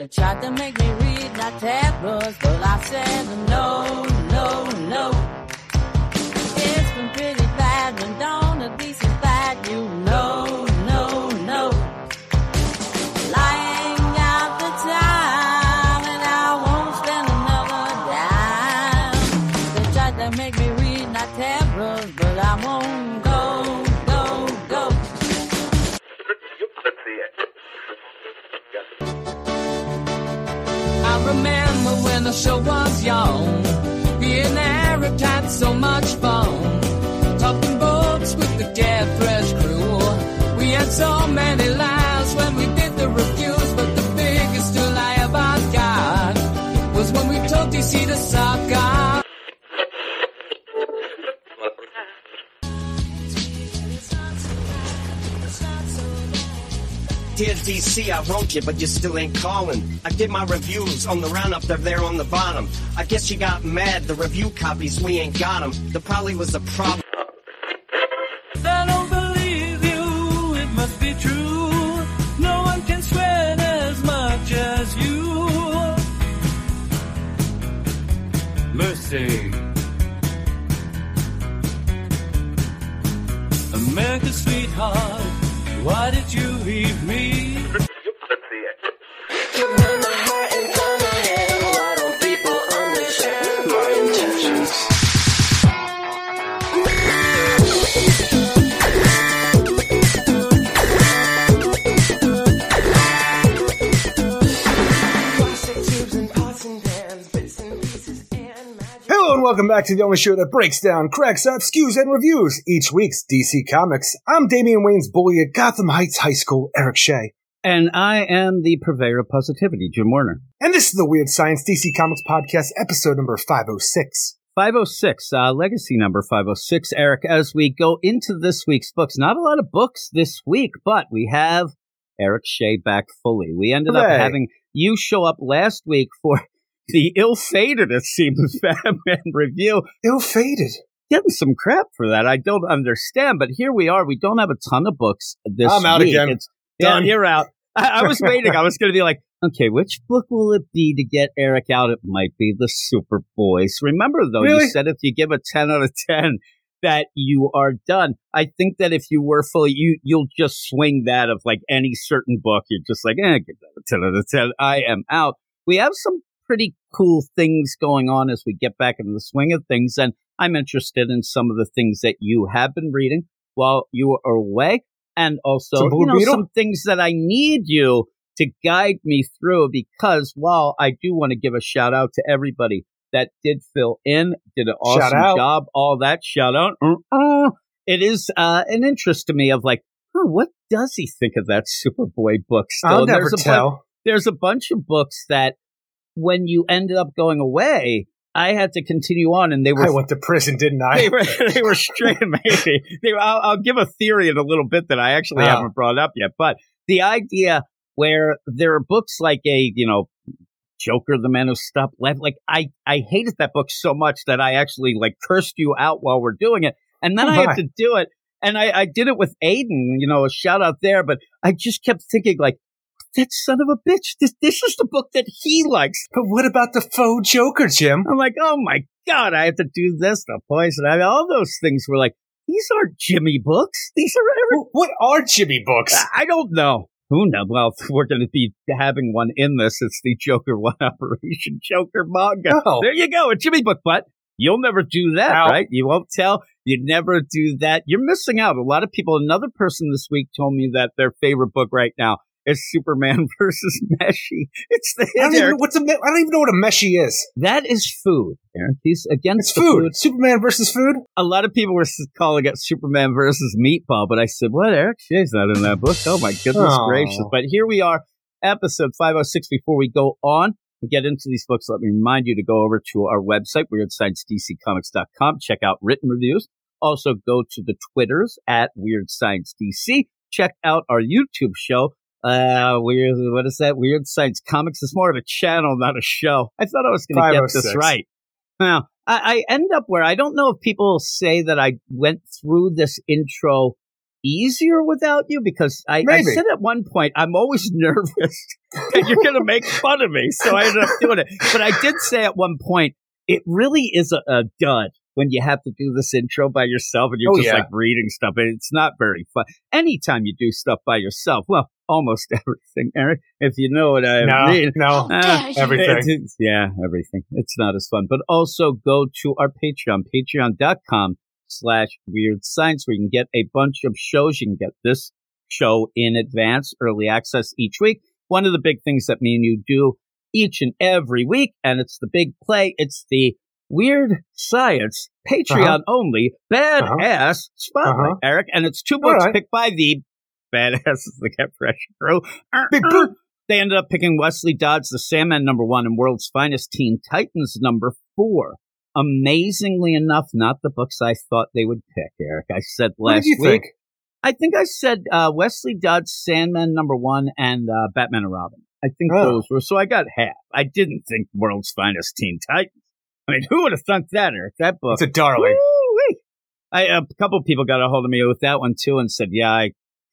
They tried to make me read my tablets, but I said no, no, no. The show was young, being Eric had so much fun. Talking books with the Death Thresh crew. We had so many laughs when we did the reviews, but the biggest I ever got was when we told DC to suck off. Dear DC, I wrote you, but you still ain't calling. I did my reviews on the roundup, they're there on the bottom. I guess you got mad, the review copies, we ain't got them. There probably was a problem. Welcome back to the only show that breaks down, cracks up, skews, and reviews each week's DC Comics. I'm Damian Wayne's bully at Gotham Heights High School, Eric Shea. And I am the purveyor of positivity, Jim Warner. And this is the Weird Science DC Comics Podcast, episode number 506. 506, uh, legacy number 506, Eric, as we go into this week's books. Not a lot of books this week, but we have Eric Shea back fully. We ended Hooray. up having you show up last week for the ill-fated, it seems, Batman review. Ill-fated. Getting some crap for that. I don't understand, but here we are. We don't have a ton of books this I'm out week. again. It's, yeah, Done. you're out. I, I was waiting. I was going to be like, okay, which book will it be to get Eric out? It might be the Superboys. Remember, though, Really? you said if you give a 10 out of 10, that you are done. I think that if you were fully, you, you'll just swing that of like any certain book. You're just like, eh, give that a 10 out of 10. I am out. We have some pretty cool things going on as we get back into the swing of things. And I'm interested in some of the things that you have been reading while you are away. And also, you know, some things that I need you to guide me through because while I do want to give a shout out to everybody that did fill in, did an awesome job, all that shout out. uh-uh. It is uh, an interest to me of like, huh, what does he think of that Superboy book still? I'll never there's tell. there's a bunch of books that when you ended up going away, I had to continue on, and they were I went to prison, didn't I? they were they were straight maybe. They were, I'll, I'll give a theory in a little bit that I actually Oh. haven't brought up yet, but the idea where there are books like a you know Joker, the Man Who Stopped Left, like I I hated that book so much that I actually like cursed you out while we're doing it, and then Oh, I had to do it, and I I did it with Aiden, you know, a shout out there, but I just kept thinking like. That son of a bitch! This this is the book that he likes. But what about the faux Joker, Jim? I'm like, oh my god, I have to do this, the poison. I mean, all those things were like, these aren't Jimmy books. These are Eric. What are Jimmy books? I don't know. Who knows? Well, we're going to be having one in this. It's the Joker One Operation Joker manga. Oh. There you go, a Jimmy book, but you'll never do that, Ow. right? You won't tell. You never do that. You're missing out. A lot of people. Another person this week told me that their favorite book right now is Superman versus Meshi. It's the I don't even know what's a I don't even know what a meshy is. that is food. Eric. He's against It's the food. Superman versus food. a lot of people were calling it Superman versus Meatball, but I said, what? Eric Shea's not in that book. Oh my goodness Aw. gracious. But here we are, episode 506. Before we go on and get into these books, let me remind you to go over to our website, WeirdScienceDCComics.com. Check out written reviews. Also go to the Twitters at Weird Science DC. Check out our YouTube show. Uh, weird, what is that? Weird Science Comics. It's more of a channel, not a show. I thought I was going to get this right. Now, I, I end up where I don't know if people say that I went through this intro easier without you because I, I said at one point I'm always nervous that you're going to make fun of me, so I ended up doing it. But I did say at one point it really is a, a dud when you have to do this intro by yourself and you're Oh, just yeah. like reading stuff, and it's not very fun. Anytime you do stuff by yourself, well, almost everything, Eric. If you know what I No, mean, no, Ah, everything. it's- it's- yeah, everything. It's not as fun. But also go to our Patreon, patreon.com slash weird science, where you can get a bunch of shows. You can get this show in advance, early access each week. One of the big things that me and you do each and every week, and it's the big play. It's the Weird Science Patreon only badass spotlight, Uh-huh. Eric. And it's two books right. picked by the badasses that get fresh crew. Big boot. They ended up picking Wesley Dodds, the Sandman number one, and World's Finest Teen Titans number four. Amazingly enough, not the books I thought they would pick, Eric. I said What last week. think? I think I said uh, Wesley Dodds, Sandman number one, and uh, Batman and Robin. I think Oh. those were so. I got half. I didn't think World's Finest Teen Titans. I mean, who would have thunk that, Eric? That book. It's a darling. I, a couple of people got a hold of me with that one too and said, "Yeah, I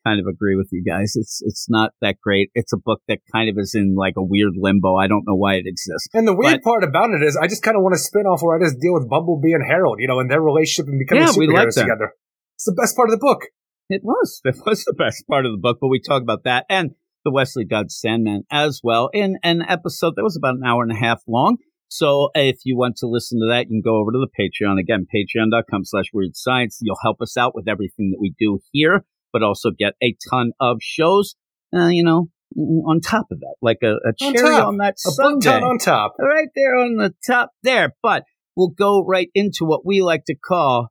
kind of agree with you guys. It's it's not that great. It's a book that kind of is in like a weird limbo. I don't know why it exists. And the weird But- part about it is, I just kind of want to spin off where I just deal with Bumblebee and Herald, you know, and their relationship and becoming Yeah, superheroes together. It's the best part of the book. It was. It was the best part of the book, but we talk about that and the Wesley Dodds Sandman as well in an episode that was about an hour and a half long. So if you want to listen to that, you can go over to the Patreon. Again, patreon.com slash weird science. You'll help us out with everything that we do here, but also get a ton of shows, uh, you know, on top of that, like a, a On cherry top. on that A Sunday. on top. right there on the top there. But we'll go right into what we like to call.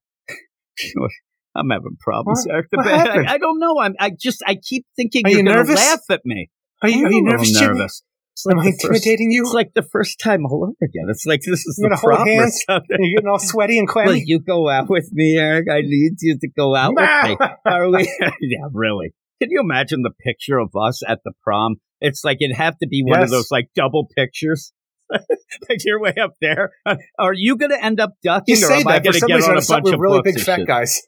I'm having problems. What? What I, I don't know. I'm. I just. I keep thinking Are you're you going to nervous? laugh at me. Are you, are you nervous, nervous. It's Am I the first- intimidating you? It's like the first time all over again. It's like this is You the prom or something. Are you getting all sweaty and Will clammy? you go out with me, Eric? I need you to go out with me. Are we? yeah, really. Can you imagine the picture of us at the prom? It's like it'd have to be one of those like double pictures. like you're way up there. Uh, are you going to end up ducking, you or say am I going to get on a bunch of really books big fat guys.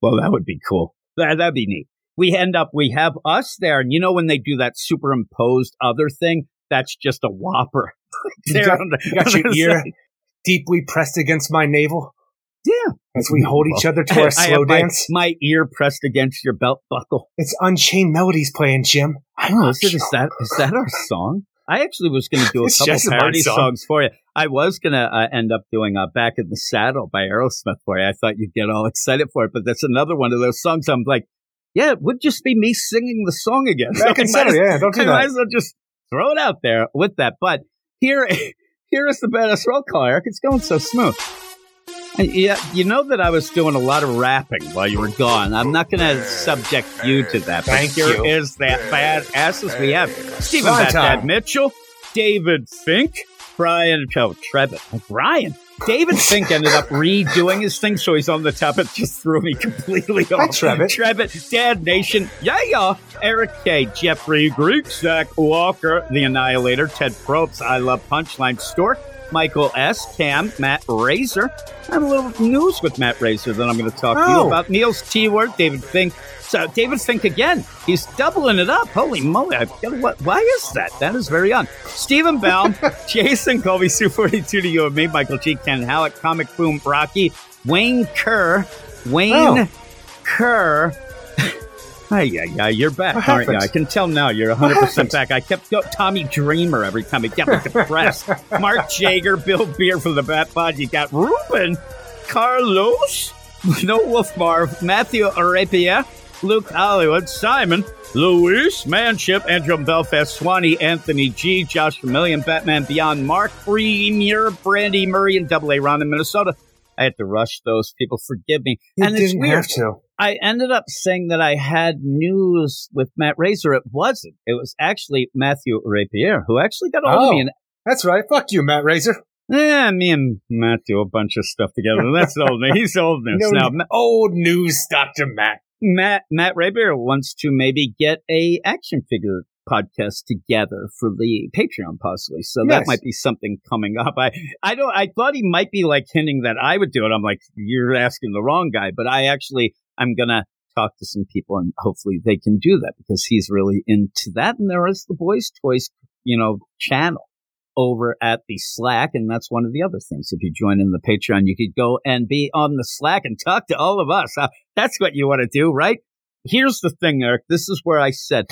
Well, that would be cool. That that'd be neat. We end up. We have us there, and you know when they do that superimposed other thing, that's just a whopper. You got- the- You got your ear side. deeply pressed against my navel Yeah. as we hold each other to our slow have my- dance. My, ear pressed against your belt buckle. It's Unchained Melodies playing, Jim. I Oh, love is, it, is that is that our song? I actually was going to do a couple parody song. songs for you. I was going to uh, end up doing uh, "Back in the Saddle" by Aerosmith for you. I thought you'd get all excited for it, but that's another one of those songs. I'm like, yeah, it would just be me singing the song again. Back in I might as- Saturday, yeah, don't do I might that. as well just throw it out there with that. But here, here is the badass roll call, Eric. It's going so smooth. And yeah, you know that I was doing a lot of rapping while you were gone. I'm not going to subject you to that. But Thank here you. is that badasses we have: Stephen Fun Bat time. Mitchell, David Fink, Brian oh, Trevitt, Brian. David Fink ended up redoing his thing, so he's on the top. It just threw me completely off. Trevitt. Trevitt, Dad Nation, yeah, yeah. Eric K, Jeffrey Greek, Zach Walker, The Annihilator, Ted Probst, I Love Punchline Stork, Michael S, Cam, Matt Razor. I have a little news with Matt Razor that I'm going to talk to you Oh. about. Niels T Word, David Fink. So David Fink again. He's doubling it up. Holy moly! I, what? Why is that? That is very on. Stephen Bell, Jason Colby, Sue Forty Two to you and me, Michael G. Ken Howard, Comic Boom, Rocky, Wayne Kerr, Wayne Oh. Kerr. Hi, yeah, yeah, you're back, aren't you? I can tell now you're 100% happened? back. I kept go- Tommy Dreamer every time. He got me depressed. Mark Jager, Bill Beer from the Bat Pod. You got Ruben, Carlos, No Wolf Wolfmar, Matthew Arapia, Luke Hollywood, Simon, Luis, Manship, Andrew Belfast, Swanee, Anthony G, Josh Million, Batman Beyond, Mark Premier, Brandy Murray, and Double A Ron in Minnesota. I had to rush those people. Forgive me. You and it's didn't weird. have to. I ended up saying that I had news with Matt Razor. It wasn't. It was actually Matthew Rapier who actually got hold of me. Oh. And That's right. Fuck you, Matt Razor. yeah, me and Matt do a bunch of stuff together. That's old news. He's old news No, now. Old news, Doctor Matt. Matt Matt Rapier wants to maybe get a action figure podcast together for the Patreon possibly. So that might be something coming up. I I don't I thought he might be like hinting that I would do it. I'm like, you're asking the wrong guy, but I actually I'm gonna talk to some people and hopefully they can do that because he's really into that. And there is the Boys Toys, you know, channel over at the Slack. And that's one of the other things. If you join in the Patreon, you could go and be on the Slack and talk to all of us. Uh, that's what you want to do, right? Here's the thing, Eric. This is where I said,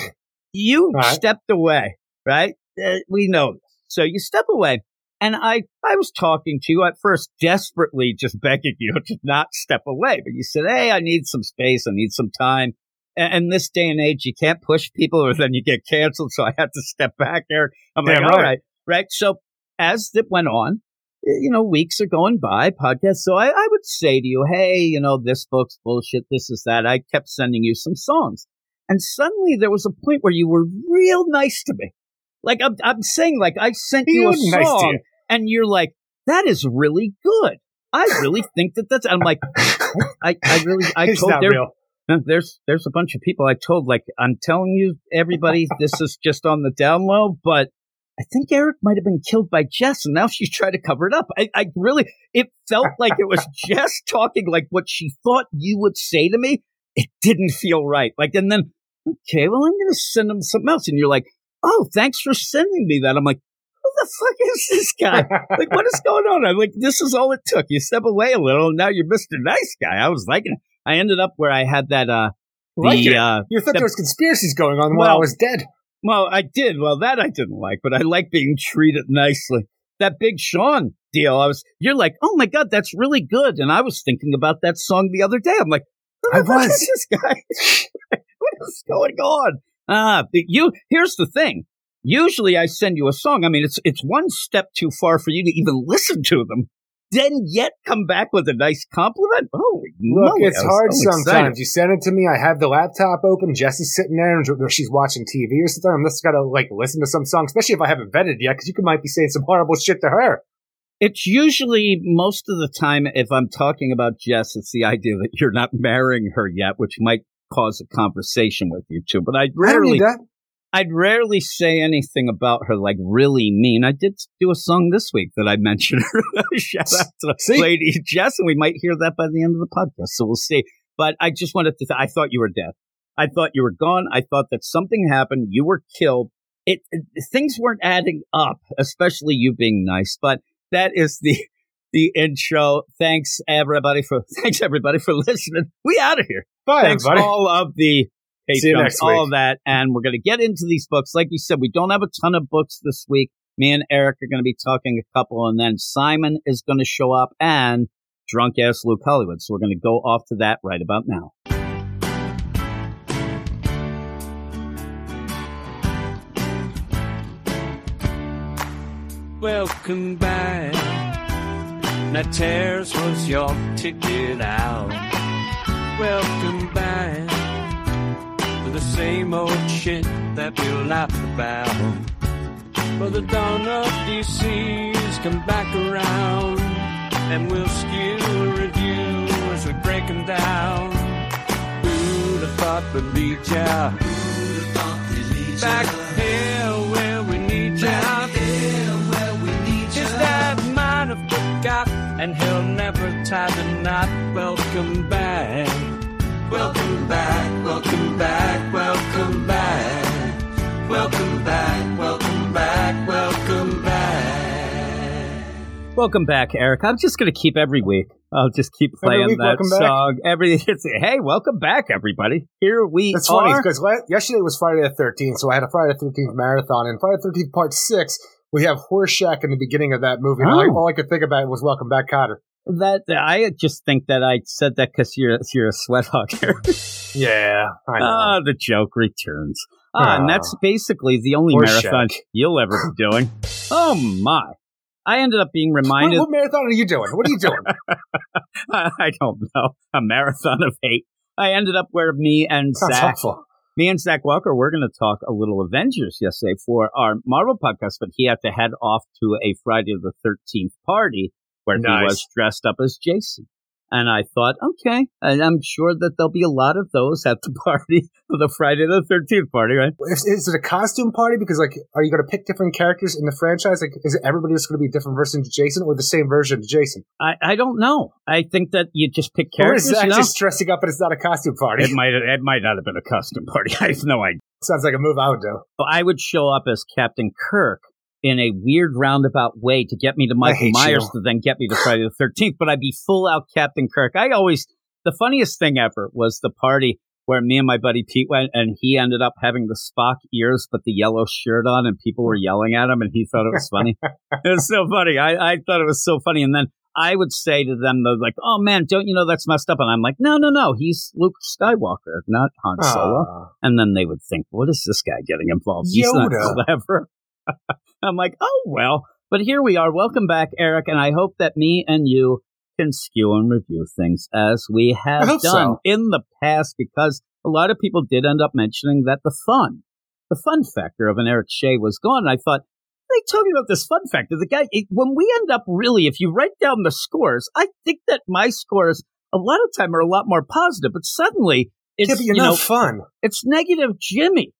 you Right. stepped away, right? Uh, we know this. So you step away. And I, I was talking to you at first, desperately just begging you to not step away. But you said, Hey, I need some space. I need some time. And, and this day and age, you can't push people or then you get canceled. So I had to step back there. I'm like, Damn all right. right. Right. So as it went on, you know, weeks are going by, podcasts. So I, I would say to you, Hey, you know, this book's bullshit. This is that. I kept sending you some songs. And suddenly there was a point where you were real nice to me. Like I'm, I'm saying, like I sent you a Real nice song you. And you're like, that is really good. I really think that that's, I'm like, I, I really, I it's told there, there's, there's a bunch of people I told, like, I'm telling you, everybody, this is just on the down low, but I think Eric might have been killed by Jess and now she's trying to cover it up. I, I really, it felt like it was Jess talking like what she thought you would say to me. It didn't feel right. Like, and then, okay, well, I'm going to send him something else. And you're like, oh, thanks for sending me that. I'm like, the fuck is this guy? like, what is going on? I'm like, this is all it took. You step away a little, and now you're Mr. Nice Guy. I was liking it. I ended up where I had that, uh, Like the, it. uh, You thought the- there was conspiracies going on while I was dead. well, I did. Well, that I didn't like, but I like being treated nicely. That Big Sean deal, I was, you're like, oh my God, that's really good. And I was thinking about that song the other day. I'm like, I was. this guy? what is going on? Ah, but you, here's the thing. Usually I send you a song. I mean, it's, it's one step too far for you to even listen to them. Then yet come back with a nice compliment. Oh, Look, it's hard so sometimes. excited. You send it to me, I have the laptop open, Jess is sitting there and she's watching TV or something. I'm just gotta like listen to some song, especially if I haven't vetted yet, because you could might be saying some horrible shit to her. It's usually most of the time if I'm talking about Jess, it's the idea that you're not marrying her yet, which might cause a conversation with you two. But I I don't rarely, that. I'd rarely say anything about her like really mean. I did do a song this week that I mentioned her. Shout out to See? Lady Jess, and we might hear that by the end of the podcast. So we'll see. But I just wanted to. I thought you were dead. I thought you were gone. I thought that something happened. You were killed. It, it things weren't adding up, especially you being nice. But that is the the intro. Thanks everybody for thanks everybody for listening. We out of here. Bye, Thanks everybody. all of the See you patrons, next all week. of that, and we're going to get into these books. Like you said, we don't have a ton of books this week. Me and Eric are going to be talking a couple, and then Simon is going to show up and drunk ass Luke Hollywood. So we're going to go off to that right about now. Welcome back. Now tears was your ticket out. Welcome back to the same old shit that we laugh about. But the dawn of DC's come back around, and we'll skew a review as we break 'em down. Who'd have thought we'd lead ya? Back here where we need ya. His dad might have forgot, and he'll never tie the knot. Welcome back. Welcome back, welcome back, welcome back. Welcome back, welcome back, welcome back. Welcome back, Eric. I'm just going to keep every week. I'll just keep playing week, that welcome back. song. Every it's, hey, welcome back, everybody. Here we are. That's funny because yesterday was Friday the 13th, so I had a Friday the 13th marathon, and Friday the 13th Part 6, we have Horshack in the beginning of that movie. And all, Oh. all I could think about was Welcome Back, Kotter. That I just think that I said that because you're you're a sweat hog here. Yeah, I know. Ah, the joke returns. Ah, and Ah. that's basically the only marathon you'll ever be doing. Oh my! I ended up being what, reminded. what marathon are you doing? What are you doing? I don't know a marathon of hate. I ended up where me and Sounds Zach, helpful. me and Zach Walker, we're going to talk a little Avengers yesterday for our Marvel podcast, but he had to head off to a Friday the Thirteenth party where he was dressed up as Jason. And I thought, okay, and I'm sure that there'll be a lot of those at the party, the Friday the 13th party, right? Is, is it a costume party? Because, like, are you going to pick different characters in the franchise? Like, is everybody just going to be a different version of Jason or the same version of Jason? I, I don't know. I think that you just pick characters. Or is Zach you know? just dressing up and it's not a costume party? It might, it might not have been a costume party. I have no idea. Sounds like a move I would do. I would show up as Captain Kirk in a weird roundabout way to get me to Michael Myers you. to then get me to Friday the 13th, but I'd be full out Captain Kirk. I always, the funniest thing ever was the party where me and my buddy Pete went and he ended up having the Spock ears but the yellow shirt on and people were yelling at him and he thought it was funny. it was so funny. I, I thought it was so funny. And then I would say to them, they're like, oh man, don't you know that's messed up? And I'm like, no, no, no, he's Luke Skywalker, not Han Solo. Aw. And then they would think, what is this guy getting involved? He's not clever. I'm like, oh, well. But here we are. Welcome back, Eric. And I hope that me and you can skew and review things as we have done so. in the past because a lot of people did end up mentioning that the fun, the fun factor of an Eric Shea was gone. And I thought, they talking about this fun factor. The guy, it, when we end up really, if you write down the scores, I think that my scores a lot of time are a lot more positive, but suddenly it's, yeah, but you're you not know, fun. it's negative Jimmy.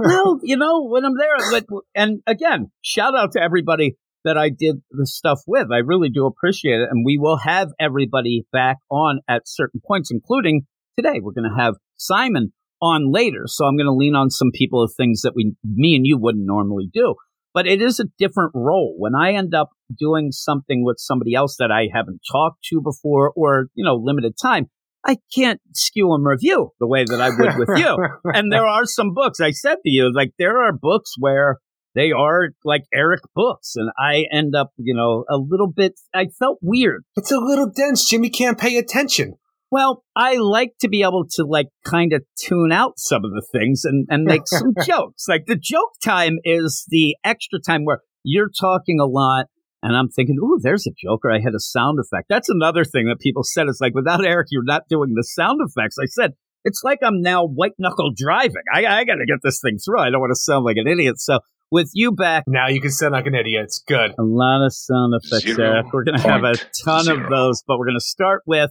Well, you know, when I'm there, and again, shout out to everybody that I did the stuff with. I really do appreciate it. And we will have everybody back on at certain points, including today. We're going to have Simon on later. So I'm going to lean on some people of things that we, me and you wouldn't normally do. But it is a different role. When I end up doing something with somebody else that I haven't talked to before or, you know, limited time, I can't skew and review the way that I would with you and there are some books I said to you, like there are books where they are like Eric books, and I end up, you know, a little bit. I felt weird. It's a little dense. Jimmy can't pay attention. Well, I like to be able to like kind of tune out some of the things and and make some jokes. Like the joke time is the extra time where you're talking a lot. And I'm thinking, ooh, there's a Joker. I had a sound effect. That's another thing that people said. It's like, without Eric, you're not doing the sound effects. I said, it's like I'm now white knuckle driving. I, I got to get this thing through. I don't want to sound like an idiot. So with you back, Now you can sound like an idiot. It's good. a lot of sound effects, Zero Eric. We're going to have a point ton of those, but we're going to start with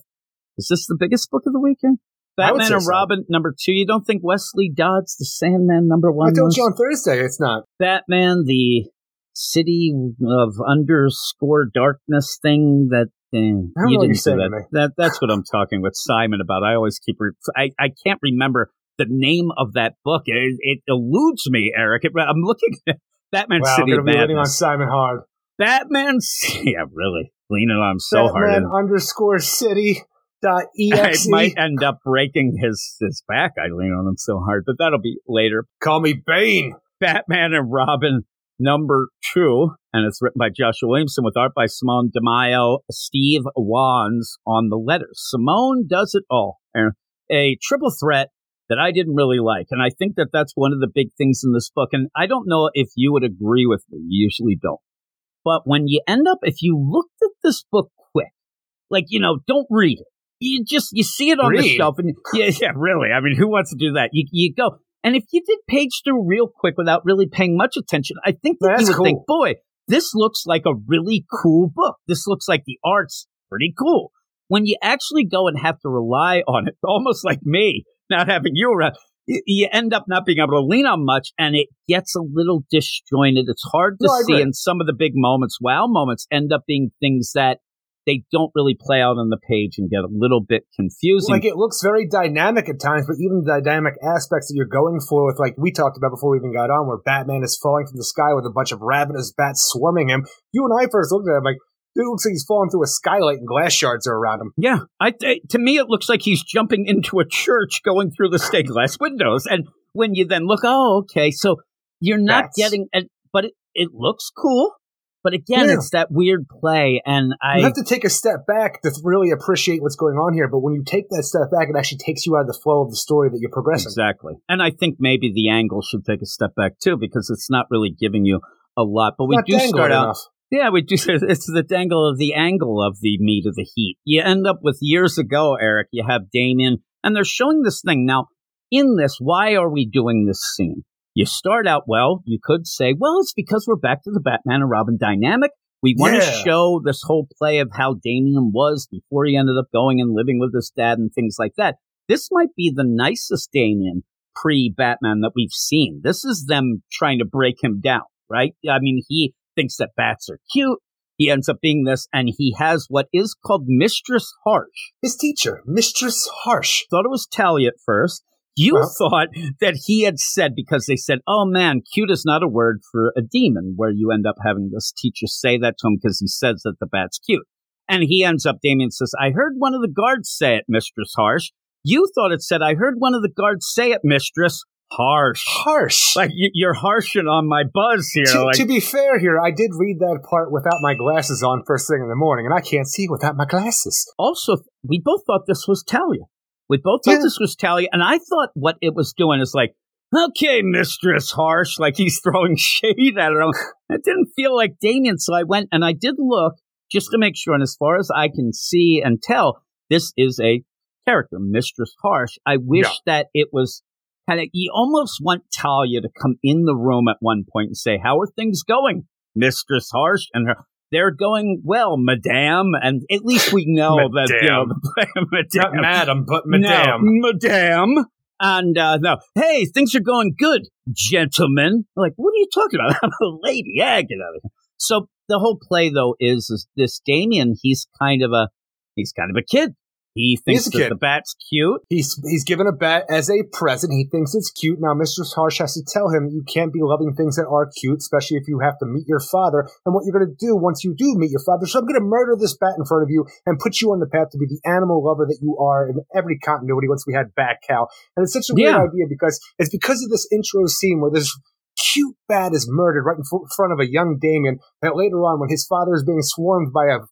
is this the biggest book of the weekend? Batman say and so. Robin, number two. You don't think Wesley Dodds, the Sandman, number one? I told was? you on Thursday it's not. Batman, the city of underscore darkness thing that. Uh, you didn't saying that. me. that. That's what I'm talking with Simon about. I always keep. Re- I I can't remember the name of that book. It, it eludes me, Eric. It, I'm looking at Batman Wow, I'm City of to be leaning on Simon Hard. Batman. Yeah, really leaning on him so hard. Batman and- underscore city dot I exe. might end up breaking his his back. I lean on him so hard, but that'll be later. Call me Bane. Batman and Robin number two, and it's written by Joshua Williamson with art by Simone Di Meo, Steve Wands on the letters. Simone does it all. A triple threat that I didn't really like, and I think that that's one of the big things in this book. And I don't know if you would agree with me. You usually don't. But when you end up, if you looked at this book quick, like you know, don't read it. You just you see it on the shelf, and yeah, yeah, really. I mean, who wants to do that? You you go, and if you did page through real quick without really paying much attention, I think that That's you would cool. think, boy, this looks like a really cool book. This looks like the art's pretty cool. When you actually go and have to rely on it, almost like me, not having you around, you, end up not being able to lean on much, and it gets a little disjointed. It's hard to No, see, and some of the big moments, wow moments, end up being things that they don't really play out on the page and get a little bit confusing. Like it looks very dynamic at times, but even the dynamic aspects that you're going for with like we talked about before we even got on, where Batman is falling from the sky with a bunch of ravenous bats swarming him. You and I first looked at it like, dude looks like he's falling through a skylight and glass shards are around him. Yeah, I to me it looks like he's jumping into a church going through the stained glass windows, and when you then look, oh, okay, so you're not That's- getting, it, but it, it looks cool, but again, Yeah. it's that weird play, and I You have to take a step back to really appreciate what's going on here, but when you take that step back, it actually takes you out of the flow of the story that you're progressing. exactly, and I think maybe the angle should take a step back too because it's not really giving you a lot, but we do start out. enough. Yeah, we do. It's the dangle of the angle of the meat of the heat. You end up with years ago, Eric. You have Damian, and they're showing this thing now. In this, why are we doing this scene? You start out well. You could say, well, it's because we're back to the Batman and Robin dynamic. We want to show this whole play of how Damian was before he ended up going and living with his dad and things like that. This might be the nicest Damian pre Batman that we've seen. This is them trying to break him down, right? I mean, he thinks that bats are cute. He ends up being this, and he has what is called Mistress Harsh. His teacher, Mistress Harsh. Thought it was Talia at first. You Well- thought that he had said because they said, "Oh man, cute is not a word for a demon." Where you end up having this teacher say that to him because he says that the bat's cute, and he ends up. Damian says, "I heard one of the guards say it, Mistress Harsh." You thought it said, "I heard one of the guards say it, Mistress Harsh." Harsh. Like you, you're harshing on my buzz here. to, like, to be fair here, I did read that part without my glasses on first thing in the morning, and I can't see without my glasses. also, we both thought this was Talia. We both Yeah. this was Talia, and I thought what it was doing is like, okay, Mistress Harsh, like he's throwing shade at her. It didn't feel like Damian, so I went and I did look just to make sure. And as far as I can see and tell, this is a character, Mistress Harsh. I wish Yeah. that it was kind of, you almost want Talia to come in the room at one point and say, How are things going, Mistress Harsh? And her, they're going well, Madame. And at least we know that, you know, Not Madame. madam, but No, madame. Madame. And uh, no, hey, things are going good, gentlemen. Like, what are you talking about? I'm a lady. Yeah, get out of here. So the whole play, though, is, is this Damian. He's kind of a he's kind of a kid. He thinks a that kid. the bat's cute. He's he's given a bat as a present. He thinks it's cute. Now, Mistress Harsh has to tell him you can't be loving things that are cute, especially if you have to meet your father. And what you're going to do once you do meet your father, so I'm going to murder this bat in front of you and put you on the path to be the animal lover that you are in every continuity. Once we had Bat Cow, and it's such a weird Yeah. idea because it's because of this intro scene where this cute bat is murdered right in front of a young Damian. That later on, when his father is being swarmed by a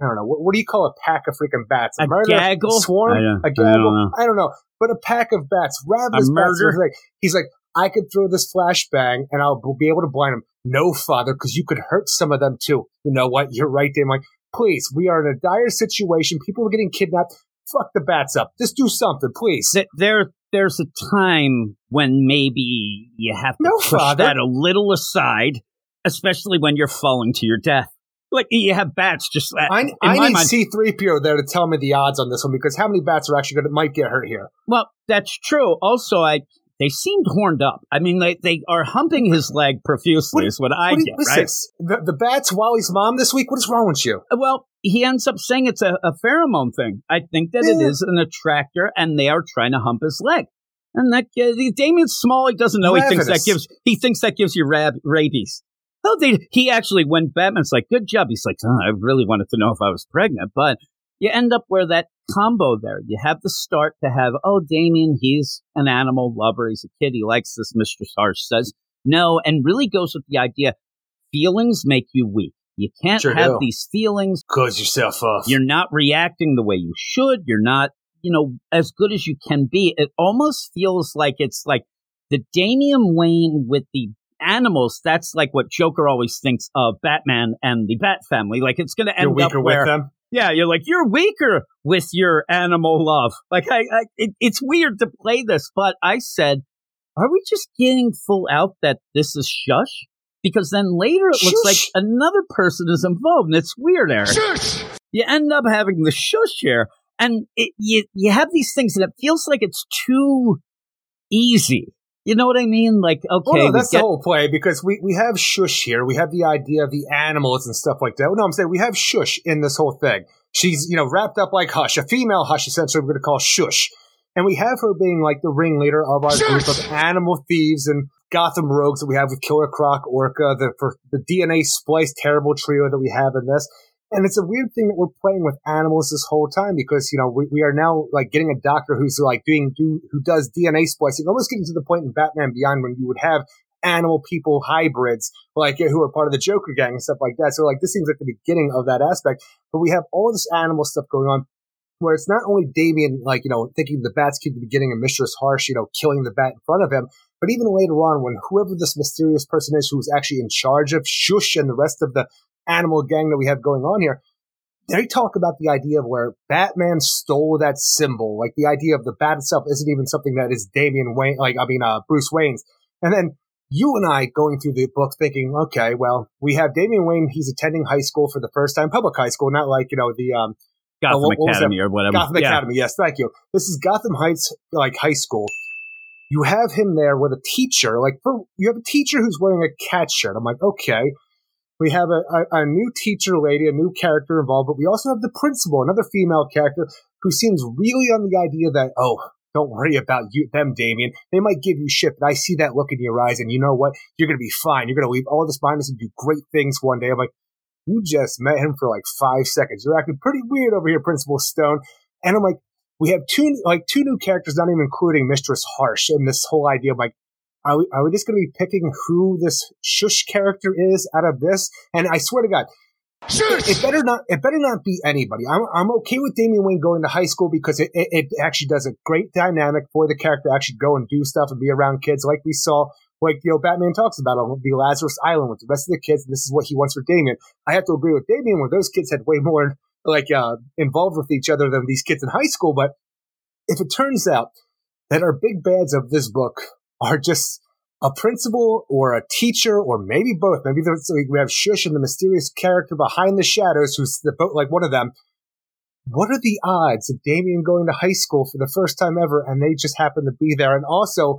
I don't know what, what do you call a pack of freaking bats? A murder gaggle? swarm, I don't- a I don't gaggle. I don't know, but a pack of bats, ravenous A bats. murder? and everything. He's like, I could throw this flashbang and I'll be able to blind him. No, father, because you could hurt some of them too. You know what? You're right, Dave. I'm like, please, we are in a dire situation. People are getting kidnapped. Fuck the bats up. Just do something, please. Th- There, there's a time when maybe you have to No, push Father. that a little aside, especially when you're falling to your death. Like you have bats just uh, I, I need mind. C3PO there to tell me the odds on this one because how many bats are actually going to might get hurt here? Well, that's true. Also, I they seemed horned up. I mean, they they are humping his leg profusely. What- is what I what get, right? this? The, the bats, Wally's mom this week? What is wrong with you? Well, he ends up saying it's a, a pheromone thing. I think that it Yeah. is an attractor, and they are trying to hump his leg. And that uh, the Damian Small, he doesn't know. He thinks that gives he thinks that gives you rab- rabies. Oh, they, he actually when Batman's like, "Good job," he's like, oh, "I really wanted to know if I was pregnant," but you end up where that combo there. You have the start to have, oh, Damian, he's an animal lover. He's a kid. He likes this. Mistress Harsh says no, and really goes with the idea: feelings make you weak. You can't Sure have do. these feelings Close yourself off. you're not reacting the way you should. You're not, you know, as good as you can be. It almost feels like it's like the Damian Wayne with the animals. That's like what Joker always thinks of Batman and the Bat family. Like it's going to You're end up weaker where, with them. yeah, you're like you're weaker with your animal love. Like I, I it, it's weird to play this, but I said, are we just getting full out that this is shush? Because then later it looks like another person is involved, and it's weird, Eric you end up having the shush here, and it, you you have these things, and it feels like it's too easy. You know what I mean? Like, okay, Well, no, that's get- the whole play because we, we have shush here. We have the idea of the animals and stuff like that. No, I'm saying we have shush in this whole thing. She's, you know, wrapped up like hush, a female hush, essentially, we're going to call shush. And we have her being like the ringleader of our group of animal thieves and Gotham rogues that we have with Killer Croc, Orca, the, for the DNA splice terrible trio that we have in this. And it's a weird thing that we're playing with animals this whole time because, you know, we, we are now like getting a doctor who's like doing, do, who does DNA splicing, almost getting to the point in Batman Beyond when you would have animal people hybrids, like who are part of the Joker gang and stuff like that. So like this seems like the beginning of that aspect, but we have all this animal stuff going on where it's not only Damian, like, you know, thinking the bat's at the beginning and Mistress Harsh, you know, killing the bat in front of him, but even later on when whoever this mysterious person is who's actually in charge of Shush and the rest of the animal gang that we have going on here, they talk about the idea of where Batman stole that symbol. Like the idea of the bat itself isn't even something that is Damian Wayne, like, I mean, uh, Bruce Wayne's. And then you and I going through the book thinking, okay, well, we have Damian Wayne. He's attending high school for the first time, public high school, not like, you know, the, um, Gotham what- what Academy or whatever. Gotham yeah. Academy. Yes, thank you. This is Gotham Heights, like high school. You have him there with a teacher. Like for, you have a teacher who's wearing a cat shirt. I'm like, okay. We have a, a, a new teacher lady, a new character involved, but we also have the principal, another female character who seems really on the idea that, oh, don't worry about you, them, Damian. They might give you shit, but I see that look in your eyes, and you know what? You're going to be fine. You're going to leave all this behind us and do great things one day. I'm like, you just met him for like five seconds. You're acting pretty weird over here, Principal Stone. And I'm like, we have two like two new characters, not even including Mistress Harsh, and this whole idea of like, are we are we just going to be picking who this shush character is out of this? And I swear to God, it, it better not it better not be anybody. I'm I'm okay with Damian Wayne going to high school because it, it, it actually does a great dynamic for the character to actually go and do stuff and be around kids like we saw. Like you know, Batman talks about on the Lazarus Island with the rest of the kids. This is what he wants for Damian. I have to agree with Damian where those kids had way more like uh, involved with each other than these kids in high school. But if it turns out that our big bads of this book are just a principal or a teacher or maybe both, maybe we have Shush and the mysterious character behind the shadows who's the, like one of them. What are the odds of Damian going to high school for the first time ever and they just happen to be there? And also,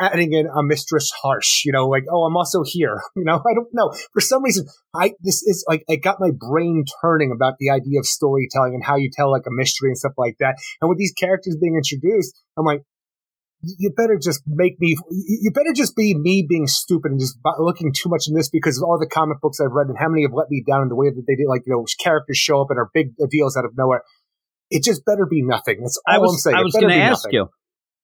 adding in a mistress harsh, you know, like, oh, I'm also here. You know, I don't know. For some reason, I, this is like, it got my brain turning about the idea of storytelling and how you tell like a mystery and stuff like that. And with these characters being introduced, I'm like, you better just make me, you better just be me being stupid and just looking too much in this because of all the comic books I've read and how many have let me down in the way that they did, like, you know, characters show up and are big deals out of nowhere. It just better be nothing. That's all I was, am saying. I was going to ask nothing.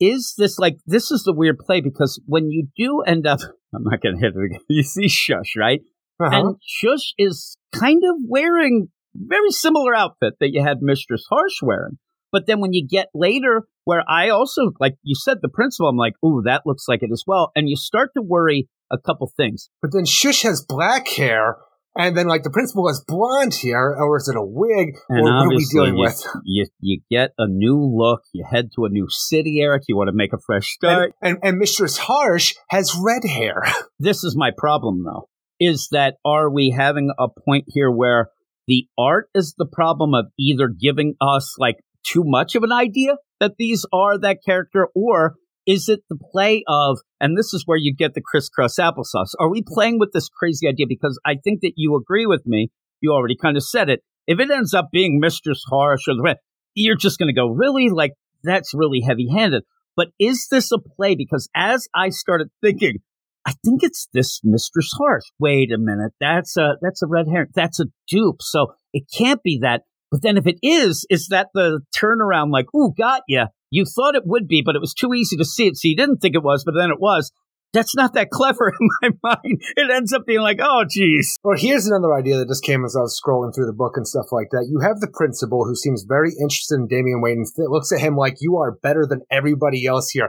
you, is this like, this is the weird play because when you do end up, I'm not going to hit it again. You see Shush, right? Uh-huh. And Shush is kind of wearing very similar outfit that you had Mistress Harsh wearing. But then when you get later, where I also, like you said, the principal, I'm like, ooh, that looks like it as well. And you start to worry a couple things. But then Shush has black hair, and then like the principal has blonde hair, or is it a wig? And or what are we dealing you, with? you you get a new look. You head to a new city, Eric. You want to make a fresh start. And, and and Mistress Harsh has red hair. this is my problem, though. Is that are we having a point here where the art is the problem of either giving us like too much of an idea that these are that character, or is it the play of, and this is where you get the crisscross applesauce. Are we playing with this crazy idea? Because I think that you agree with me. You already kind of said it. If it ends up being Mistress Harsh or the rest, you're just going to go, really? Like, that's really heavy handed. But is this a play? Because as I started thinking, I think it's this Mistress Harsh. Wait a minute. That's a, that's a red herring. That's a dupe. So it can't be that. But then if it is, is that the turnaround like, ooh, got ya. You thought it would be, but it was too easy to see it. So you didn't think it was, but then it was. That's not that clever in my mind. It ends up being like, oh, geez. Well, here's another idea that just came as I was scrolling through the book and stuff like that. You have the principal who seems very interested in Damian Wayne and looks at him like you are better than everybody else here.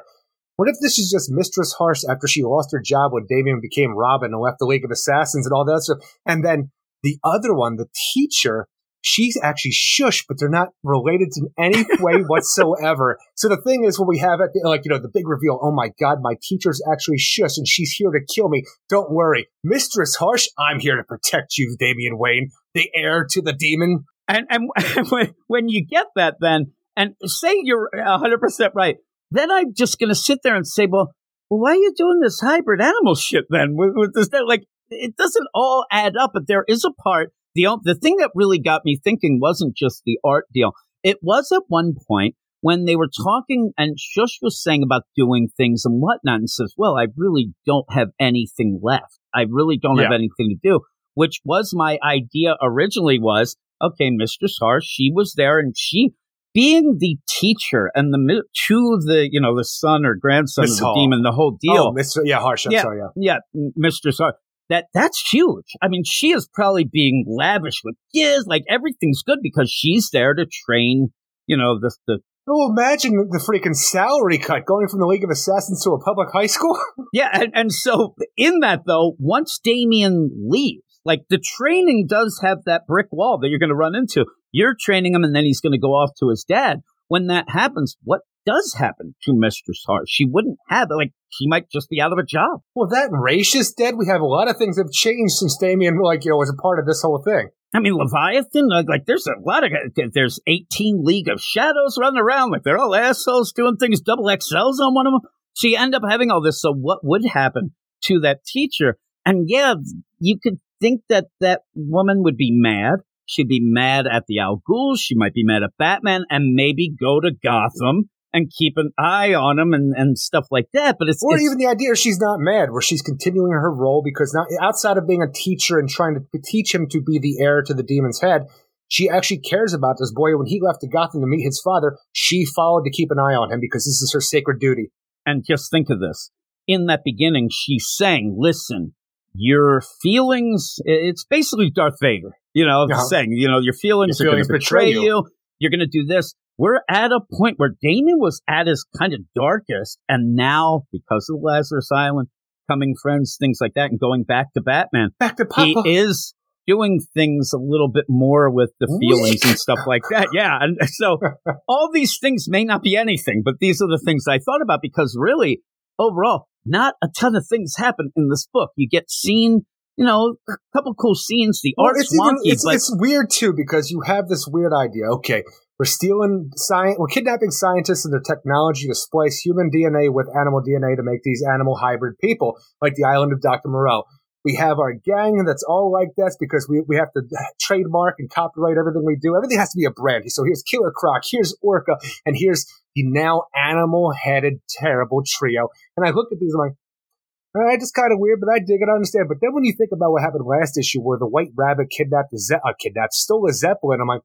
What if this is just Mistress Harsh after she lost her job when Damian became Robin and left the League of Assassins and all that stuff? And then the other one, the teacher, she's actually shush, but they're not related in any way whatsoever. So the thing is, when we have it, like, you know, the big reveal, oh my God, my teacher's actually shush and she's here to kill me. Don't worry. Mistress Harsh, I'm here to protect you, Damian Wayne, the heir to the demon. And, and when, when you get that, then, and say you're 100% right, then I'm just going to sit there and say, well, well, why are you doing this hybrid animal shit then? With, with this, like, it doesn't all add up, but there is a part. The, the thing that really got me thinking wasn't just the art deal. It was at one point when they were talking and Shush was saying about doing things and whatnot and says, well, I really don't have anything left. I really don't have anything to do, which was my idea originally was, okay, Mistress Harsh, she was there and she, being the teacher and the, to the, you know, the son or grandson Miss of the Hall. demon, the whole oh, deal Oh, Mr. Yeah, Harsh. I'm Yeah. sorry. Yeah. yeah, m- Mistress Hart. That that's huge. I mean, she is probably being lavish with gifts. Like everything's good because she's there to train. You know, the the Oh, imagine the freaking salary cut going from the League of Assassins to a public high school. yeah, and, and so in that though, once Damian leaves, like the training does have that brick wall that you're going to run into. You're training him, and then he's going to go off to his dad. When that happens, what does happen to Mistress Horror. She wouldn't have it. Like, she might just be out of a job. Well, that Ra's is dead. We have a lot of things have changed since Damian, like, you know, was a part of this whole thing. I mean, Leviathan, like, like, there's a lot of, there's 18 League of Shadows running around. Like, they're all assholes doing things, double XLs on one of them. So you end up having all this. So what would happen to that teacher? And yeah, you could think that that woman would be mad. She'd be mad at the Al Ghul. She might be mad at Batman and maybe go to Gotham and keep an eye on him and, and stuff like that. But it's or it's, even the idea she's not mad, where she's continuing her role because not outside of being a teacher and trying to teach him to be the heir to the demon's head, she actually cares about this boy. When he left to Gotham to meet his father, she followed to keep an eye on him because this is her sacred duty. And just think of this: in that beginning, she's saying, "Listen, your feelings. It's basically Darth Vader." You know, Yeah. saying, you know, your feelings, Your are going feelings to betray betray you. you. You're going to do this. We're at a point where Damian was at his kind of darkest, and now because of Lazarus Island, coming friends, things like that, and going back to Batman, Back to Papa. he is doing things a little bit more with the feelings and stuff like that. Yeah. And so all these things may not be anything, but these are the things I thought about because really, overall, not a ton of things happen in this book. You get seen, you know, a couple cool scenes. The Well, art's it's, even- wonky, it's, but it's weird too because you have this weird idea. Okay, we're stealing science, we're kidnapping scientists and their technology to splice human DNA with animal DNA to make these animal hybrid people, like the island of Dr. Moreau. We have our gang that's all like this because we, we have to trademark and copyright everything we do. Everything has to be a brand. So here's Killer Croc, here's Orca, and here's the now animal headed terrible trio. And I look at these, and I'm like, right, it's kind of weird, but I dig it. I understand. But then when you think about what happened last issue, where the White Rabbit kidnapped a Ze- uh, kidnapped, stole a Zeppelin, I'm like,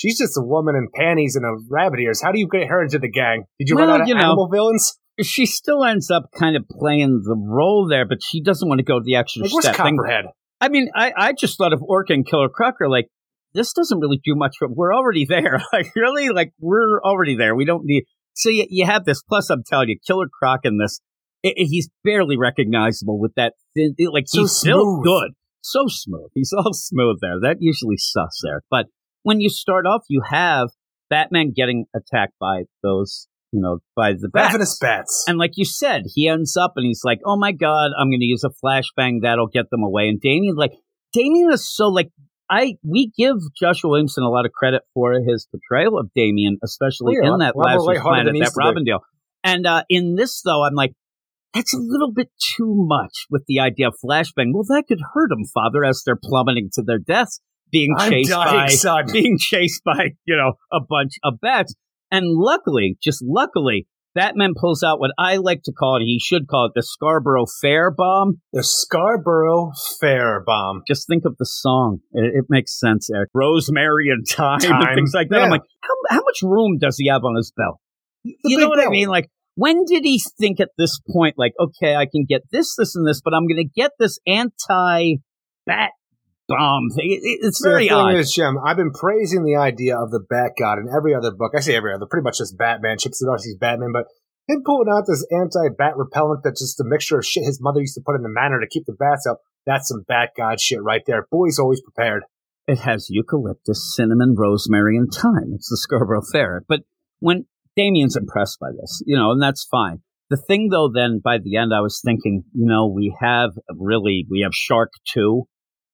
she's just a woman in panties and a rabbit ears. How do you get her into the gang? Did you Well, run out of know, animal villains? she still ends up kind of playing the role there, but she doesn't want to go the extra Like, step. Copperhead? I mean, I, I just thought of Orca and Killer Croc are like, this doesn't really do much, but we're already there. like, really? Like, we're already there. We don't need. So you, you have this. Plus, I'm telling you, Killer Croc in this, i i- he's barely recognizable with that thin. Like, So he's still good. So smooth. He's all smooth there. That usually sucks there. But when you start off, you have Batman getting attacked by those, you know, by the bats. Ravenous bats. And like you said, he ends up and he's like, "Oh my god, I'm going to use a flashbang that'll get them away." And Damian, like, Damian is so like I we give Joshua Williamson a lot of credit for his portrayal of Damian, especially Oh, yeah, in that a lot Lazarus lighthearted Planet, that. Robindale. And uh, in this though, I'm like, that's a little bit too much with the idea of flashbang. Well, that could hurt them, Father, as they're plummeting to their deaths, being chased dying, by son. being chased by, you know, a bunch of bats. And luckily, just luckily, Batman pulls out what I like to call it, he should call it the Scarborough Fair Bomb. The Scarborough Fair Bomb. Just think of the song. It, it makes sense, Eric. Rosemary and Time, and things like that. I'm like, how, how much room does he have on his belt? The you know what I mean? Like, when did he think at this point, like, okay, I can get this, this, and this, but I'm going to get this anti bat bomb thing? It- it- it's very odd. is, Jim, I've been praising the idea of the Bat God in every other book. I say every other, pretty much just Batman, Chip Zdarsky's Batman, but him pulling out this anti-bat repellent that's just a mixture of shit his mother used to put in the manor to keep the bats up. That's some Bat God shit right there. Boy's always prepared. It has eucalyptus, cinnamon, rosemary, and thyme. It's the Scarborough Fair. But when Damian's impressed by this, you know, and that's fine. The thing, though, then by the end, I was thinking, you know, we have really, we have Shark 2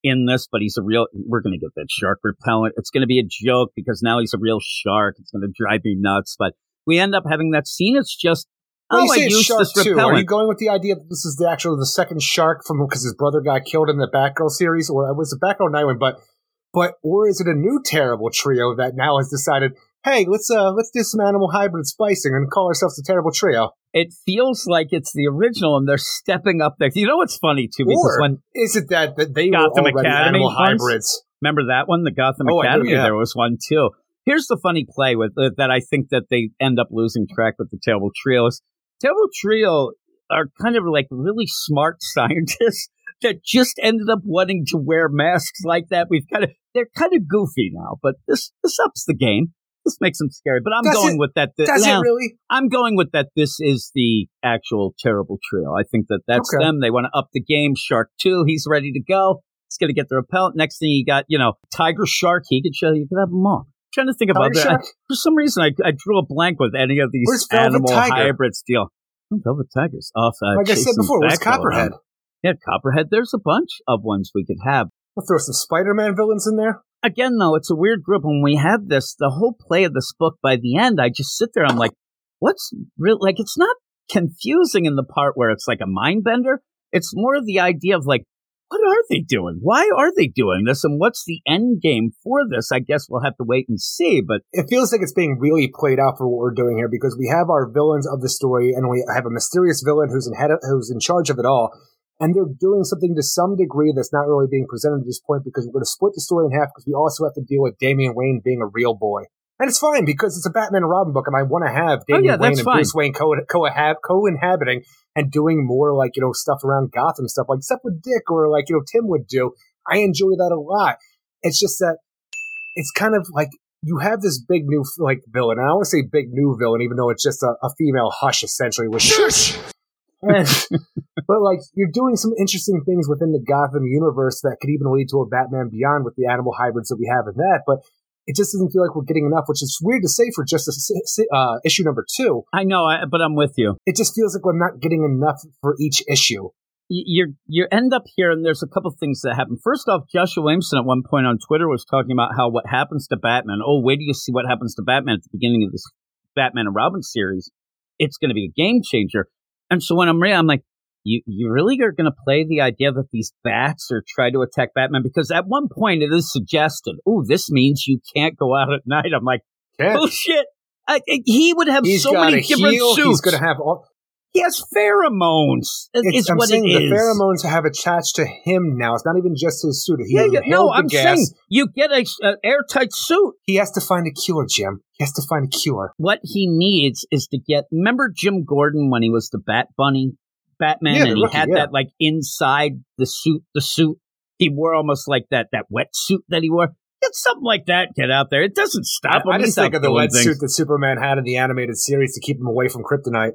in this, but he's a real, we're going to get that shark repellent. It's going to be a joke because now he's a real shark. It's going to drive me nuts. But we end up having that scene. It's just, Well, oh, I used Shark this 2. Are you going with the idea that this is the actual the second shark from because his brother got killed in the Batgirl series, or it was the Batgirl Nightwing? But but or is it a new terrible trio that now has decided, hey, let's uh let's do some animal hybrid splicing and call ourselves the terrible trio? it feels like it's the original and they're stepping up there. You know what's funny too? Because Or when is it that, that they Gotham were already Academy animal ones? hybrids? Remember that one, the Gotham Oh, Academy? yeah. There was one too. Here's the funny play with uh, that I think that they end up losing track with the Terrible Trio. Is Terrible Trio are kind of like really smart scientists that just ended up wanting to wear masks like that. We've kind of they're kind of goofy now, but this this ups the game. This makes them scary. But I'm Does going it- with that. th- Does now, it really? I'm going with that. This is the actual terrible trio. I think that that's Okay. them. They want to up the game. Shark two, he's ready to go. He's going to get the repellent. Next thing you got, you know, Tiger Shark. He could show you could have them all. trying to think about that. For some reason, I, I drew a blank with any of these Where's animal hybrids deal. Oh, Velvet Tigers off. Uh, Like I said before, where's Copperhead? around. Yeah, Copperhead. There's a bunch of ones we could have. We'll throw some Spider-Man villains in there. Again, though, it's a weird group. When we had this, the whole play of this book, by the end, I just sit there. I'm like, what's real? Like, it's not confusing in the part where it's like a mind bender. It's more of the idea of like, what are they doing? Why are they doing this? And what's the end game for this? I guess we'll have to wait and see. But It feels like it's being really played out for what we're doing here because we have our villains of the story and we have a mysterious villain who's in head of, who's in charge of it all. And they're doing something to some degree that's not really being presented at this point because we're going to split the story in half because we also have to deal with Damian Wayne being a real boy. And it's fine because it's a Batman and Robin book, and I want to have Oh, Damian yeah, Wayne and fine. Bruce Wayne co co-inhabiting and doing more like you know stuff around Gotham stuff, like stuff with Dick or like you know Tim would do. I enjoy that a lot. It's just that it's kind of like you have this big new like villain. And I want to say big new villain, even though it's just a, a female hush essentially. With shush. But like you're doing some interesting things within the Gotham universe that could even lead to a Batman Beyond with the animal hybrids that we have in that. But it just doesn't feel like we're getting enough, which is weird to say for just a, uh, issue number two. I know, I, but I'm with you. It just feels like we're not getting enough for each issue. You you end up here, and there's a couple things that happen. First off, Joshua Williamson at one point on Twitter was talking about how what happens to Batman. Oh, wait do you see what happens to Batman at the beginning of this Batman and Robin series. It's going to be a game changer. And so when I'm reading, I'm like, you you really are going to play the idea that these bats are trying to attack Batman because at one point it is suggested, oh, this means you can't go out at night. I'm like, Yeah. bullshit. I, I- he would have He's so many different heel. suits. He's going to have all. He has pheromones. Is It's, I'm what saying the pheromones have attached to him now. It's not even just his suit. He Yeah, yeah, no, I'm gas. saying you get a, a airtight suit. He has to find a cure, Jim. He has to find a cure. What he needs is to get. Remember Jim Gordon when he was the Bat Bunny Batman, Yeah, and he rookie, had yeah. that like inside the suit. The suit he wore almost like that that wetsuit that he wore. Get something like that. Get out there. It doesn't stop him. I just think of the wetsuit that Superman had in the animated series to keep him away from kryptonite.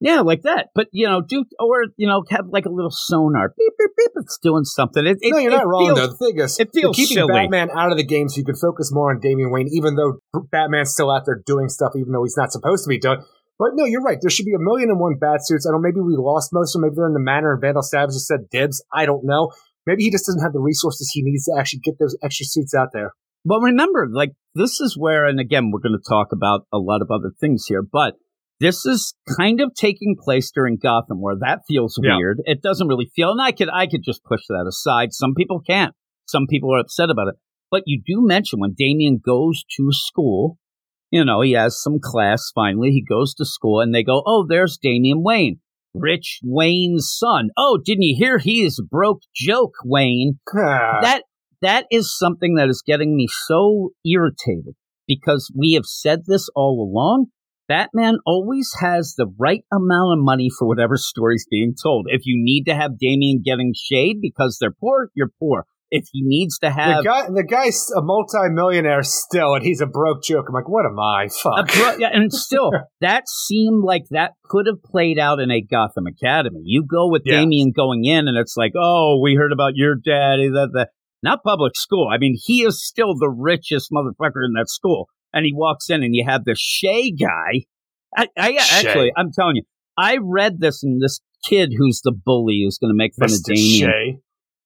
Yeah, like that. But you know, do or you know, have like a little sonar. Beep beep beep. It's doing something. It, it, no, you're not wrong feels- though. The thing is, it feels keeping silly. Batman out of the game so you can focus more on Damian Wayne, even though Batman's still out there doing stuff, even though he's not supposed to be doing. But no, you're right. There should be a million and one bat suits. I don't. know, Maybe we lost most of them. Maybe they're in the manor and Vandal Savage just said dibs. I don't know. Maybe he just doesn't have the resources he needs to actually get those extra suits out there. But remember, like this is where, and again, we're going to talk about a lot of other things here, but this is kind of taking place during Gotham, where that feels Yeah. weird. It doesn't really feel, and I could, I could just push that aside. Some people can't. Some people are upset about it. But you do mention when Damian goes to school, you know, he has some class finally. He goes to school, and they go, "Oh, there's Damian Wayne." Rich Wayne's son. Oh, didn't you hear? He is broke joke, Wayne Ah, that that is something that is getting me so irritated because we have said this all along. Batman always has the right amount of money for whatever story's being told. If you need to have Damian getting shade because they're poor, you're poor. If he needs to have the guy, the guy's a multi-millionaire still, and he's a broke joke. I'm like, what am I? Fuck. bro- yeah, and still, that seemed like that could have played out in a Gotham Academy. You go with Yeah. Damian going in, and it's like, oh, we heard about your daddy, that, that. Not public school. I mean, he is still the richest motherfucker in that school. And he walks in, and you have the Shay guy. I, I actually, I'm telling you, I read this, and this kid who's the bully who's going to make fun of Mr. Damian. Shea.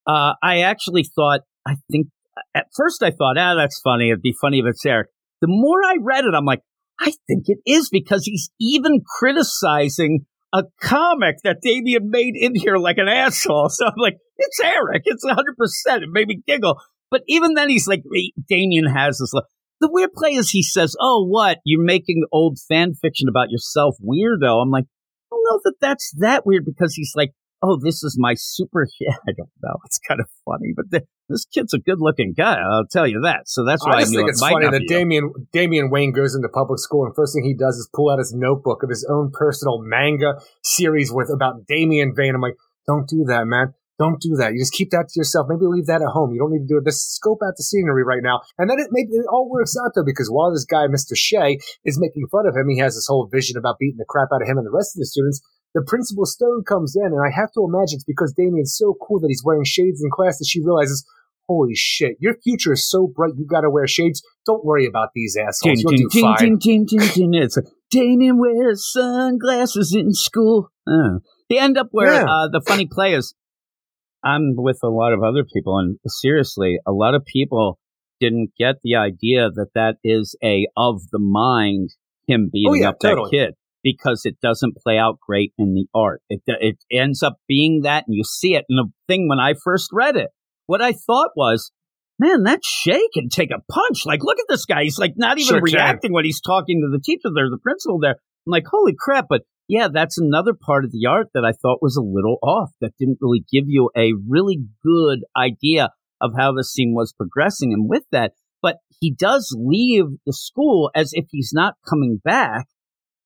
Uh, I actually thought, I think, at first I thought, ah, that's funny. It'd be funny if it's Eric. The more I read it, I'm like, I think it is because he's even criticizing a comic that Damian made in here like an asshole. So I'm like, it's Eric. It's 100%. It made me giggle. But even then, he's like, Damian has this. The weird play is he says, oh, what? You're making old fan fiction about yourself, weirdo. I'm like, I don't know that that's that weird because he's like, oh, this is my super. Yeah, I don't know. It's kind of funny, but the, this kid's a good looking guy. I'll tell you that. So that's why I I, think it it's might funny that be Damian Damian Wayne goes into public school and first thing he does is pull out his notebook of his own personal manga series with about Damian Wayne. I'm like, don't do that, man. Don't do that. You just keep that to yourself. Maybe leave that at home. You don't need to do it. Just scope out the scenery right now. And then it maybe it all works out though, because while this guy, Mr. Shea, is making fun of him, he has this whole vision about beating the crap out of him and the rest of the students. The principal Stone comes in, and I have to imagine it's because Damian's so cool that he's wearing shades in class that she realizes, holy shit, your future is so bright you gotta wear shades. Don't worry about these assholes. You'll do fine. It's Damian wears sunglasses in school. Uh, they end up where Yeah. uh, the funny play is. I'm with a lot of other people, and seriously, a lot of people didn't get the idea that that is a of the mind him beating Oh, yeah, up totally. that kid because it doesn't play out great in the art. It it ends up being that, and you see it. And the thing when I first read it, what I thought was, man, that Shay can take a punch. Like, look at this guy. He's like not even Sure reacting when he's talking to the teacher there, the principal there. I'm like, holy crap. But yeah, that's another part of the art that I thought was a little off, that didn't really give you a really good idea of how the scene was progressing. And with that, but he does leave the school as if he's not coming back.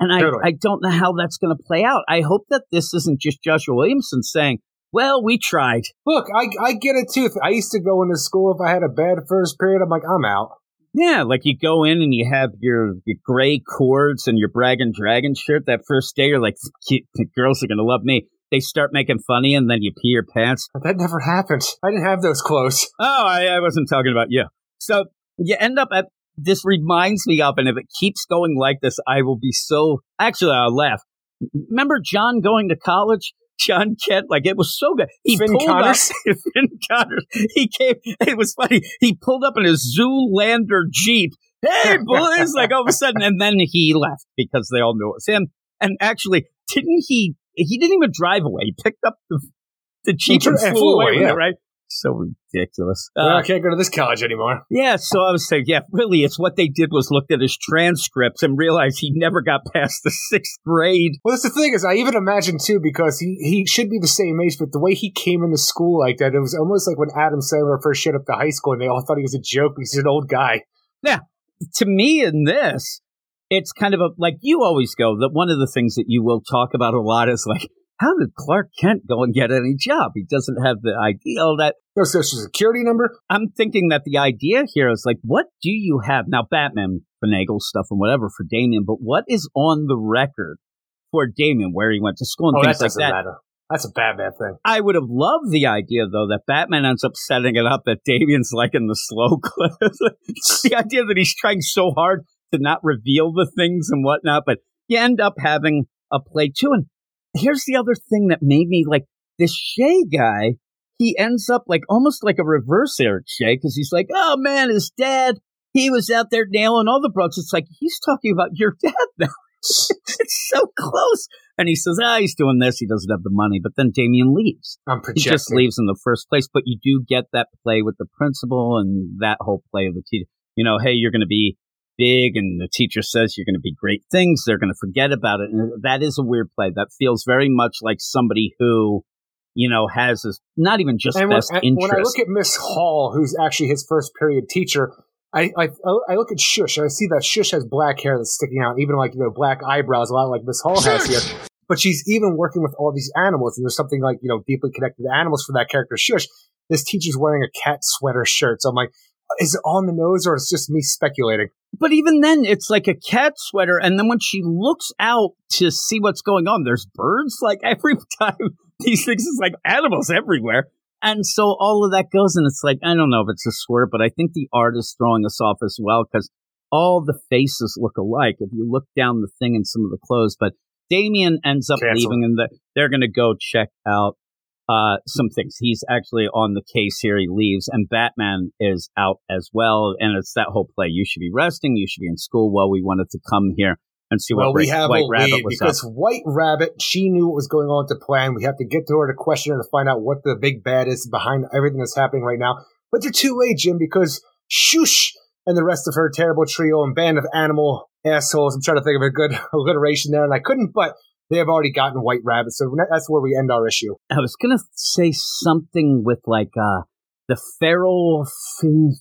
And I, Totally. I don't know how that's going to play out. I hope that this isn't just Joshua Williamson saying, well, we tried. Look, I I get it too. If I used to go into school if I had a bad first period. I'm like, I'm out. Yeah, like you go in and you have your, your gray cords and your Brag and Dragon shirt. That first day, you're like, the girls are going to love me. They start making funny and then you pee your pants. But that never happened. I didn't have those clothes. Oh, I, I wasn't talking about you. So you end up at this reminds me of, and if it keeps going like this, I will be so. Actually, I'll laugh. Remember Jon going to college? Jon Kent, like it was so good. He Finn pulled Connors? up. Finn Connors. He came. It was funny. He pulled up in his Zoolander Jeep. Hey, boys! like all of a sudden, and then he left because they all knew it was him. And actually, didn't he? He didn't even drive away. He picked up the the Jeep and flew away. away, with it, yeah. right? So ridiculous. Well, Uh, I can't go to this college anymore. yeah, so I was saying, yeah, really, it's what they did was looked at his transcripts and realized he never got past the sixth grade. Well, that's the thing is, I even imagine too because he he should be the same age, but the way he came into school like that, it was almost like when Adam Sandler first showed up to high school, and they all thought he was a joke. He's an old guy. Yeah, to me, in this, it's kind of a like you always go that one of the things that you will talk about a lot is like, how did Clark Kent go and get any job? He doesn't have the ideal that No social security number. I'm thinking that the idea here is like, what do you have now? Batman finagle stuff and whatever for Damian, but what is on the record for Damian where he went to school and Oh, that things like that? matter. That's a bad bad thing. I would have loved the idea though that Batman ends up setting it up that Damian's like in the slow clip. the idea that he's trying so hard to not reveal the things and whatnot, but you end up having a play too. And here's the other thing that made me like this Shay guy. He ends up like almost like a reverse Eric Shay because he's like, oh man, his dad. He was out there nailing all the brooks. It's like he's talking about your dad now. it's so close. And he says, ah, he's doing this. He doesn't have the money. But then Damian leaves. I'm projecting. He just leaves in the first place. But you do get that play with the principal and that whole play of the teacher. You know, hey, you're going to be big, and the teacher says you're going to be great things. They're going to forget about it. And that is a weird play. That feels very much like somebody who, you know, has this, not even just And when, best and interest. when I look at Miss Hall, who's actually his first period teacher, I, I I look at Shush. and I see that Shush has black hair that's sticking out, even like you know black eyebrows, a lot like Miss Hall has here. But she's even working with all these animals, and there's something like you know deeply connected to animals for that character Shush. This teacher's wearing a cat sweater shirt, so I'm like, is it on the nose or it's just me speculating? But even then, it's like a cat sweater. And then when she looks out to see what's going on, there's birds like every time. These things is like animals everywhere. And so all of that goes, and it's like, I don't know if it's a swerve, but I think the art is throwing us off as well because all the faces look alike. If you look down the thing and some of the clothes, but Damian ends up Cancel. leaving and the, they're going to go check out uh, some things. He's actually on the case here. He leaves, and Batman is out as well. And it's that whole play. You should be resting. You should be in school. Well, we wanted to come here and see well, what we have White Rabbit lead was because up. White Rabbit, she knew what was going on with the plan. We have to get to her to question her to find out what the big bad is behind everything that's happening right now. But they're too late, Jim, because Shush and the rest of her terrible trio and band of animal assholes. I'm trying to think of a good alliteration there, and I couldn't, but they have already gotten White Rabbit, so that's where we end our issue. I was gonna say something with like uh the feral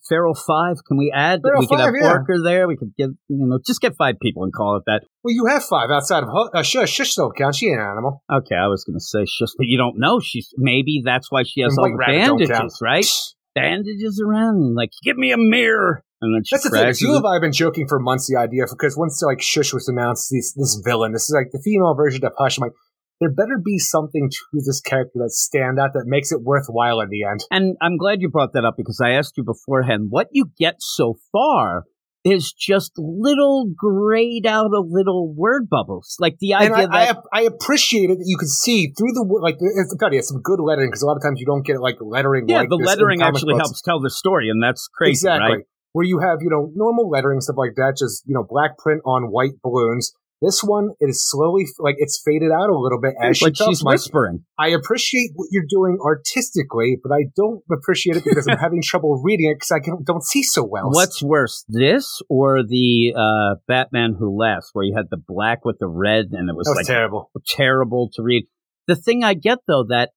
feral five. Can we add? Feral we could have Five, yeah. Parker there. We could get you know just get five people and call it that. Well, you have five outside of uh, Shush. Shush don't count. She ain't an animal. Okay, I was gonna say just, but you don't know. She's maybe that's why she has And all the bandages, right? Bandages around, like give me a mirror, and then That's the thing. You and I have been joking for months the idea because once like Shush was announced, this this villain, this is like the female version of Hush. I'm like, there better be something to this character that stand out that makes it worthwhile in the end. And I'm glad you brought that up because I asked you beforehand what you get so far is just little grayed out of little word bubbles. Like the idea and I, that I, I appreciate it that you can see through the like it's got yeah, some good lettering because a lot of times you don't get like lettering. yeah, like the lettering actually books. helps tell the story, and that's crazy, exactly. right? Where you have you know normal lettering stuff like that, just you know black print on white balloons. This one it is slowly like it's faded out a little bit as like talks. she's whispering. I appreciate what you're doing artistically, but I don't appreciate it because I'm having trouble reading it because I can, don't see so well. What's worse, this or the uh, Batman Who Laughs, where you had the black with the red, and it was was like terrible. terrible to read. The thing I get though that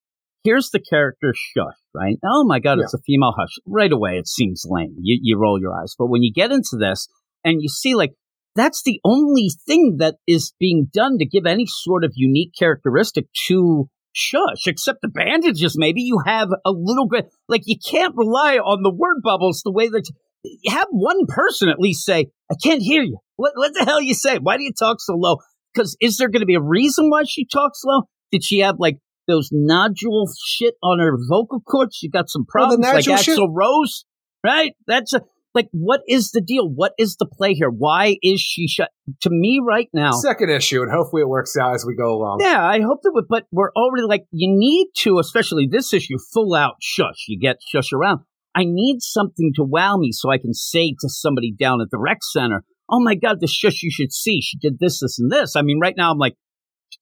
here's the character Shush, right? Oh my god, it's a female hush. Right away it seems lame. You you roll your eyes. But when you get into this and you see like that's the only thing that is being done to give any sort of unique characteristic to Shush, except the bandages. Maybe you have a little bit, like you can't rely on the word bubbles the way that you have one person at least say, I can't hear you. What, what the hell you say? Why do you talk so low? Because is there going to be a reason why she talks low? Did she have like those nodule shit on her vocal cords? She got some Well, problems, like nodule shit- Axl Rose, right? That's a, like, what is the deal? What is the play here? Why is she shut? To me, right now, Second issue, and hopefully it works out as we go along. yeah, I hope that would, but we're already like, you need to, especially this issue, full out shush. You get shush around. I need something to wow me so I can say to somebody down at the rec center, oh my God, the shush you should see. She did this, this, and this. I mean, right now I'm like,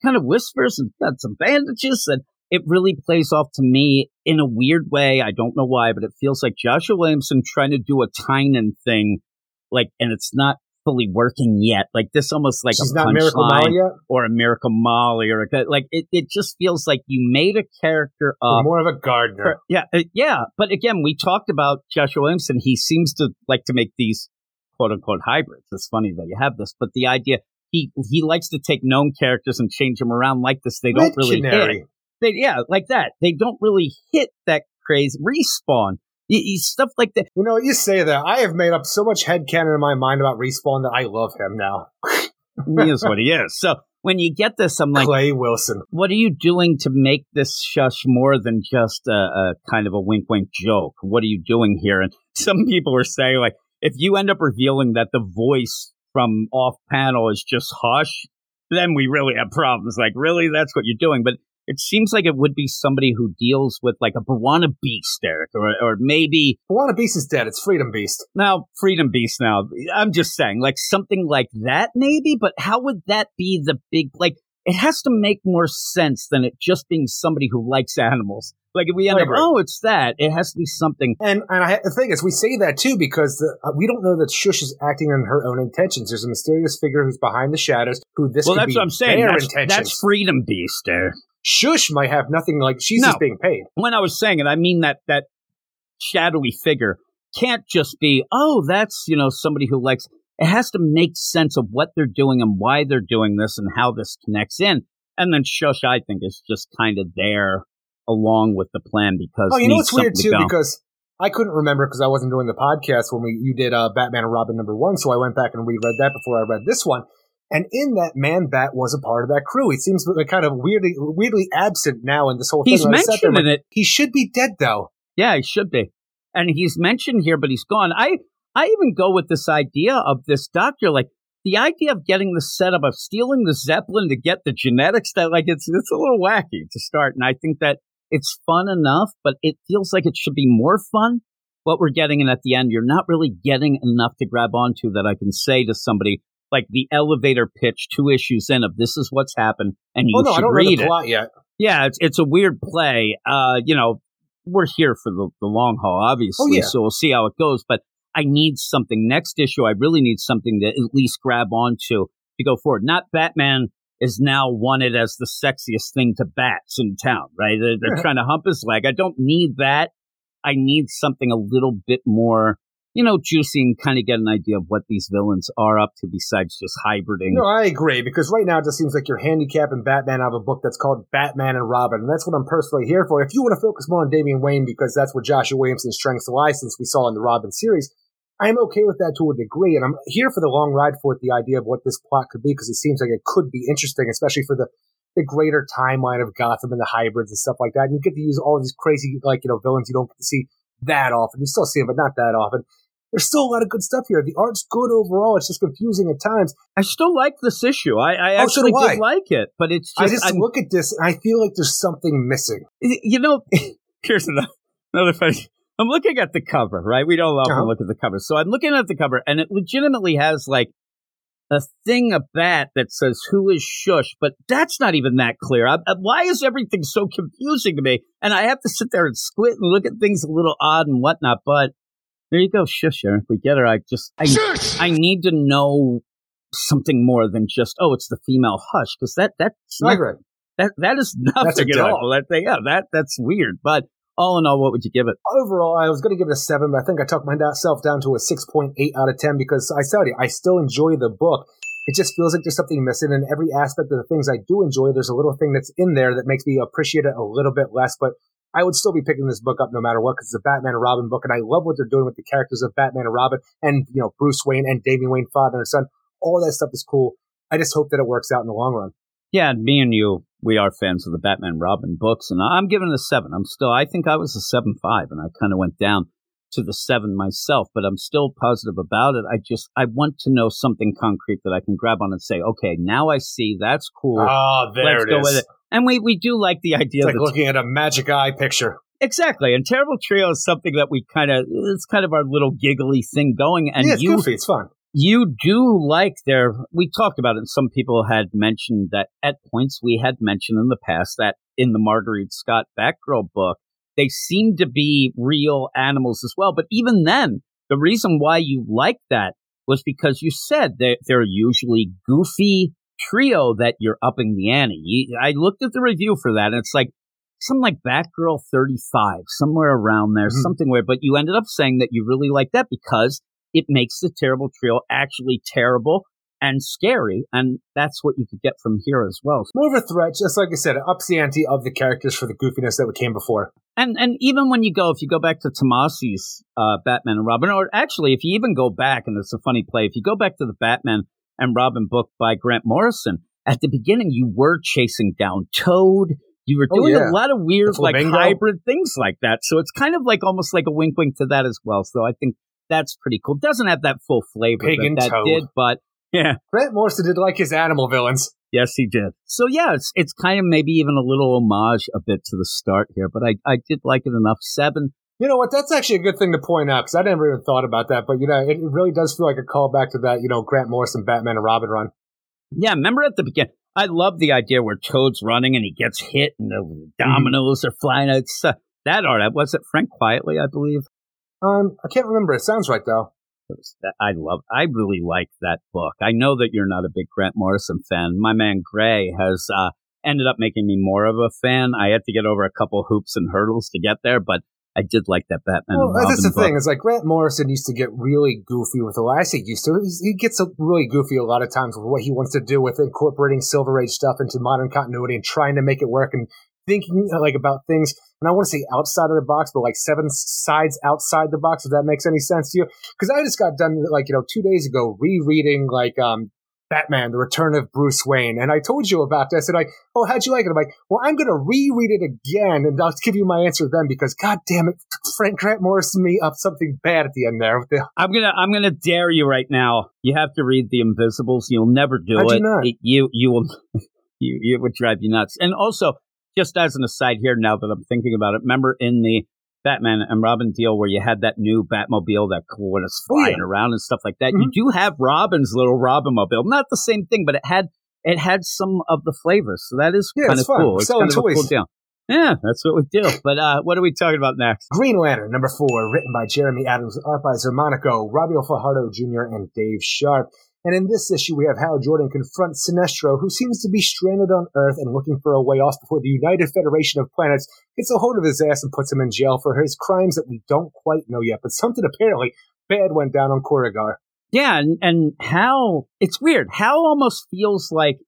kind of whispers and got some bandages and it really plays off to me in a weird way. I don't know why, but it feels like Joshua Williamson trying to do a Tynion thing, like, and it's not fully working yet. Like this almost like She's a Miracle punchline Molly or a Miracle Molly or a, like it, it just feels like you made a character up. more of a gardener. Yeah, uh, yeah, but again, we talked about Joshua Williamson. He seems to like to make these quote unquote hybrids. It's funny that you have this, but the idea he he likes to take known characters and change them around like this. They don't really hit. They, yeah, like that. They don't really hit that crazy respawn. Y- y- stuff like that. You know, you say that. I have made up so much headcanon in my mind about Respawn that I love him now. He is what he is. So when you get this, I'm like, Clay Wilson. what are you doing to make this shush more than just a, a kind of a wink wink joke? What are you doing here? And some people are saying, like, if you end up revealing that the voice from off panel is just hush, then we really have problems. Like, really? That's what you're doing. But it seems like it would be somebody who deals with like a B'wana Beast, Eric, or, or maybe B'wana Beast is dead. It's Freedom Beast. now Freedom Beast. Now I'm just saying, like something like that, maybe. But how would that be the big like? It has to make more sense than it just being somebody who likes animals. Like if we end up, oh, it's that. It has to be something. And and I, the thing is, we say that too because the, uh, we don't know that Shush is acting on her own intentions. There's a mysterious figure who's behind the shadows who this well, that's what I'm saying. That's, that's Freedom Beast there. Shush might have nothing like she's No. just being paid. When I was saying it, I mean that that shadowy figure can't just be, oh, that's you know somebody who likes. It has to make sense of what they're doing and why they're doing this and how this connects in. And then Shush, I think, is just kind of there along with the plan because Oh, you know what's weird too to because I couldn't remember because I wasn't doing the podcast when we you did uh, Batman and Robin number one, so I went back and reread that before I read this one. And in that, Man Bat was a part of that crew. He seems like kind of weirdly weirdly absent now in this whole He's thing. And I sat there mentioned in it. He should be dead though. Yeah, he should be. And he's mentioned here, but he's gone. I I even go with this idea of this doctor, like the idea of getting the setup of stealing the Zeppelin to get the genetics that like it's it's a little wacky to start. And I think that it's fun enough, but it feels like it should be more fun. What we're getting in at the end, you're not really getting enough to grab onto that I can say to somebody like the elevator pitch two issues in of this is what's happened and you oh no, should I don't read the it. yet. Yeah, it's it's a weird play. Uh, you know, we're here for the, the long haul, obviously, Oh, yeah. so we'll see how it goes. But I need something next issue. I really need something to at least grab onto to go forward. Not Batman is now wanted as the sexiest thing to bats in town, right? They're, they're trying to hump his leg. I don't need that. I need something a little bit more, you know, juicy and kind of get an idea of what these villains are up to besides just hybriding. No, I agree because right now it just seems like you're handicapping Batman out of a book that's called Batman and Robin, and that's what I'm personally here for. If you want to focus more on Damian Wayne because that's where Joshua Williamson's strengths lie, since we saw in the Robin series, I am okay with that to a degree, and I'm here for the long ride for it. The idea of what this plot could be because it seems like it could be interesting, especially for the the greater timeline of Gotham and the hybrids and stuff like that. And you get to use all these crazy, like, you know, villains you don't get to see that often. You still see them, but not that often. There's still a lot of good stuff here. The art's good overall. It's just confusing at times. I still like this issue. I, I Oh, so actually do I. did like it, but it's I just, just I'm- look at this and I feel like there's something missing. you know, here's another, another funny. I'm looking at the cover, right? We don't often Uh-huh. look at the cover. So I'm looking at the cover and it legitimately has like a thing, a bat that says, who is shush? But that's not even that clear. I, I- why is everything so confusing to me? And I have to sit there and squint and look at things a little odd and whatnot. But there you go. Shush, Aaron. We get her. I just, I, I need to know something more than just, oh, it's the female hush. Cause that, that's not that that is nothing at all. That thing, yeah, that that's weird. But all in all, what would you give it? Overall, I was going to give it a 7, but I think I talked myself down to a 6.8 out of 10 because I you, I still enjoy the book. It just feels like there's something missing in every aspect of the things I do enjoy. There's a little thing that's in there that makes me appreciate it a little bit less, but I would still be picking this book up no matter what because it's a Batman and Robin book, and I love what they're doing with the characters of Batman and Robin and, you know, Bruce Wayne and Damian Wayne, father and son. All that stuff is cool. I just hope that it works out in the long run. Yeah, me and you, we are fans of the Batman Robin books, and I'm giving it a seven. I'm still, I think I was a seven five, and I kind of went down to the seven myself, but I'm still positive about it. I just, I want to know something concrete that I can grab on and say, okay, now I see. That's cool. Oh, there Let's it go is. with it. And we, we do like the idea It's like looking at a magic eye picture. exactly. And Terrible Trio is something that we kind of, it's kind of our little giggly thing going. And yeah, it's you, goofy. It's fun. You do like their we talked about it. And some people had mentioned that at points we had mentioned in the past that in the Mairghread Scott batgirl book they seem to be real animals as well. But even then the reason why you liked that was because you said that they're usually goofy trio that you're upping the ante. You- i looked at the review for that and it's like something like batgirl 35 somewhere around there Mhm. something where, but you ended up saying that you really like that because it makes the terrible trio actually terrible and scary, and that's what you could get from here as well. more of a threat, just like I said, it ups the ante of the characters for the goofiness that came before. And and even when you go, if you go back to Tomasi's uh, Batman and Robin, or actually, if you even go back, and it's a funny play, if you go back to the Batman and Robin book by Grant Morrison, at the beginning you were chasing down Toad. You were Oh, doing yeah. a lot of weird, like hybrid things like that. So it's kind of like almost like a wink, wink to that as well. So I think that's pretty cool. Doesn't have that full flavor Pig that that did, but yeah, Grant Morrison did like his animal villains. Yes, he did. So yeah, it's it's kind of maybe even a little homage a bit to the start here, but I I did like it enough. Seven. You know what? That's actually a good thing to point out because I never even thought about that. But you know, it really does feel like a callback to that, you know, Grant Morrison Batman and Robin run. Yeah, remember at the beginning, I love the idea where Toad's running and he gets hit and the dominoes are flying. It's uh, that art. Was it Frank Quitely? I believe. Um, I can't remember. It sounds right though. Was I love. I really like that book. I know that you're not a big Grant Morrison fan. My man Gray has uh, ended up making me more of a fan. I had to get over a couple hoops and hurdles to get there, but I did like that Batman. well, that's the book. thing. It's like Grant Morrison used to get really goofy with a lot. I say used to. He gets a, really goofy a lot of times with what he wants to do with incorporating Silver Age stuff into modern continuity and trying to make it work and thinking uh, like about things. And I want to say outside of the box, but like seven sides outside the box. If that makes any sense to you, because I just got done like you know two days ago rereading like um Batman: The Return of Bruce Wayne, and I told you about this. And I, oh, how'd you like it? I'm like, well, I'm gonna reread it again, and I'll give you my answer then because, god damn it, Frank Grant Morrison me up something bad at the end there. I'm gonna I'm gonna dare you right now. You have to read the Invisibles. You'll never do How'd it. you not? It- You you will you it would drive you nuts. And also, just as an aside here, now that I'm thinking about it, remember in the Batman and Robin deal where you had that new Batmobile that was Oh, yeah. flying around and stuff like that. Mhm. You do have Robin's little Robinmobile, not the same thing, but it had it had some of the flavors. So that is Yeah, kind of cool. It's Selling kind of a cool deal. Yeah, that's what we do. But uh, what are we talking about next? Green Lantern number four, written by Jeremy Adams, art by Xermanico, Romulo Fajardo Jr., and Dave Sharpe. And in this issue, we have Hal Jordan confront Sinestro, who seems to be stranded on Earth and looking for a way off before the United Federation of Planets gets a hold of his ass and puts him in jail for his crimes that we don't quite know yet. But something apparently bad went down on Korugar. Yeah, and, and how it's weird. Hal almost feels like,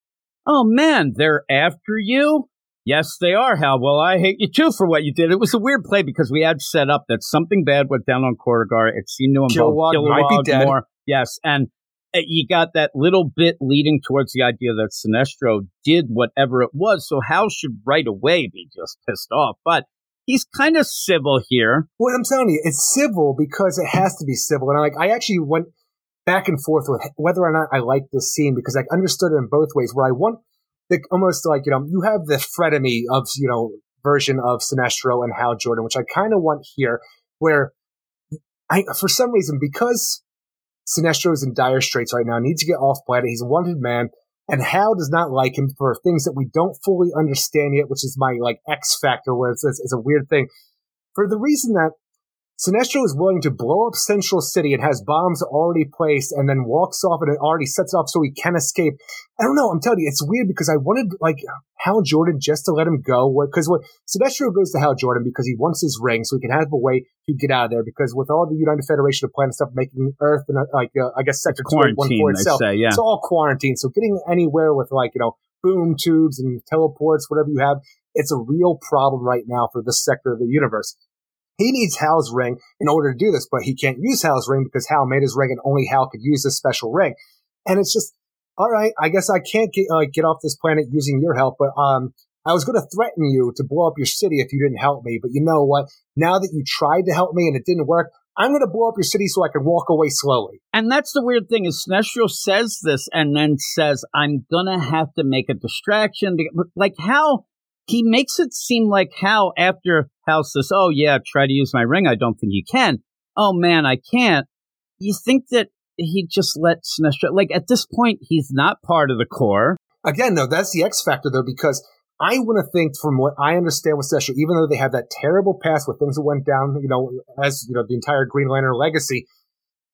oh man, they're after you. Yes, they are, Hal. Well, I hate you too for what you did. It was a weird play because we had set up that something bad went down on Korugar. It seemed to involve Kilowog might be dead. more. Yes, and you got that little bit leading towards the idea that Sinestro did whatever it was. So Hal should right away be just pissed off. But he's kind of civil here. What I'm telling you, it's civil because it has to be civil. And I like, I actually went back and forth with whether or not I like this scene because I understood it in both ways. Where I want the almost like you know you have the frenemy of you know version of Sinestro and Hal Jordan, which I kind of want here, where I for some reason because Sinestro is in dire straits right now, needs to get off planet. He's a wanted man. And Hal does not like him for things that we don't fully understand yet, which is my like X factor, where it's, it's, it's a weird thing. For the reason that Sinestro is willing to blow up Central City and has bombs already placed and then walks off and it already sets off so he can escape. I don't know. I'm telling you, it's weird because I wanted like Hal Jordan just to let him go. Because what Sinestro goes to Hal Jordan because he wants his ring so he can have a way to get out of there. Because with all the United Federation of Planets stuff making Earth and uh, like uh, I guess Sector quarantine for itself, say, yeah. it's all quarantine. So getting anywhere with like you know boom tubes and teleports, whatever you have, it's a real problem right now for this sector of the universe. He needs Hal's ring in order to do this, but he can't use Hal's ring because Hal made his ring and only Hal could use this special ring. And it's just, all right, I guess I can't get, uh, get off this planet using your help, but, um, I was going to threaten you to blow up your city if you didn't help me. But you know what? Now that you tried to help me and it didn't work, I'm going to blow up your city so I can walk away slowly. And that's the weird thing is Sinestro says this and then says, I'm going to have to make a distraction. Like how he makes it seem like Hal, after Hal says, Oh, yeah, try to use my ring. I don't think you can. Oh, man, I can't. You think that he just let Sinestro, like at this point, he's not part of the core. Again, though, that's the X factor, though, because I want to think from what I understand with Sinestro, even though they have that terrible past with things that went down, you know, as, you know, the entire Green Lantern legacy,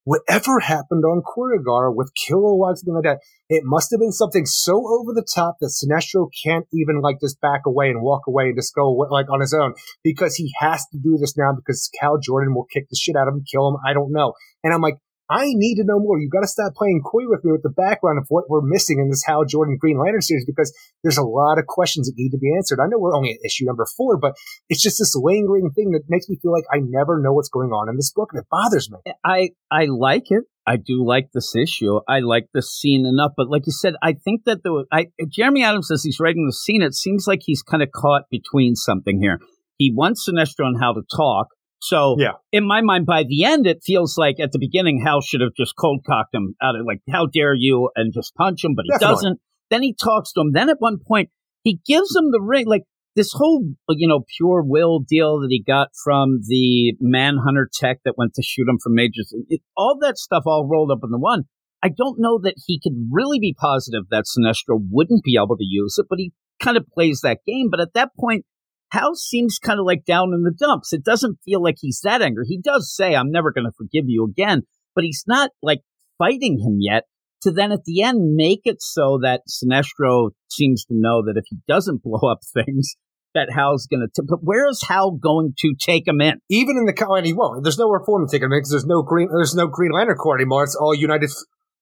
whatever happened on Korugar with Kilowog, something like that, it must have been something so over the top that Sinestro can't even like just back away and walk away and just go like on his own because he has to do this now because Hal Jordan will kick the shit out of him, kill him. I don't know. And I'm like, I need to know more. You've got to stop playing coy with me with the background of what we're missing in this Hal Jordan Green Lantern series because there's a lot of questions that need to be answered. I know we're only at issue number four, but it's just this lingering thing that makes me feel like I never know what's going on in this book, and it bothers me. I I like it. I do like this issue. I like the scene enough, but like you said, I think that the I, Jeremy Adams says he's writing the scene. It seems like he's kind of caught between something here. He wants Sinestro on how to talk, so yeah. in my mind, by the end, it feels like at the beginning, Hal should have just cold cocked him out of like, how dare you, and just punch him, but he Definitely. doesn't. Then he talks to him. Then at one point, he gives him the ring. Like this whole, you know, pure will deal that he got from the Manhunter tech that went to shoot him from Majors. It, all that stuff all rolled up into one. I don't know that he could really be positive that Sinestro wouldn't be able to use it, but he kind of plays that game. But at that point, Hal seems kind of like down in the dumps. It doesn't feel like he's that angry. He does say, I'm never going to forgive you again, but he's not like fighting him yet to then at the end make it so that Sinestro seems to know that if he doesn't blow up things, that Hal's going to. But where is Hal going to take him in? Even in the and he won't. There's nowhere for him to take him in because there's no green. There's no Green Lantern Corps anymore. It's all United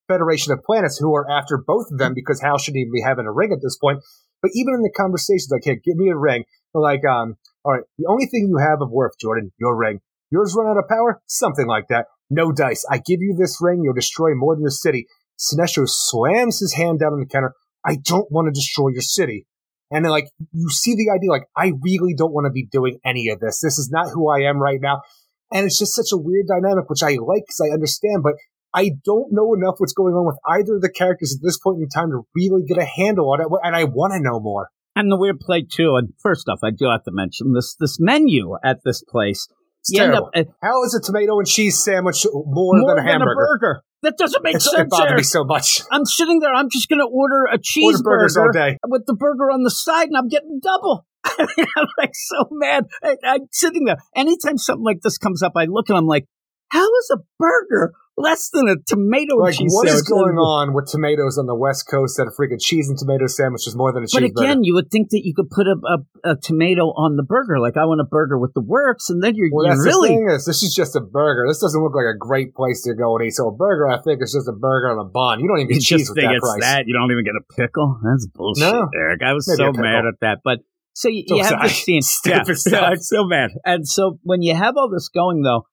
Federation of Planets who are after both of them because Hal shouldn't even be having a ring at this point. But even in the conversations, like, hey, give me a ring. Like, um, all right, the only thing you have of worth, Jordan, your ring. Yours run out of power? Something like that. No dice. I give you this ring, you'll destroy more than the city. Sinestro slams his hand down on the counter. I don't want to destroy your city. And then, like, you see the idea, like, I really don't want to be doing any of this. This is not who I am right now. And it's just such a weird dynamic, which I like because I understand, but I don't know enough what's going on with either of the characters at this point in time to really get a handle on it, and I want to know more. And the weird play too. And first off, I do have to mention this this menu at this place. Up, uh, How is a tomato and cheese sandwich more, more than a hamburger? A burger. That doesn't make it's, sense. It bothered me so much. I'm sitting there. I'm just going to order a cheeseburger all day. with the burger on the side, and I'm getting double. I'm like so mad. I, I'm sitting there. Anytime something like this comes up, I look and I'm like, how is a burger less than a tomato like, cheese what sandwich? is going on with tomatoes on the West Coast that a freaking cheese and tomato sandwich is more than a cheese. But cheeseburger? again, you would think that you could put a, a, a tomato on the burger. Like, I want a burger with the works, and then you're, well, you're that's really. the thing is, this is just a burger. This doesn't look like a great place to go and eat. So a burger, I think, is just a burger on a bun. You don't even You get cheese just with that price. that. You don't even get a pickle. That's bullshit, No. Eric. I was Maybe so mad at that. But so you, So you have this scene. Stupid yeah. I'm so mad. And so when you have all this going, though,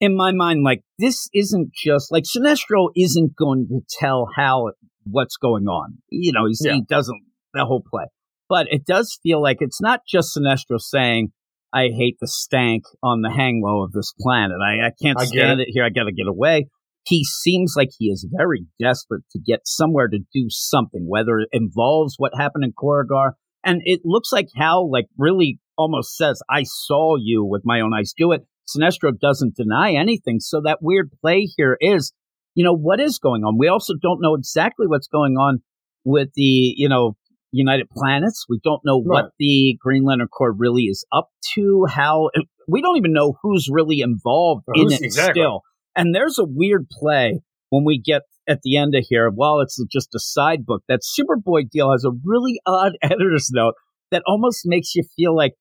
in my mind, like this isn't just like Sinestro isn't going to tell Hal what's going on. You know, yeah. he doesn't the whole play, but it does feel like it's not just Sinestro saying, "I hate the stank on the hang low of this planet. I, I can't I stand it. it here. I got to get away." He seems like he is very desperate to get somewhere to do something, whether it involves what happened in Korugar. And it looks like Hal, like, really almost says, I saw you with my own eyes do it. Sinestro doesn't deny anything. So that weird play here is, you know, what is going on? We also don't know exactly what's going on with the, you know, United Planets. We don't know right. what the Green Lantern Corps really is up to, how we don't even know who's really involved in it exactly. still. And there's a weird play when we get at the end of here. While it's just a side book, that Superboy deal has a really odd editor's note that almost makes you feel like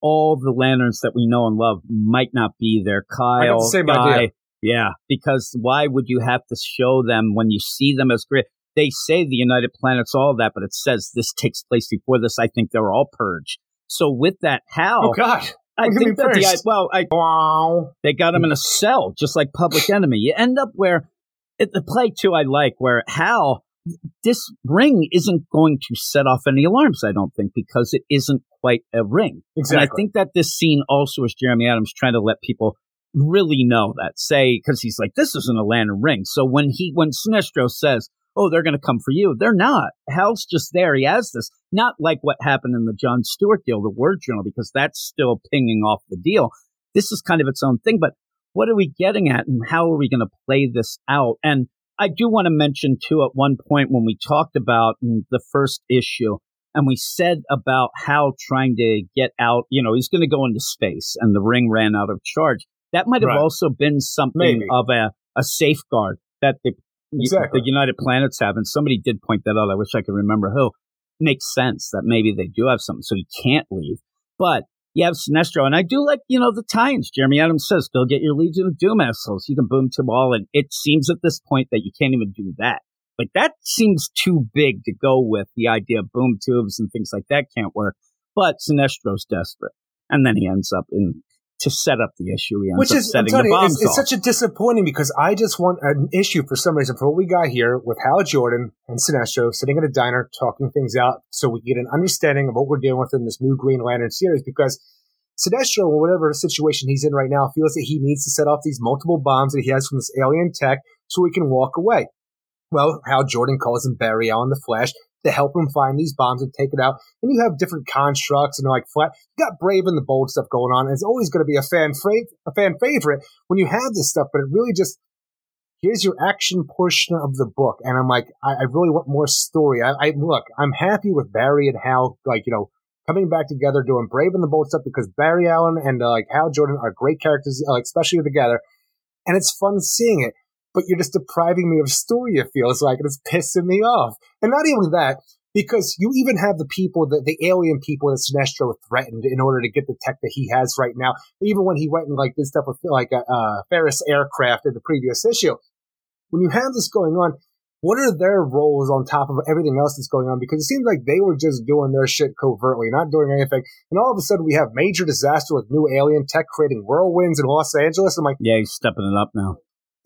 all the lanterns that we know and love might not be there. Kyle, the same Guy, idea. yeah, because why would you have to show them when you see them as great? They say the United Planets, all that, but it says this takes place before this. I think they're all purged. So with that, how? Oh God. I think that the well, I, wow. they got him in a cell, just like Public Enemy. You end up where it, the play too. I like where Hal this ring isn't going to set off any alarms, I don't think, because it isn't quite a ring. Exactly. And I think that this scene also is Jeremy Adams trying to let people really know that. Say, because he's like, this isn't a lantern ring. So when he, when Sinestro says, oh, they're going to come for you, they're not. Hal's just there. He has this. Not like what happened in the John Stewart deal, the War Journal, because that's still pinging off the deal. This is kind of its own thing. But what are we getting at and how are we going to play this out? And I do want to mention too, at one point when we talked about the first issue, and we said about how trying to get out, you know, he's going to go into space, and the ring ran out of charge. That might have right. also been something Maybe. of a, a safeguard that the exactly. the United Planets have, and somebody did point that out. I wish I could remember who. Makes sense that maybe they do have something, so he can't leave. But you have Sinestro, and I do like, you know, the tie-ins. Jeremy Adams says, go get your Legion of Doom assholes. You can boom to all, and it seems at this point that you can't even do that. Like, that seems too big to go with. The idea of boom tubes and things like that can't work. But Sinestro's desperate. And then he ends up in to set up the issue. Which is, setting the bombs it's, it's, such a disappointing because I just want an issue for some reason for what we got here with Hal Jordan and Sinestro sitting at a diner talking things out so we get an understanding of what we're dealing with in this new Green Lantern series because Sinestro, or whatever situation he's in right now, feels that he needs to set off these multiple bombs that he has from this alien tech so he can walk away. Well, Hal Jordan calls him Barry Allen the Flash to help him find these bombs and take it out. And you have different constructs and like flat. You got Brave and the Bold stuff going on. It's always going to be a fan fra- a fan favorite when you have this stuff. But it really just here's your action portion of the book. And I'm like, I, I really want more story. I, I look, I'm happy with Barry and Hal, like you know, coming back together, doing Brave and the Bold stuff because Barry Allen and uh, like Hal Jordan are great characters, like especially together. And it's fun seeing it but you're just depriving me of story, it feels like, and it's pissing me off. And not even that, because you even have the people, the, the alien people that Sinestro threatened in order to get the tech that he has right now. Even when he went and like did stuff with like a, a Ferris aircraft in the previous issue. When you have this going on, what are their roles on top of everything else that's going on? Because it seems like they were just doing their shit covertly, not doing anything. And all of a sudden we have major disaster with new alien tech creating whirlwinds in Los Angeles. I'm like, yeah, he's stepping it up now.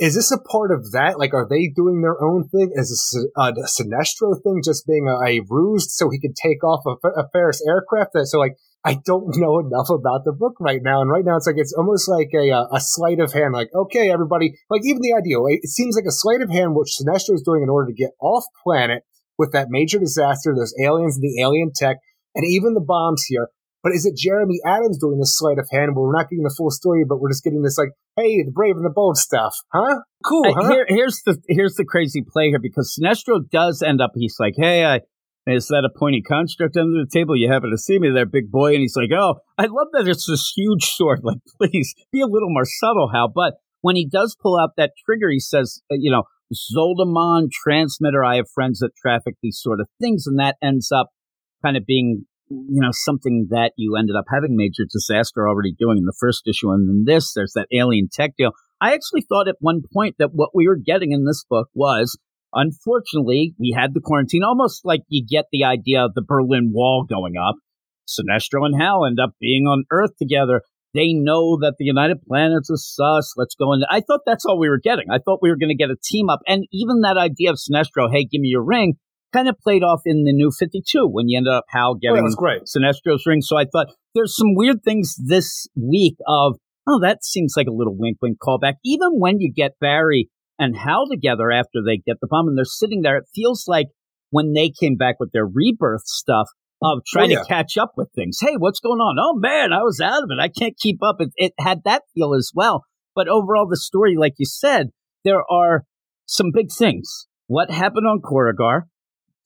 Is this a part of that? Like, are they doing their own thing? Is this a, a Sinestro thing just being a, a ruse so he could take off a, a Ferris aircraft? That, so, like, I don't know enough about the book right now. And right now, it's like, it's almost like a, a sleight of hand. Like, okay, everybody, like, even the idea, it seems like a sleight of hand, which Sinestro is doing in order to get off planet with that major disaster, those aliens and the alien tech, and even the bombs here. But is it Jeremy Adams doing this sleight of hand where we're not getting the full story, but we're just getting this like, hey, the brave and the bold stuff, huh? Cool, huh? Here, here's the here's the crazy play here because Sinestro does end up. He's like, hey, I. Is that a pointy construct under the table? You happen to see me there, big boy. And he's like, Oh, I love that it's this huge sword. Like, please be a little more subtle, Hal. But when he does pull out that trigger, he says, uh, You know, Zoldamon transmitter. I have friends that traffic these sort of things. And that ends up kind of being you know, something that you ended up having major disaster already doing in the first issue. And then this, there's that alien tech deal. I actually thought at one point that what we were getting in this book was, unfortunately, we had the quarantine, almost like you get the idea of the Berlin Wall going up. Sinestro and Hal end up being on Earth together. they know that the United Planets is sus. Let's go in. I thought that's all we were getting. I thought we were going to get a team up. And even that idea of Sinestro, hey, give me your ring, kind of played off in the new 52 when you ended up Hal oh, getting was great. Sinestro's ring. So I thought there's some weird things this week of, oh, that seems like a little wink wink callback. Even when you get Barry and Hal together after they get the bomb and they're sitting there, it feels like when they came back with their rebirth stuff of oh, trying Oh, yeah. to catch up with things. Hey, what's going on? Oh man, I was out of it. I can't keep up. It, it had that feel as well. But overall, the story, like you said, there are some big things. What happened on Korugar?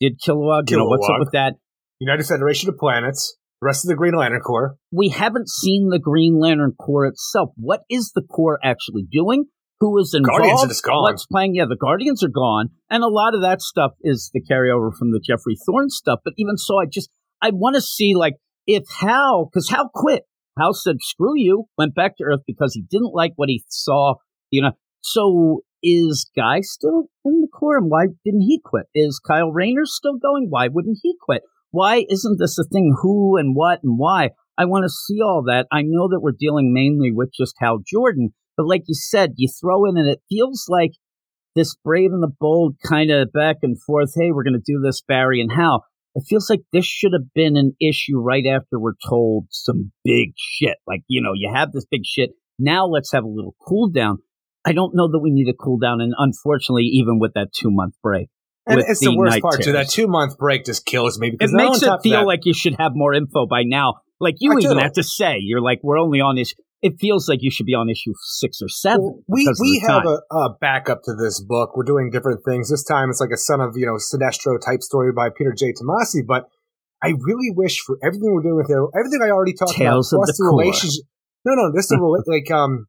Did Kilowog, you know, what's up with that? United Federation of Planets, the rest of the Green Lantern Corps. we haven't seen the Green Lantern Corps itself. What is the Corps actually doing? Who is involved? Guardians are just gone. What's playing? Yeah, the Guardians are gone, and a lot of that stuff is the carryover from the Geoffrey Thorne stuff. But even so, I just I want to see like if Hal, because Hal quit. Hal said, "Screw you," went back to Earth because he didn't like what he saw. You know, so is Guy still in the Corps, and why didn't he quit? Is Kyle Rayner still going? Why wouldn't he quit? Why isn't this a thing? Who and what and why? I want to see all that. I know that we're dealing mainly with just Hal Jordan, but like you said, you throw in and it feels like this brave and the bold kind of back and forth. Hey, we're going to do this, Barry and Hal. It feels like this should have been an issue right after we're told some big shit. Like, you know, you have this big shit. Now let's have a little cool down. I don't know that we need a cool down. And unfortunately, even with that two month break, And it's the, worst night part, too. That two month break just kills me because it makes it feel that- like you should have more info by now. Like you I even do. have to say, you're like, we're only on issue. It feels like you should be on issue six or seven. Well, we we have a, a backup to this book. We're doing different things. This time it's like a son of you know Sinestro type story by Peter J. Tomasi. But I really wish for everything we're doing with it, everything I already talked Tales about, of plus the the, relationship. No, no, this the rela- like um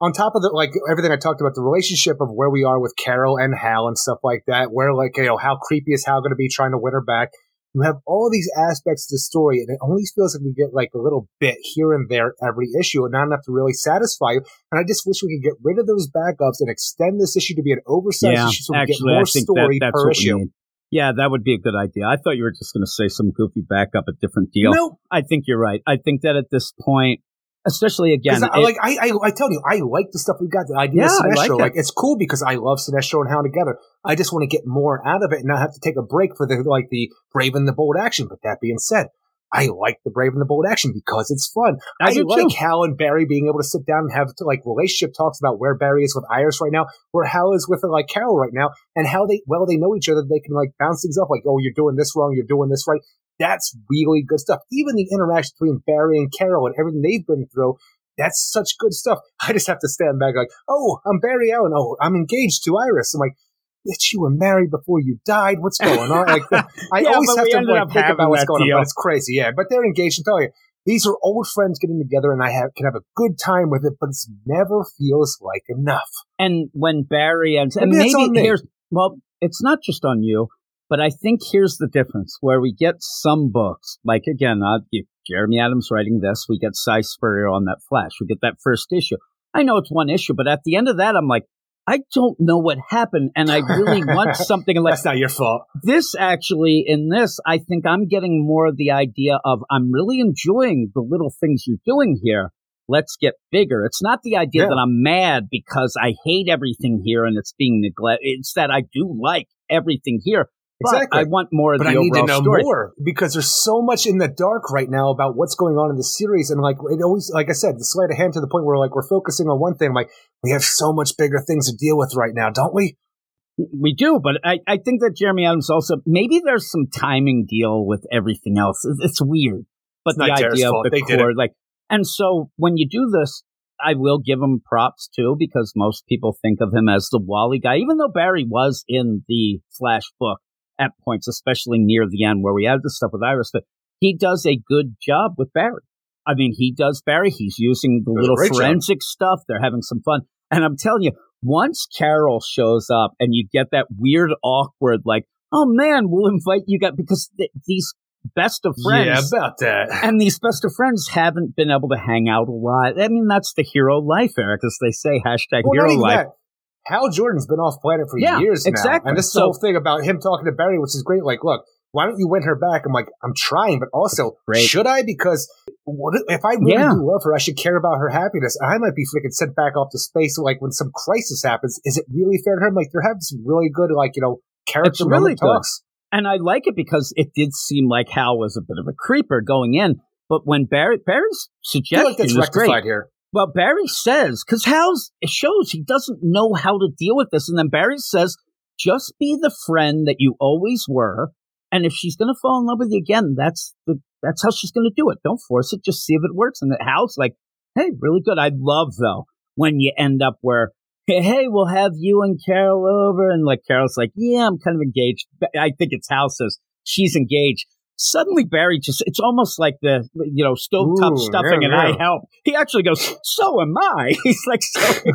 on top of the like everything I talked about, the relationship of where we are with Carol and Hal and stuff like that. Where like you know how creepy is Hal going to be trying to win her back. You have all these aspects to the story, and it only feels like we get like a little bit here and there every issue, and not enough to really satisfy you. And I just wish we could get rid of those backups and extend this issue to be an oversized yeah, issue so we actually, get more that, story that's per issue. Yeah, that would be a good idea. I thought you were just going to say some goofy backup, a different deal. No, I think you're right. I think that at this point, especially again, I, it- like I, I, I tell you, I like the stuff we got. The idea Yeah, of I like Sinestro, it. like, it's cool because I love Sinestro and Hal together. I just want to get more out of it and not have to take a break for the like the brave and the bold action. But that being said. I like the brave and the bold action because it's fun. I I, like too. Hal and Barry being able to sit down and have like relationship talks about where Barry is with Iris right now, where Hal is with like Carol right now, and how they well they know each other. They can like bounce things off, like oh you're doing this wrong, you're doing this right. That's really good stuff. Even the interaction between Barry and Carol and everything they've been through, that's such good stuff. I just have to stand back like, oh, I'm Barry Allen. Oh, I'm engaged to Iris. I'm like, bitch, you were married before you died. What's going on? Like, I Yeah, always have to like think about what's going deal. on. But it's crazy, yeah. But they're engaged. I'm telling you, these are old friends getting together, and I have can have a good time with it. But it never feels like enough. and when Barry and, and Maybe maybe here's well, it's not just on you, but I think here's the difference where we get some books, like again, uh, Jeremy Adams writing this, we get Si Spurrier on that Flash, we get that first issue. I know it's one issue, but at the end of that, I'm like, I don't know what happened, and I really want something like That's not your fault. this actually in this i think i'm getting more of the idea of i'm really enjoying the little things you're doing here let's get bigger it's not the idea Yeah. that i'm mad because i hate everything here and it's being neglected it's that i do like everything here but Exactly. i want more of But the I need to know story more because there's so much in the dark right now about what's going on in the series, and like it always, like I said, the sleight of hand to the point where like we're focusing on one thing. Like we have so much bigger things to deal with right now, don't we? we do but I, I think that jeremy adams also maybe there's some timing deal with everything else It's- it's weird but It's the idea of the They core like and so when you do this i will give him props too because most people think of him as the wally guy even though barry was in the flash book at points especially near the end where we have this stuff with iris but he does a good job with barry i mean he does barry he's using the a little great job. forensic stuff they're having some fun and i'm telling you once Carol shows up and you get that weird, awkward, like, oh man, we'll invite you guys because th- these best of friends Yeah, about that. and these best of friends haven't been able to hang out a lot. I mean, that's the hero life, Eric, as they say, hashtag Well, hero life. that. Hal Jordan's been off planet for Yeah, years now, exactly. and this So- whole thing about him talking to Barry, which is great. Like, look, why don't you win her back? I'm like, I'm trying, but also, Great. should I? Because what if I really Yeah. do love her? I should care about her happiness. I might be freaking sent back off to space. Like when some crisis happens, is it really fair to her? I'm like, they're having some really good, like you know, character really talks. And I like it because it did seem like Hal was a bit of a creeper going in. But when Barry Barry's I suggestion feel like that's was great. rectified here. Well, Barry says, because Hal's, it shows he doesn't know how to deal with this. And then Barry says, just be the friend that you always were. And if she's going to fall in love with you again, that's the, that's how she's going to do it. Don't force it. Just see if it works. And Hal's like, hey, really good. I love though when you end up where, hey, hey, we'll have you and Carol over. And like Carol's like, yeah, I'm kind of engaged. I think it's Hal says she's engaged. Suddenly Barry just, it's almost like the, you know, stovetop Ooh, stuffing yeah, and I help. He actually goes, so am I. He's like, so excited.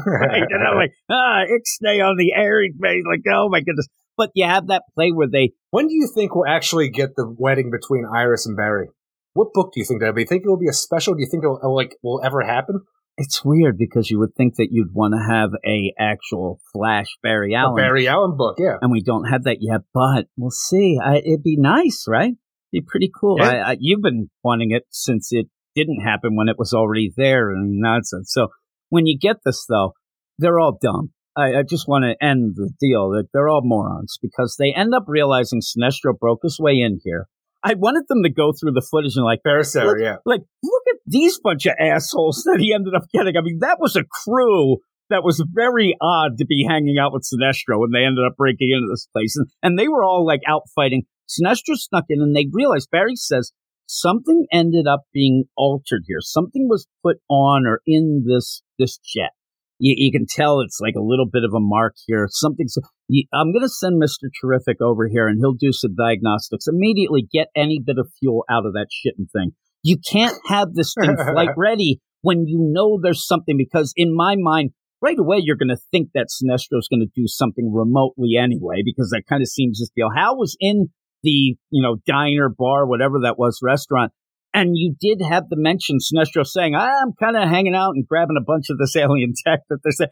And I'm like, ah, ixnay on the air. He's like, oh my goodness. But you have that play where they, When do you think we'll actually get the wedding between Iris and Barry? What book do you think that'll be? Think it will be a special? Do you think it will, like will ever happen? it's weird because you would think that you'd want to have a actual Flash Barry A Allen. Barry Allen book, yeah. and we don't have that yet, but we'll see. I, it'd be nice, right? Be pretty cool. Yeah. I, I, you've been wanting it since it didn't happen when it was already there and nonsense. So when you get this, though, they're all dumb. I, I just want to end the deal that they're all morons because they end up realizing Sinestro broke his way in here. I wanted them to go through the footage and like, Barrister, Look- yeah. like, look at these bunch of assholes that he ended up getting. I mean, that was a crew that was very odd to be hanging out with Sinestro when they ended up breaking into this place. And, and they were all like out fighting. Sinestro snuck in and they realized, Barry says, something ended up being altered here. Something was put on or in this, this jet. You, you can tell it's like a little bit of a mark here. Something's, you, I'm going to send Mr. Terrific over here and he'll do some diagnostics. Immediately get any bit of fuel out of that shitting thing. You can't have this thing flight ready when you know there's something because in my mind, right away you're going to think that Sinestro's going to do something remotely anyway because that kind of seems this deal. Hal was in the, you know, diner, bar, whatever that was, restaurant. And you did have the mention Sinestro saying, I'm kind of hanging out and grabbing a bunch of this alien tech that they're saying.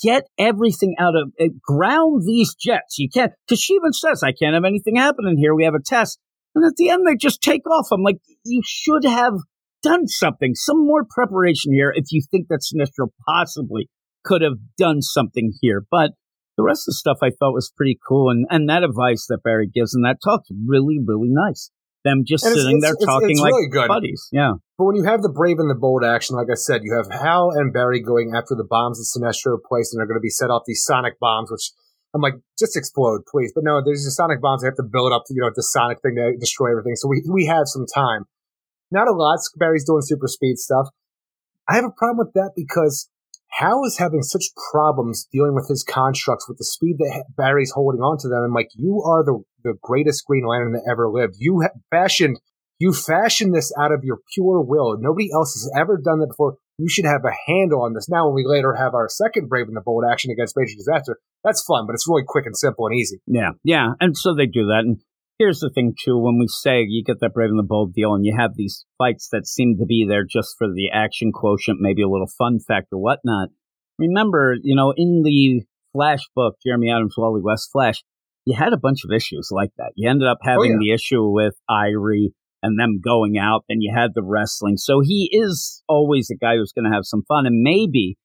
Get everything out of uh, ground these jets. You can't, because she even says, I can't have anything happening here. We have a test. And at the end, they just take off. I'm like, you should have done something, some more preparation here if you think that Sinestro possibly could have done something here. But the rest of the stuff I thought was pretty cool. And, and that advice that Barry gives and that talk's really, really nice. Them just And sitting it's- there it's- talking it's like really buddies. Yeah. But when you have the brave and the bold action, like I said, you have Hal and Barry going after the bombs that Sinestro placed, and they're going to be set off these sonic bombs, which I'm like, just explode, please. But no, there's the sonic bombs. They have to build up, you know, the sonic thing to destroy everything. So we we have some time. Not a lot. Barry's doing super speed stuff. I have a problem with that because Hal is having such problems dealing with his constructs with the speed that Barry's holding on to them. I'm like, you are the the greatest Green Lantern that ever lived. You ha- fashioned you fashioned this out of your pure will. Nobody else has ever done that before. You should have a handle on this. Now, when we later have our second Brave and the Bold action against Major Disaster, that's fun, but it's really quick and simple and easy. Yeah, yeah, and so they do that. And here's the thing too: when we say you get that brave and the bold deal, and you have these fights that seem to be there just for the action quotient, maybe a little fun factor, whatnot. Remember, you know, in the Flash book, Jeremy Adams, Wally West Flash, you had a bunch of issues like that. You ended up having yeah. the issue with Irey and them going out, and you had the wrestling. So he is always a guy who's going to have some fun, and maybe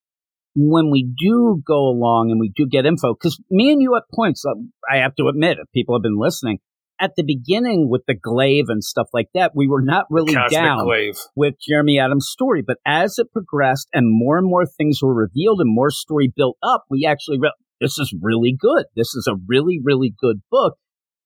when we do go along and we do get info, because me and you at points, uh, I have to admit, if people have been listening, at the beginning with the glaive and stuff like that, we were not really Cosmic down Glaive. with Jeremy Adams' story. But as it progressed and more and more things were revealed and more story built up, we actually re- this is really good. This is a really, really good book.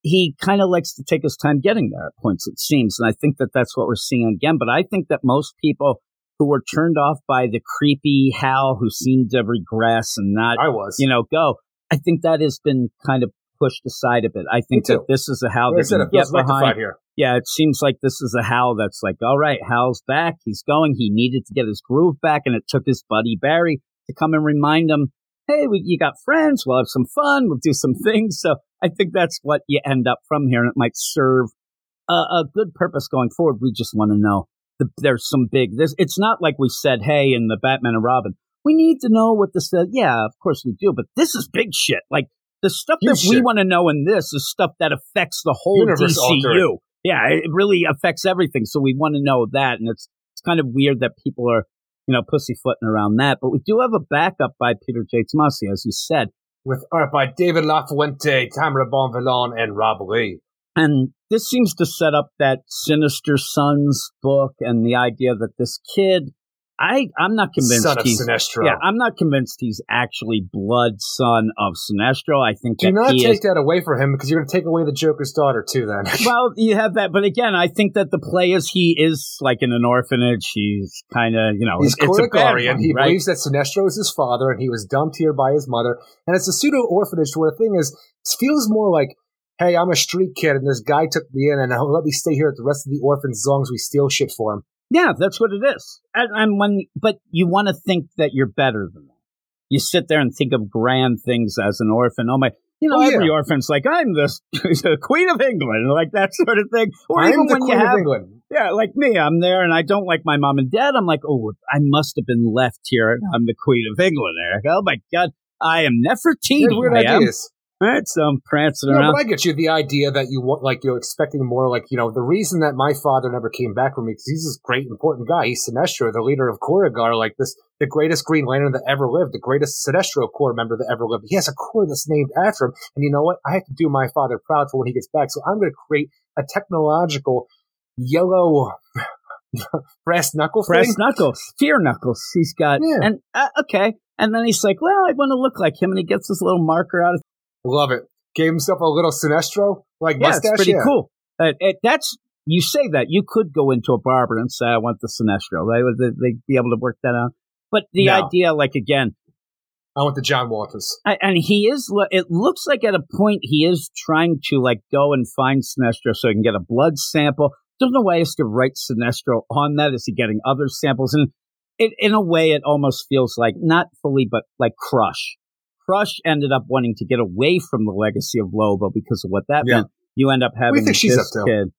He kind of likes to take his time getting there at points, it seems. And I think that that's what we're seeing again. But I think that most people who were turned off by the creepy Hal who seemed to regress and not I was. you know, go. I think that has been kind of pushed aside a bit. I think that this is a Hal like that can get behind. here. Yeah, it seems like this is a Hal that's like, all right, Hal's back. He's going. He needed to get his groove back, and it took his buddy Barry to come and remind him, hey, we, you got friends. We'll have some fun. We'll do some things. So I think that's what you end up from here, and it might serve a, a good purpose going forward. We just want to know the, there's some big. This it's not like we said, hey, in the Batman and Robin, we need to know what this. Uh, yeah, of course we do, but this is big shit. Like The stuff Huge that we want to know in this is stuff that affects the whole Universe DCU. altering. Yeah, it really affects everything. So we want to know that, and it's it's kind of weird that people are you know pussyfooting around that. But we do have a backup by Peter J. Tomasi, as you said. With art by David LaFuente, Tamara Bonvillain, and Rob Leigh. And this seems to set up that Sinister Sons book and the idea that this kid, I, I'm not convinced Son of he's, Sinestro. yeah, I'm not convinced he's actually blood son of Sinestro. I think Do that not he take is. that away from him because you're going to take away the Joker's daughter too. Then Well, you have that, but again, I think that the play is he is like in an orphanage. He's kind of, you know, he's it's a bad one, He right? believes that Sinestro is his father, and he was dumped here by his mother. And it's a pseudo orphanage where the thing is, it feels more like, hey, I'm a street kid, and this guy took me in, and he'll let me stay here at the rest of the orphans as long as we steal shit for him. Yeah, that's what it is. And, and when, but you want to think that you're better than that. You sit there and think of grand things as an orphan. Oh my, you know, Oh, every yeah. orphan's like, I'm the, the Queen of England, like that sort of thing. Or I'm even the when Queen you of have, England. yeah, like me, I'm there and I don't like my mom and dad. I'm like, oh, I must have been left here I'm the Queen of England, Eric. Oh my God, I am Nefertiti. weird I am. ideas. Right, so I'm prancing No, around. but I get you the idea that you want, like, you're expecting more, like, you know, the reason that my father never came back from me because he's this great, important guy. He's Sinestro, the leader of Korugar, like this, the greatest Green Lantern that ever lived, the greatest Sinestro Corps member that ever lived. He has a corps that's named after him. And you know what? I have to do my father proud for when he gets back. So I'm going to create a technological yellow brass knuckle Brass thing. knuckles, fear knuckles. He's got, Yeah. and uh, okay. And then he's like, well, I want to look like him. And he gets this little marker out of Love it. Gave himself a little Sinestro, like Yeah, mustache. it's pretty yeah. cool. Uh, it, that's you say that you could go into a barber and say I want the Sinestro. They would they, they'd be able to work that out. But the No. idea, like again, I want the John Waters. I, and he is. It looks like at a point he is trying to like go and find Sinestro so he can get a blood sample. Don't know why he has to write Sinestro on that. Is he getting other samples? And it, in a way, it almost feels like not fully, but like Crush. Crush ended up wanting to get away from the legacy of Lobo because of what that Yeah. meant. You end up having think she's this up kid,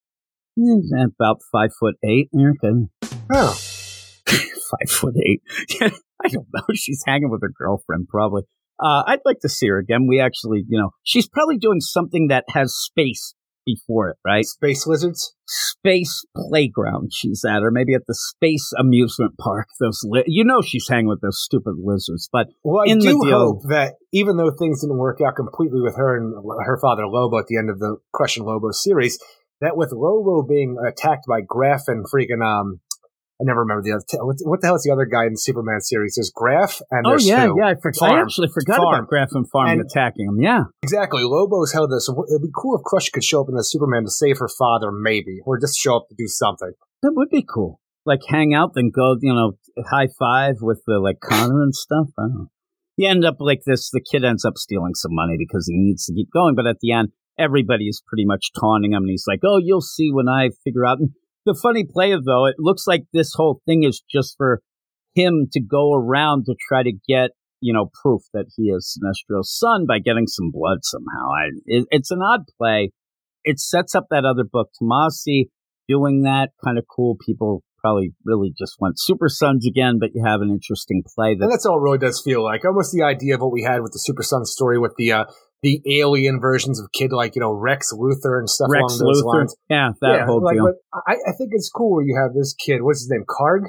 eh, about five foot eight. Erica, Oh. five foot eight. I don't know. She's hanging with her girlfriend, probably. Uh, I'd like to see her again. We actually, you know, she's probably doing something that has space before it, right? Space lizards. Space playground. She's at, or maybe at the space amusement park. Those, li- you know, she's hanging with those stupid lizards. But Well, I do deal- hope that even though things didn't work out completely with her and her father Lobo at the end of the Crush and Lobo series, that with Lobo being attacked by Graf and freaking um, I never remember the other. What, the hell is the other guy in the Superman series? There's Graf and oh yeah, yeah, I, forgot. I actually forgot Farm. about Graf and Farm And- attacking him. Yeah, Exactly. Lobo's held this. It'd be cool if Crush could show up in the Superman to save her father, maybe, or just show up to do something. that would be cool. Like hang out, then go, you know, high five with the like Conner and stuff. I don't know. You end up like this. The kid ends up stealing some money because he needs to keep going. But at the end, everybody is pretty much taunting him, and he's like, "Oh, you'll see when I figure out." And the funny play of though, it looks like this whole thing is just for him to go around to try to get you know proof that he is Sinestro's son by getting some blood somehow. I, it, it's an odd play. It sets up that other book, Tomasi doing that kind of cool. People probably really just want Super Sons again, but you have an interesting play And that's all it really does feel like. Almost the idea of what we had with the Super Sons story with the uh, the alien versions of kid like you know Rex Luthor and stuff Rex along those Luthor, lines. yeah, that yeah, whole like, deal. But I, I think it's cool where you have this kid. What's his name? Karg.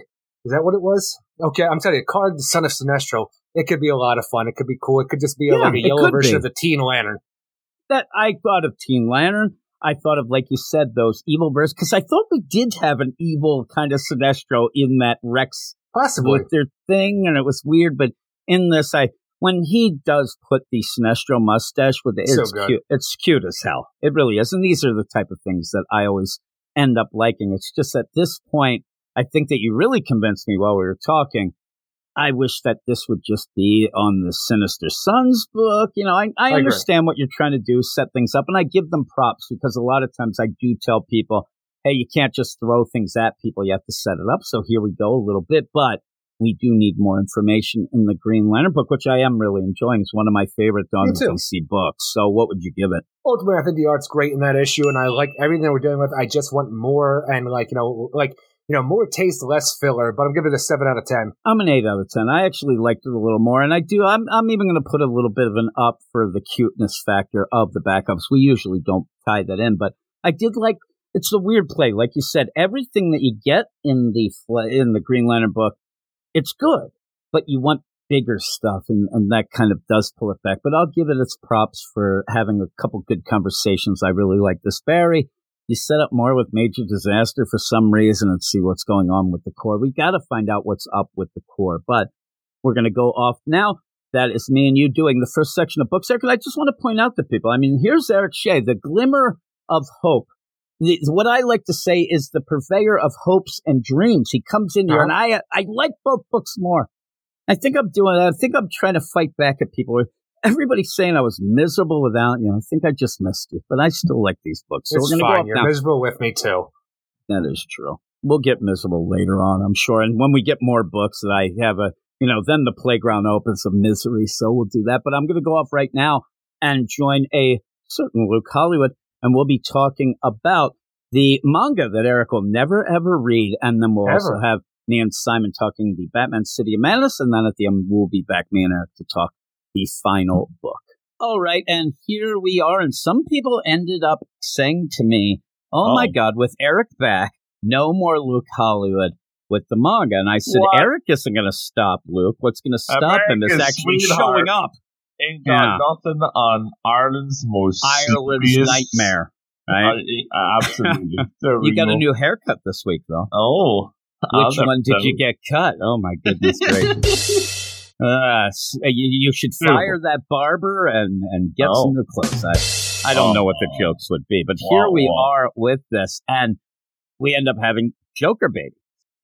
Is that what it was? Okay, I'm telling you, Karg, the son of Sinestro. It could be a lot of fun. It could be cool. It could just be a, Yeah, like a yellow version be. of the Teen Lantern. that I thought of Teen Lantern. I thought of, like you said, those evil versions because I thought we did have an evil kind of Sinestro in that Rex Possibly. with their thing, and it was weird. But in this, I when he does put the Sinestro mustache with it, So it's good. cute. It's cute as hell. It really is. And these are the type of things that I always end up liking. It's just at this point, I think that you really convinced me while we were talking. I wish that this would just be on the Sinister Sons book. You know, I, I, I agree. understand what you're trying to do, set things up, and I give them props because a lot of times I do tell people, hey, you can't just throw things at people. You have to set it up. So here we go a little bit, but we do need more information in the Green Lantern book, which I am really enjoying. It's one of my favorite Dawn Me of too. DC books. So what would you give it? ultimately, I think the art's great in that issue, and I like everything we're dealing with. I just want more, and like you know, like you know, more taste, less filler, but I'm giving it a 7 out of 10. I'm an 8 out of 10. I actually liked it a little more. And I do, I'm, I'm even going to put a little bit of an up for the cuteness factor of the backups. We usually don't tie that in, but I did like it's a weird play. Like you said, everything that you get in the in the Green Lantern book, it's good, but you want bigger stuff, and, and that kind of does pull it back. But I'll give it its props for having a couple good conversations. I really like this Barry. You set up more with Major Disaster for some reason and see what's going on with the core. We got to find out what's up with the core, but we're going to go off now. That is me and you doing the first section of books. Eric, I just want to point out to people. I mean, here's Eric Shea, the glimmer of hope what I like to say is the purveyor of hopes and dreams. He comes in here, uh-huh. and I I like both books more. I think I'm doing. I think I'm trying to fight back at people. Everybody's saying I was miserable without you. I think I just missed you, but I still like these books. So it's we're fine. Go You're now. miserable with me too. That is true. We'll get miserable later on, I'm sure. And when we get more books that I have a, you know, then the playground opens of misery. So we'll do that. But I'm going to go off right now and join a certain Luke Hollywood and we'll be talking about the manga that Eric will never ever read, and then we'll ever. also have me and Simon talking the Batman City of Madness, and then at the end we'll be back, me and Eric, to talk the final book. All right, and here we are, and some people ended up saying to me, "Oh, oh. my God, with Eric back, no more Luke Hollywood." With the manga, and I said, what? Eric isn't going to stop Luke. What's going to stop America's him is actually showing up ain't got yeah. nothing on Ireland's most Ireland's nightmare. Right? Uh, absolutely. you got a new haircut this week, though. Oh, which one did you get cut? Oh my goodness gracious! uh, you, you, should fire that barber and and get oh. some new clothes. I I don't oh. know what the jokes would be, but here we are with this, and we end up having Joker baby.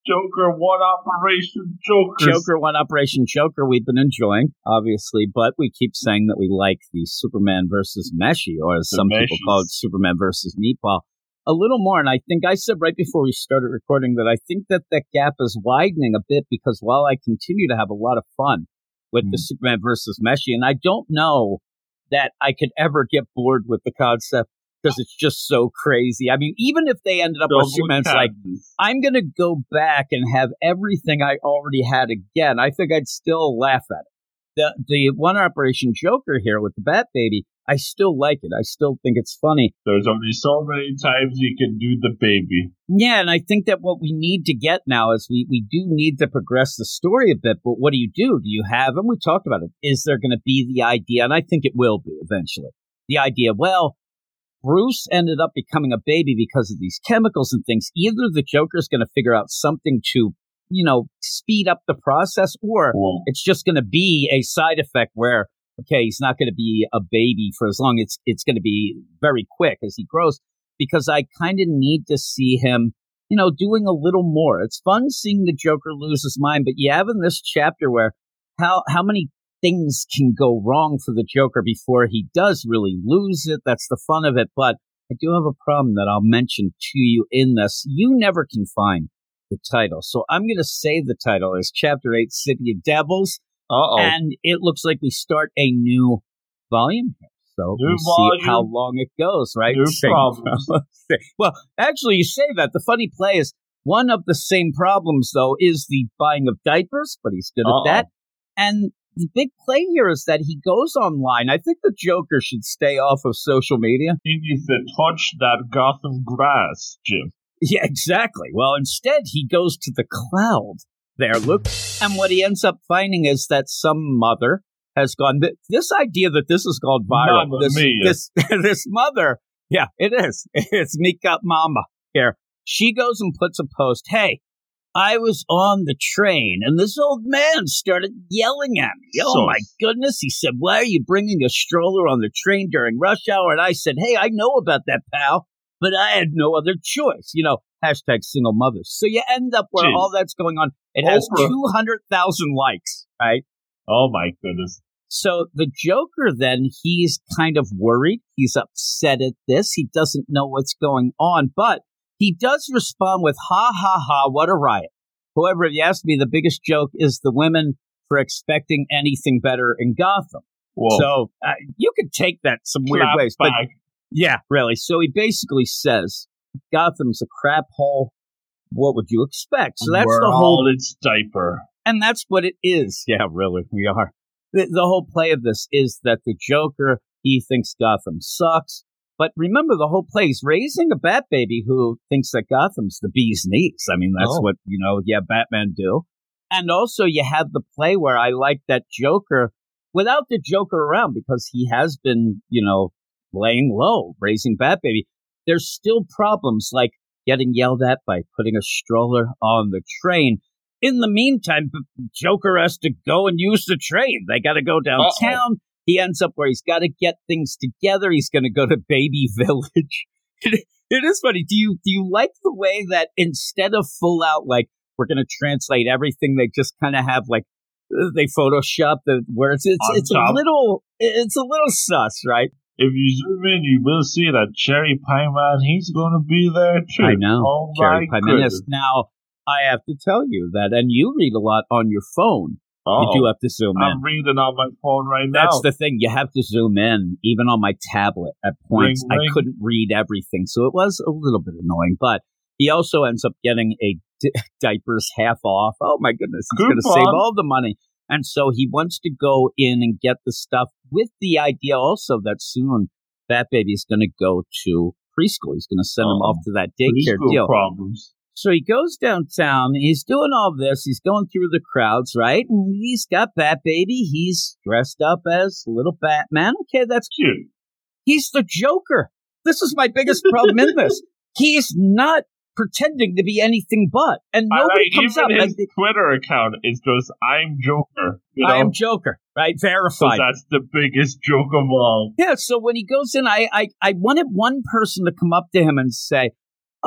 Joker, one Operation Joker. Joker, one Operation Joker. We've been enjoying, obviously, but we keep saying that we like the Superman versus Meshi, or as the some meshes. people call it, Superman versus Meatball, a little more. And I think I said right before we started recording that I think that that gap is widening a bit because while I continue to have a lot of fun with mm. the Superman versus Meshi, and I don't know that I could ever get bored with the concept because it's just so crazy. I mean, even if they ended up with Superman's like, I'm going to go back and have everything I already had again, I think I'd still laugh at it. The, the one Operation Joker here with the Bat Baby, I still like it. I still think it's funny. There's only so many times you can do the baby. Yeah, and I think that what we need to get now is we, we do need to progress the story a bit, but what do you do? Do you have, and we talked about it, is there going to be the idea, and I think it will be eventually, the idea, well, Bruce ended up becoming a baby because of these chemicals and things. Either the Joker's going to figure out something to, you know, speed up the process, or it's just going to be a side effect where, okay, he's not going to be a baby for as long. It's it's going to be very quick as he grows. Because I kind of need to see him, you know, doing a little more. It's fun seeing the Joker lose his mind, but you have in this chapter where how how many things can go wrong for the Joker before he does really lose it. That's the fun of it. But I do have a problem that I'll mention to you in this. You never can find the title. So I'm going to say the title is Chapter 8 City of Devils. Uh-oh. And it looks like we start a new volume here. So new we'll volume. see how long it goes, right? New problems. well, actually, you say that. The funny play is one of the same problems, though, is the buying of diapers, but he's good Uh-oh. at that. And the big play here is that he goes online. I think the Joker should stay off of social media. He needs to touch that Gotham grass, Jim. Yeah, exactly. Well, instead, he goes to the cloud there, look. And what he ends up finding is that some mother has gone. This idea that this is called viral. Mama this, mia. this, this mother. Yeah, it is. It's Mika Mama here. She goes and puts a post. Hey, I was on the train and this old man started yelling at me. Oh so, my goodness. He said, Why are you bringing a stroller on the train during rush hour? And I said, Hey, I know about that, pal, but I had no other choice. You know, hashtag single mothers. So you end up where geez. all that's going on. It has 200,000 likes, right? Oh my goodness. So the Joker then, he's kind of worried. He's upset at this. He doesn't know what's going on, but he does respond with, ha ha ha, what a riot. However, if you ask me, the biggest joke is the women for expecting anything better in Gotham. Whoa. So uh, you could take that some weird ways. But yeah, really. So he basically says Gotham's a crap hole. what would you expect? So that's We're the whole, its diaper. and that's what it is. Yeah, really, we are. The, the whole play of this is that the Joker he thinks Gotham sucks, but remember the whole place raising a Bat baby who thinks that Gotham's the bee's knees. I mean, that's Oh. what you know. Yeah, Batman do, and also you have the play where I like that Joker without the Joker around because he has been, you know, laying low, raising Bat baby. There's still problems like getting yelled at by putting a stroller on the train. In the meantime, Joker has to go and use the train. They got to go downtown. He ends up where he's got to get things together. He's going to go to Baby Village. it is funny. Do you do you like the way that instead of full out like we're going to translate everything, they just kind of have like they Photoshop the where it's it's, it's a little it's a little sus, right? If you zoom in, you will see that Cherry Pie Man, he's going to be there too. I know. Oh Cherry my Pie Menace. goodness. Now I have to tell you that, and you read a lot on your phone. Oh, You do oh, have to zoom in. I'm reading on my phone right now. That's the thing. You have to zoom in. Even on my tablet at points, Ring, ring. I couldn't read everything. So it was a little bit annoying. But he also ends up getting a di- diapers half off. Oh my goodness. He's going to save all the money. And so he wants to go in and get the stuff with the idea also that soon that baby is going to go to preschool. He's going to send him Oh, off to that daycare deal. problems. So he goes downtown. He's doing all this. He's going through the crowds, right? And he's got Bat Baby. He's dressed up as little Batman. Okay, that's Cute. he's the Joker. This is my biggest problem in this. He's not pretending to be anything but, and nobody like, comes even up. his Like, Twitter account is just I'm Joker. You know? I am Joker, right? Verified. so that's the biggest joke of all. Yeah, so when he goes in, I, I, I wanted one person to come up to him and say,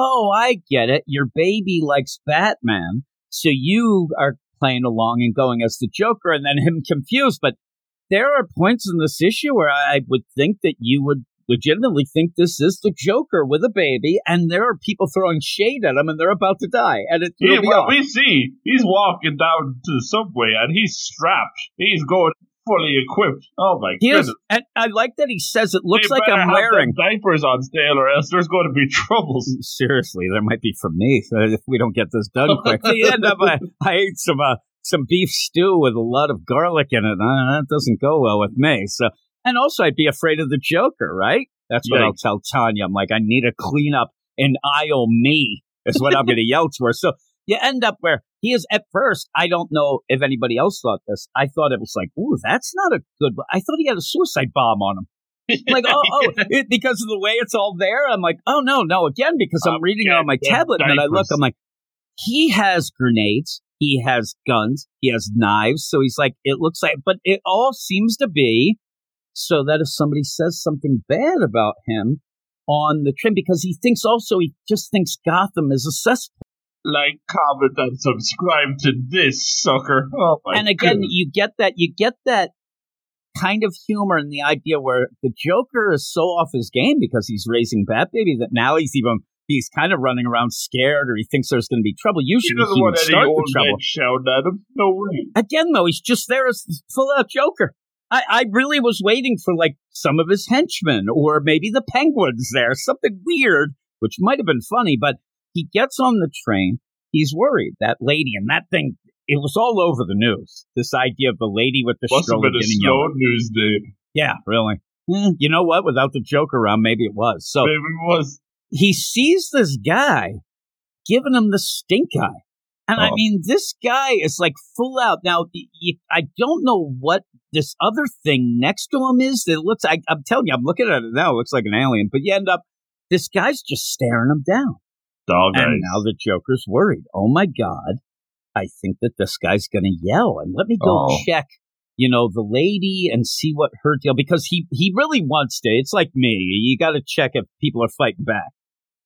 Oh, I get it. Your baby likes Batman. So you are playing along and going as the Joker, and then him confused. But there are points in this issue where I would think that you would legitimately think this is the Joker with a baby, and there are people throwing shade at him, and they're about to die. And it's Yeah, well, off. we see he's walking down to the subway and he's strapped. He's going fully equipped. Oh my He goodness! is, and I like that he says it looks They like I'm have wearing. diapers on stale, or else there's going to be troubles. Seriously, there might be for me if we don't get this done quick. At the end up, I, I ate some uh, some beef stew with a lot of garlic in it. Uh, that doesn't go well with me. So, and also, I'd be afraid of the Joker, right? That's what I'll tell Tanya. I'm like, I need a cleanup and aisle me is what I'm going to yell to her. So you end up where he is at first. I don't know if anybody else thought this. I thought it was like, ooh, that's not a good. I thought he had a suicide bomb on him like oh oh it, because of the way it's all there i'm like oh no no again because i'm Um, reading it on my yeah, tablet and then i look i'm like he has grenades he has guns he has knives so he's like it looks like but it all seems to be so that if somebody says something bad about him on the train because he thinks also he just thinks gotham is a cesspool Like, comment, and subscribe to this sucker. Oh my and again goodness. you get that you get that kind of humor and the idea where the joker is so off his game because he's raising bat baby that now he's even he's kind of running around scared or he thinks there's going to be trouble he usually doesn't he would start the trouble shouting at him. No way. again though he's just there as full out joker I, I really was waiting for like some of his henchmen or maybe the penguins there something weird which might have been funny but he gets on the train he's worried that lady and that thing it was all over the news this idea of the lady with the Must stroller getting yelled news day. yeah really Eh, you know what without the joke around maybe it was so Maybe it was. he sees this guy giving him the stink eye. And I Oh. mean, this guy is like full out. Now, I don't know what this other thing next to him is. That looks, I, I'm telling you, I'm looking at it now. It looks like an alien. But you end up, this guy's just staring him down. Dog And eyes. now the Joker's worried. Oh my God. I think that this guy's going to yell. And let me go Oh. check, you know, the lady and see what her deal, because he, he really wants to. It's like me. You got to check if people are fighting back,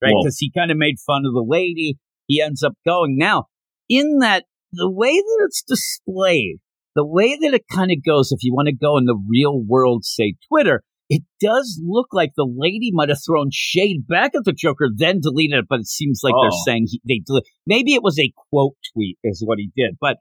right? Because he kind of made fun of the lady. He ends up going. Now, in that, the way that it's displayed, the way that it kind of goes, if you want to go in the real world, say Twitter, it does look like the lady might have thrown shade back at the Joker, then deleted it. But it seems like they're Oh. saying he, they del- maybe it was a quote tweet is what he did. But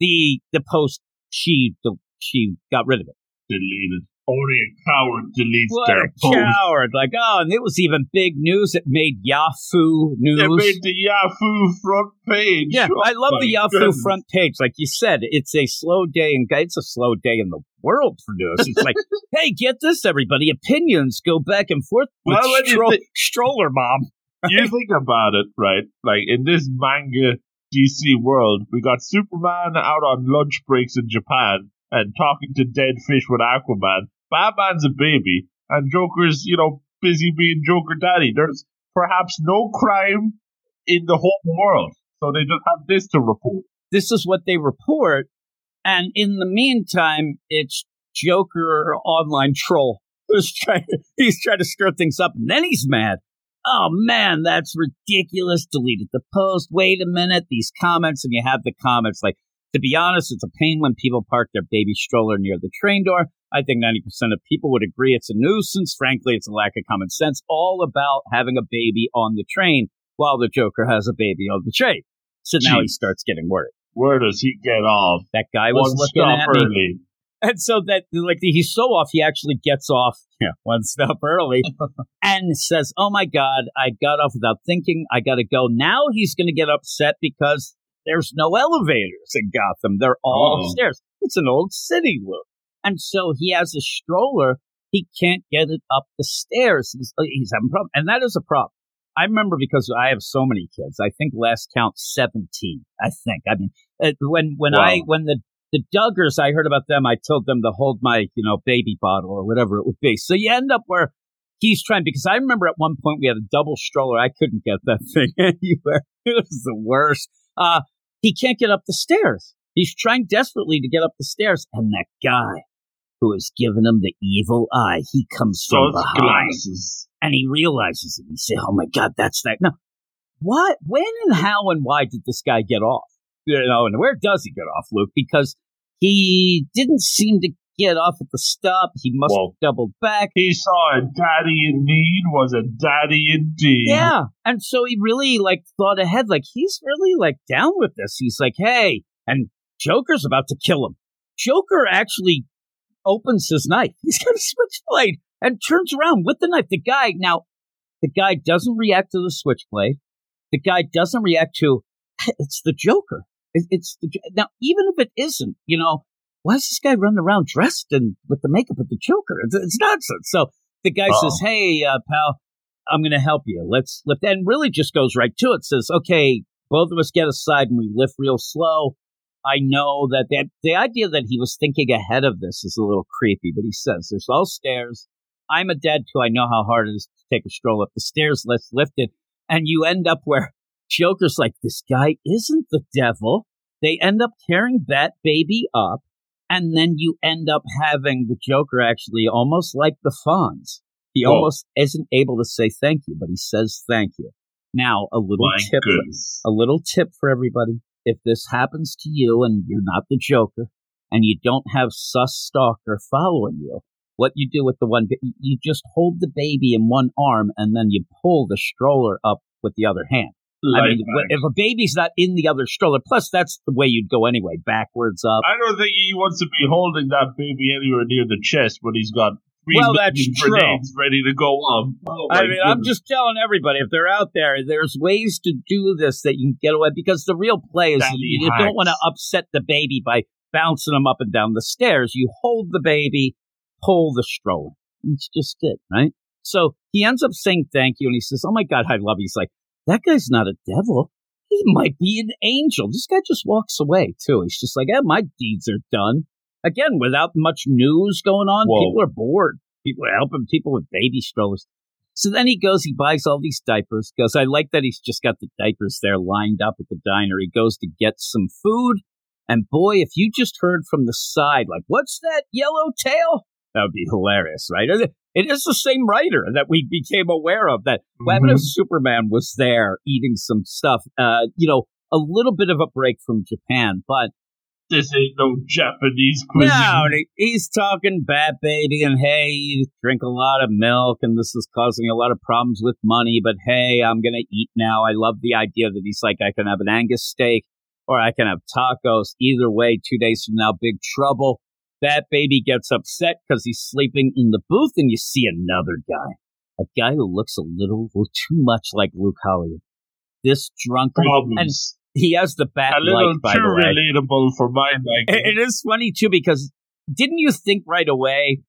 the the post she the, she got rid of it. Deleted. Only a coward deletes What their a post. coward! Like, oh, and it was even big news. It made Yahoo news. They made the Yahoo front page. Yeah, Oh I love the Yahoo goodness. front page. Like you said, it's a slow day, and it's a slow day in the world for news. It's like, hey, get this, everybody. Opinions go back and forth with Well, Stro- Stroller Mom. you think about it, right? Like in this manga DC world, we got Superman out on lunch breaks in Japan and talking to dead fish with Aquaman. Batman's a baby, and Joker's, you know, busy being Joker daddy. There's perhaps no crime in the whole world, so they just have this to report. This is what they report, and in the meantime, it's Joker online troll who's trying. He's trying to stir things up, and then he's mad. Oh man, that's ridiculous. Deleted the post. Wait a minute. These comments, and you have the comments like, to be honest, it's a pain when people park their baby stroller near the train door. I think 90% of people would agree it's a nuisance. Frankly, it's a lack of common sense, all about having a baby on the train while the Joker has a baby on the train. So now he starts getting worried. Where does he get off? That guy was One looking at me. And so that, like, he's so off, he actually gets off yeah, one step early and says, Oh my God, I got off without thinking. I got to go. Now he's going to get upset because there's no elevators in Gotham. They're all Oh. upstairs. It's an old city look. And so he has a stroller. He can't get it up the stairs. He's, he's having a problem. And that is a problem. I remember because I have so many kids. I think last count 17. I think. I mean, uh, when, when I, when the, the Duggars, I heard about them. I told them to hold my, you know, baby bottle or whatever it would be. So you end up where he's trying, because I remember at one point we had a double stroller. I couldn't get that thing anywhere. It was the worst. Uh, he can't get up the stairs. He's trying desperately to get up the stairs. And that guy who has given him the evil eye, he comes from behind Sunglasses. and he realizes it. He says, "Oh my God, that's that." Now, what, when, and how, and why did this guy get off? You know, and where does he get off, Luke? Because he didn't seem to get off at the stop. He must Well- have doubled back. He saw a daddy in need was a daddy indeed. Yeah, and so he really like thought ahead. Like he's really like down with this. He's like, "Hey," and Joker's about to kill him. Joker actually opens his knife. He's got a switchblade and turns around with the knife. The guy now, the guy doesn't react to the switchblade. The guy doesn't react to it's the Joker. It- It's the, now even if it isn't, you know, why is this guy running around dressed and with the makeup of the Joker? It's, it's nonsense. So the guy Uh-oh. says, "Hey, uh, pal, I'm going to help you. Let's lift." And really just goes right to it. Says, "Okay, both of us get aside and we lift real slow." I know that that the idea that he was thinking ahead of this is a little creepy, but he says, "There's all stairs. I'm a dad too. I know how hard it is to take a stroll up the stairs. Let's lift it." And you end up where Joker's like, "This guy isn't the devil." They end up carrying that baby up, and then you end up having the Joker actually almost like the Fonz. He Whoa. almost isn't able to say thank you, but he says thank you. Now, a little My tip goodness. a little tip for everybody. If this happens to you and you're not the Joker and you don't have sus stalker following you, what you do with the one, you just hold the baby in one arm and then you pull the stroller up with the other hand. I mean, hack. if a baby's not in the other stroller, plus that's the way you'd go anyway, backwards up. I don't think he wants to be holding that baby anywhere near the chest when he's got Well, that's true. ready to go off. Oh, I mean, I'm just telling everybody if they're out there, there's ways to do this that you can get away because the real play is Daddy you, you don't want to upset the baby by bouncing them up and down the stairs. You hold the baby, pull the stroller. It's just it, right? So he ends up saying thank you and he says, Oh my God, I love you. He's like, That guy's not a devil. He might be an angel. This guy just walks away too. He's just like, Yeah, my deeds are done. Again, without much news going on, Whoa. people are bored. People are helping people with baby strollers. So then he goes, he buys all these diapers. Goes, I like that he's just got the diapers there lined up at the diner. He goes to get some food. And boy, if you just heard from the side, like, what's that yellow tail? That would be hilarious, right? It- is the same writer that we became aware of that Mm-hmm. Superman was there eating some stuff? Uh, you know, a little bit of a break from Japan, but This ain't no Japanese cuisine. no, he's talking Bat Baby, and hey, you drink a lot of milk, and this is causing a lot of problems with money. But hey, I'm gonna eat now. I love the idea that he's like, I can have an Angus steak, or I can have tacos. Either way, two days from now, big trouble. That baby gets upset because he's sleeping in the booth, and you see another guy, a guy who looks a little, little too much like Luke Hollywood. This drunkard, and Problems. He has the bat A little light, by too relatable for my liking. It- it is funny too because didn't you think right away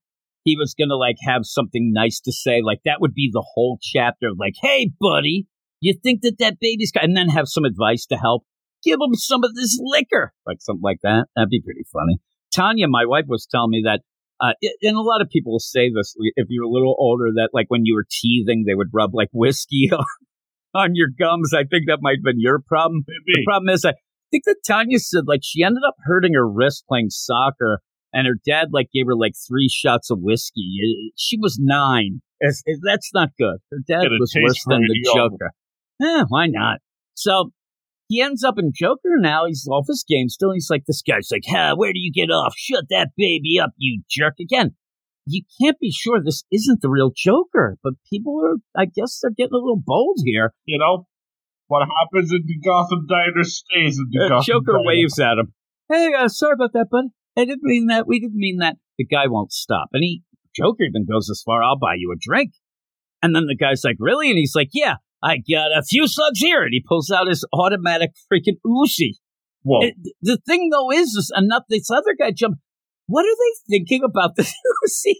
he was gonna like have something nice to say? Like that would be the whole chapter. Like, hey, buddy, you think that that baby's got, and then have some advice to help. Give him some of this liquor, like something like that. That'd be pretty funny. Tanya, my wife, was telling me that. Uh, and a lot of people will say this if you're a little older that like when you were teething they would rub like whiskey on your gums. I think that might have been your problem. The problem is, I think that Tanya said like she ended up hurting her wrist playing soccer, and her dad like gave her like three shots of whiskey. Uh, She was nine. It's- it- that's not good. Her dad was worse than the. Joker. Eh, why not? So he ends up in Joker now. He's off his game still. He's like, this guy's like, ha, where do you get off? Shut that baby up, you jerk. Again, you can't be sure this isn't the real Joker, but people are, I guess they're getting a little bold here. You know, what happens in the Gotham Diner stays in the Uh, Gotham Joker Diner. waves at him. Hey, uh, sorry about that, buddy. I didn't mean that. We didn't mean that. The guy won't stop. And he, Joker even goes as far, I'll buy you a drink. And then the guy's like, really? And he's like, yeah, I got a few slugs here. And he pulls out his automatic freaking Uzi. Whoa. It- the thing though is, is enough. This other guy jumped. What are they thinking about this Uzi?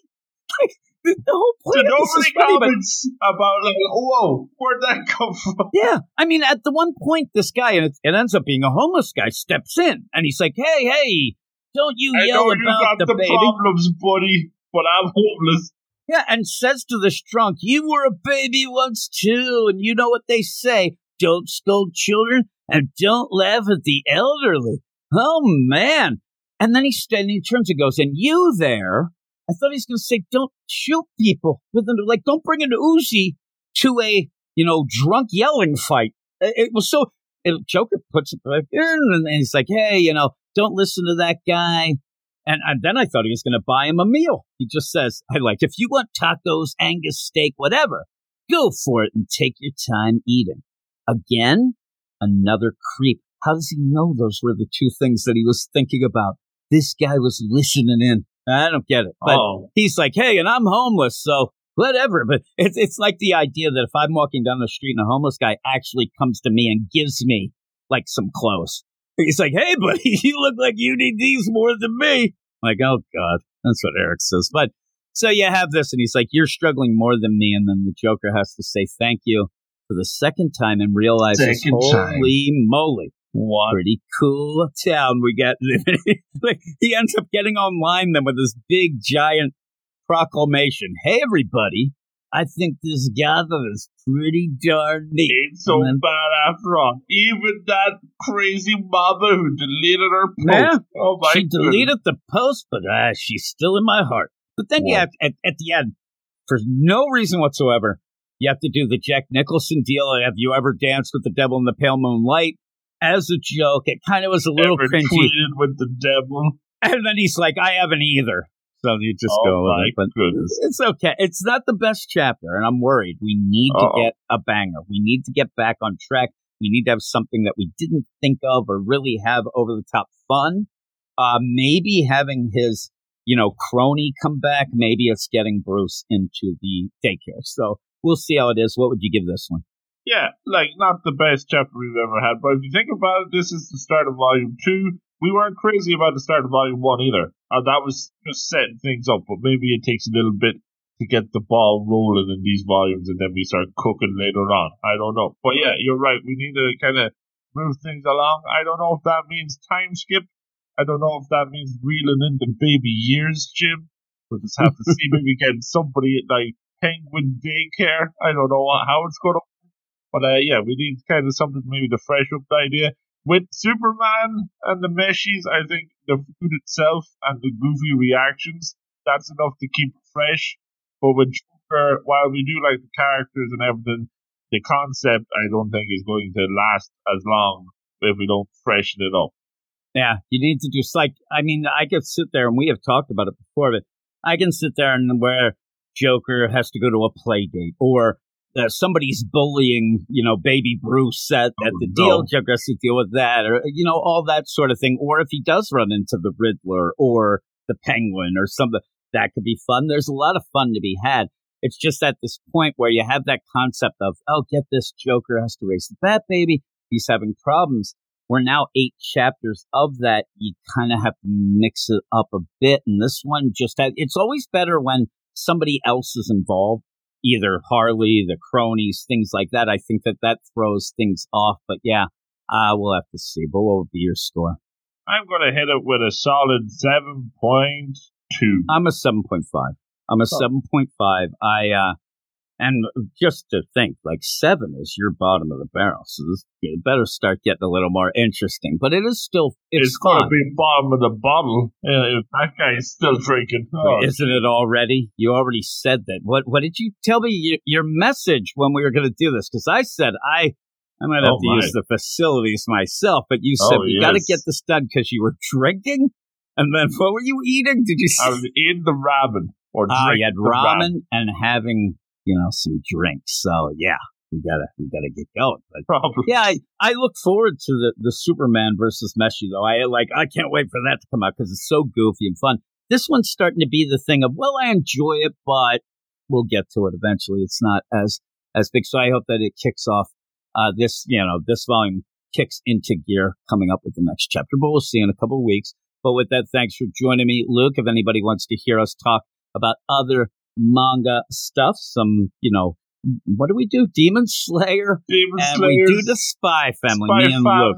Like the, the whole point of this is funny, but comments about like, whoa, where'd that come from? yeah, I mean, at the one point, this guy and it, it ends up being a homeless guy steps in and he's like, "Hey, hey, don't you I yell you about got the, the, baby." problems, buddy, but I'm homeless. Yeah, and says to this drunk, "You were a baby once too, and you know what they say: don't scold children and don't laugh at the elderly." Oh man! And then he st- and he turns and goes, "And you there?" I thought he was going to say, "Don't shoot people with an like, don't bring an Uzi to a you know drunk yelling fight." It, it was so. It, Joker puts it back in, and he's like, "Hey, you know, don't listen to that guy." And, and then I thought he was going to buy him a meal. He just says, I like, if you want tacos, Angus steak, whatever, go for it and take your time eating. Again, another creep. How does he know those were the two things that he was thinking about? This guy was listening in. I don't get it. But oh, he's like, hey, and I'm homeless, so whatever. But it's it's like the idea that if I'm walking down the street and a homeless guy actually comes to me and gives me like some clothes, he's like, hey, buddy, you look like you need these more than me. I'm like, oh god, that's what Eric says. But so you have this, and he's like, you're struggling more than me, and then the Joker has to say thank you for the second time and realizes, Second time. holy moly, what? pretty cool town we got living in. like he ends up getting online then with this big giant proclamation. Hey everybody, I think this Gotham is pretty darn neat. Ain't so then- bad after all. Even that crazy mama who deleted her post. Yeah. Oh she goodness. deleted the post, but uh, she's still in my heart. But then you Yeah. have at, at the end, for no reason whatsoever, you have to do the Jack Nicholson deal. Have you ever danced with the devil in the pale moonlight? As a joke, it kind of was a little Ever cringy. with the devil. And then he's like, I haven't either. So you just oh go with it. But goodness. it's okay. It's not the best chapter, and I'm worried. We need Uh-oh. to get a banger. We need to get back on track. We need to have something that we didn't think of or really have over the top fun. Uh, maybe having his, you know, crony come back. Maybe it's getting Bruce into the daycare. So we'll see how it is. What would you give this one? Yeah, like not the best chapter we've ever had, but if you think about it, this is the start of volume two. We weren't crazy about the start of volume one either. Uh, that was just setting things up, but maybe it takes a little bit to get the ball rolling in these volumes and then we start cooking later on. I don't know. But yeah, you're right. We need to kind of move things along. I don't know if that means time skip. I don't know if that means reeling into baby years, Jim. We'll just have to see maybe get somebody at like Penguin Daycare. I don't know how it's going to but uh, yeah, we need kind of something maybe to fresh up the idea. With Superman and the Meshis, I think the food itself and the goofy reactions, that's enough to keep it fresh. But with Joker, while we do like the characters and everything, the concept I don't think is going to last as long if we don't freshen it up. Yeah, you need to just like I mean, I could sit there and we have talked about it before, but I can sit there and where Joker has to go to a play date or uh, somebody's bullying, you know, baby Bruce at, at Oh, the no. deal. Joker has to deal with that, or you know, all that sort of thing. Or if he does run into the Riddler, or the Penguin or something. That could be fun. There's a lot of fun to be had. It's just at this point where you have that concept of, oh, get this Joker has to raise the Bat Baby. He's having problems. We're now eight chapters of that. You kind of have to mix it up a bit. And this one just had, it's always better when somebody else is involved, either Harley, the cronies, things like that. I think that that throws things off. But yeah, uh, we'll have to see. But what would be your score? I'm going to hit it with a solid 7.2. I'm a 7.5. I'm a Oh. 7.5. I, uh, and just to think, like seven is your bottom of the barrel. So this it better start getting a little more interesting. But it is still, it's, It's, to be bottom of the bottle if that guy's still drinking. Oh, Isn't it already? You already said that. What What did you tell me your, your message when we were going to do this? Because I said I I might have Oh, to my. use the facilities myself, but you said Oh, we got to get this done because you were drinking. And then what were you eating? Did you? I was in the ramen or Ah, you had the ramen and having you know some drinks. So yeah, we gotta we gotta get going. But Probably. yeah, I, I look forward to the, the Superman versus Meshi though. I like I can't wait for that to come out because it's so goofy and fun. This one's starting to be the thing of well, I enjoy it, but we'll get to it eventually. It's not as as big, so I hope that it kicks off. Uh, this you know this volume kicks into gear coming up with the next chapter, but we'll see in a couple of weeks. But with that, thanks for joining me, Luke. If anybody wants to hear us talk about other manga stuff, some you know what do we do? Demon Slayer. Demon And Slayers. we do the Spy Family. Spy me and Luke.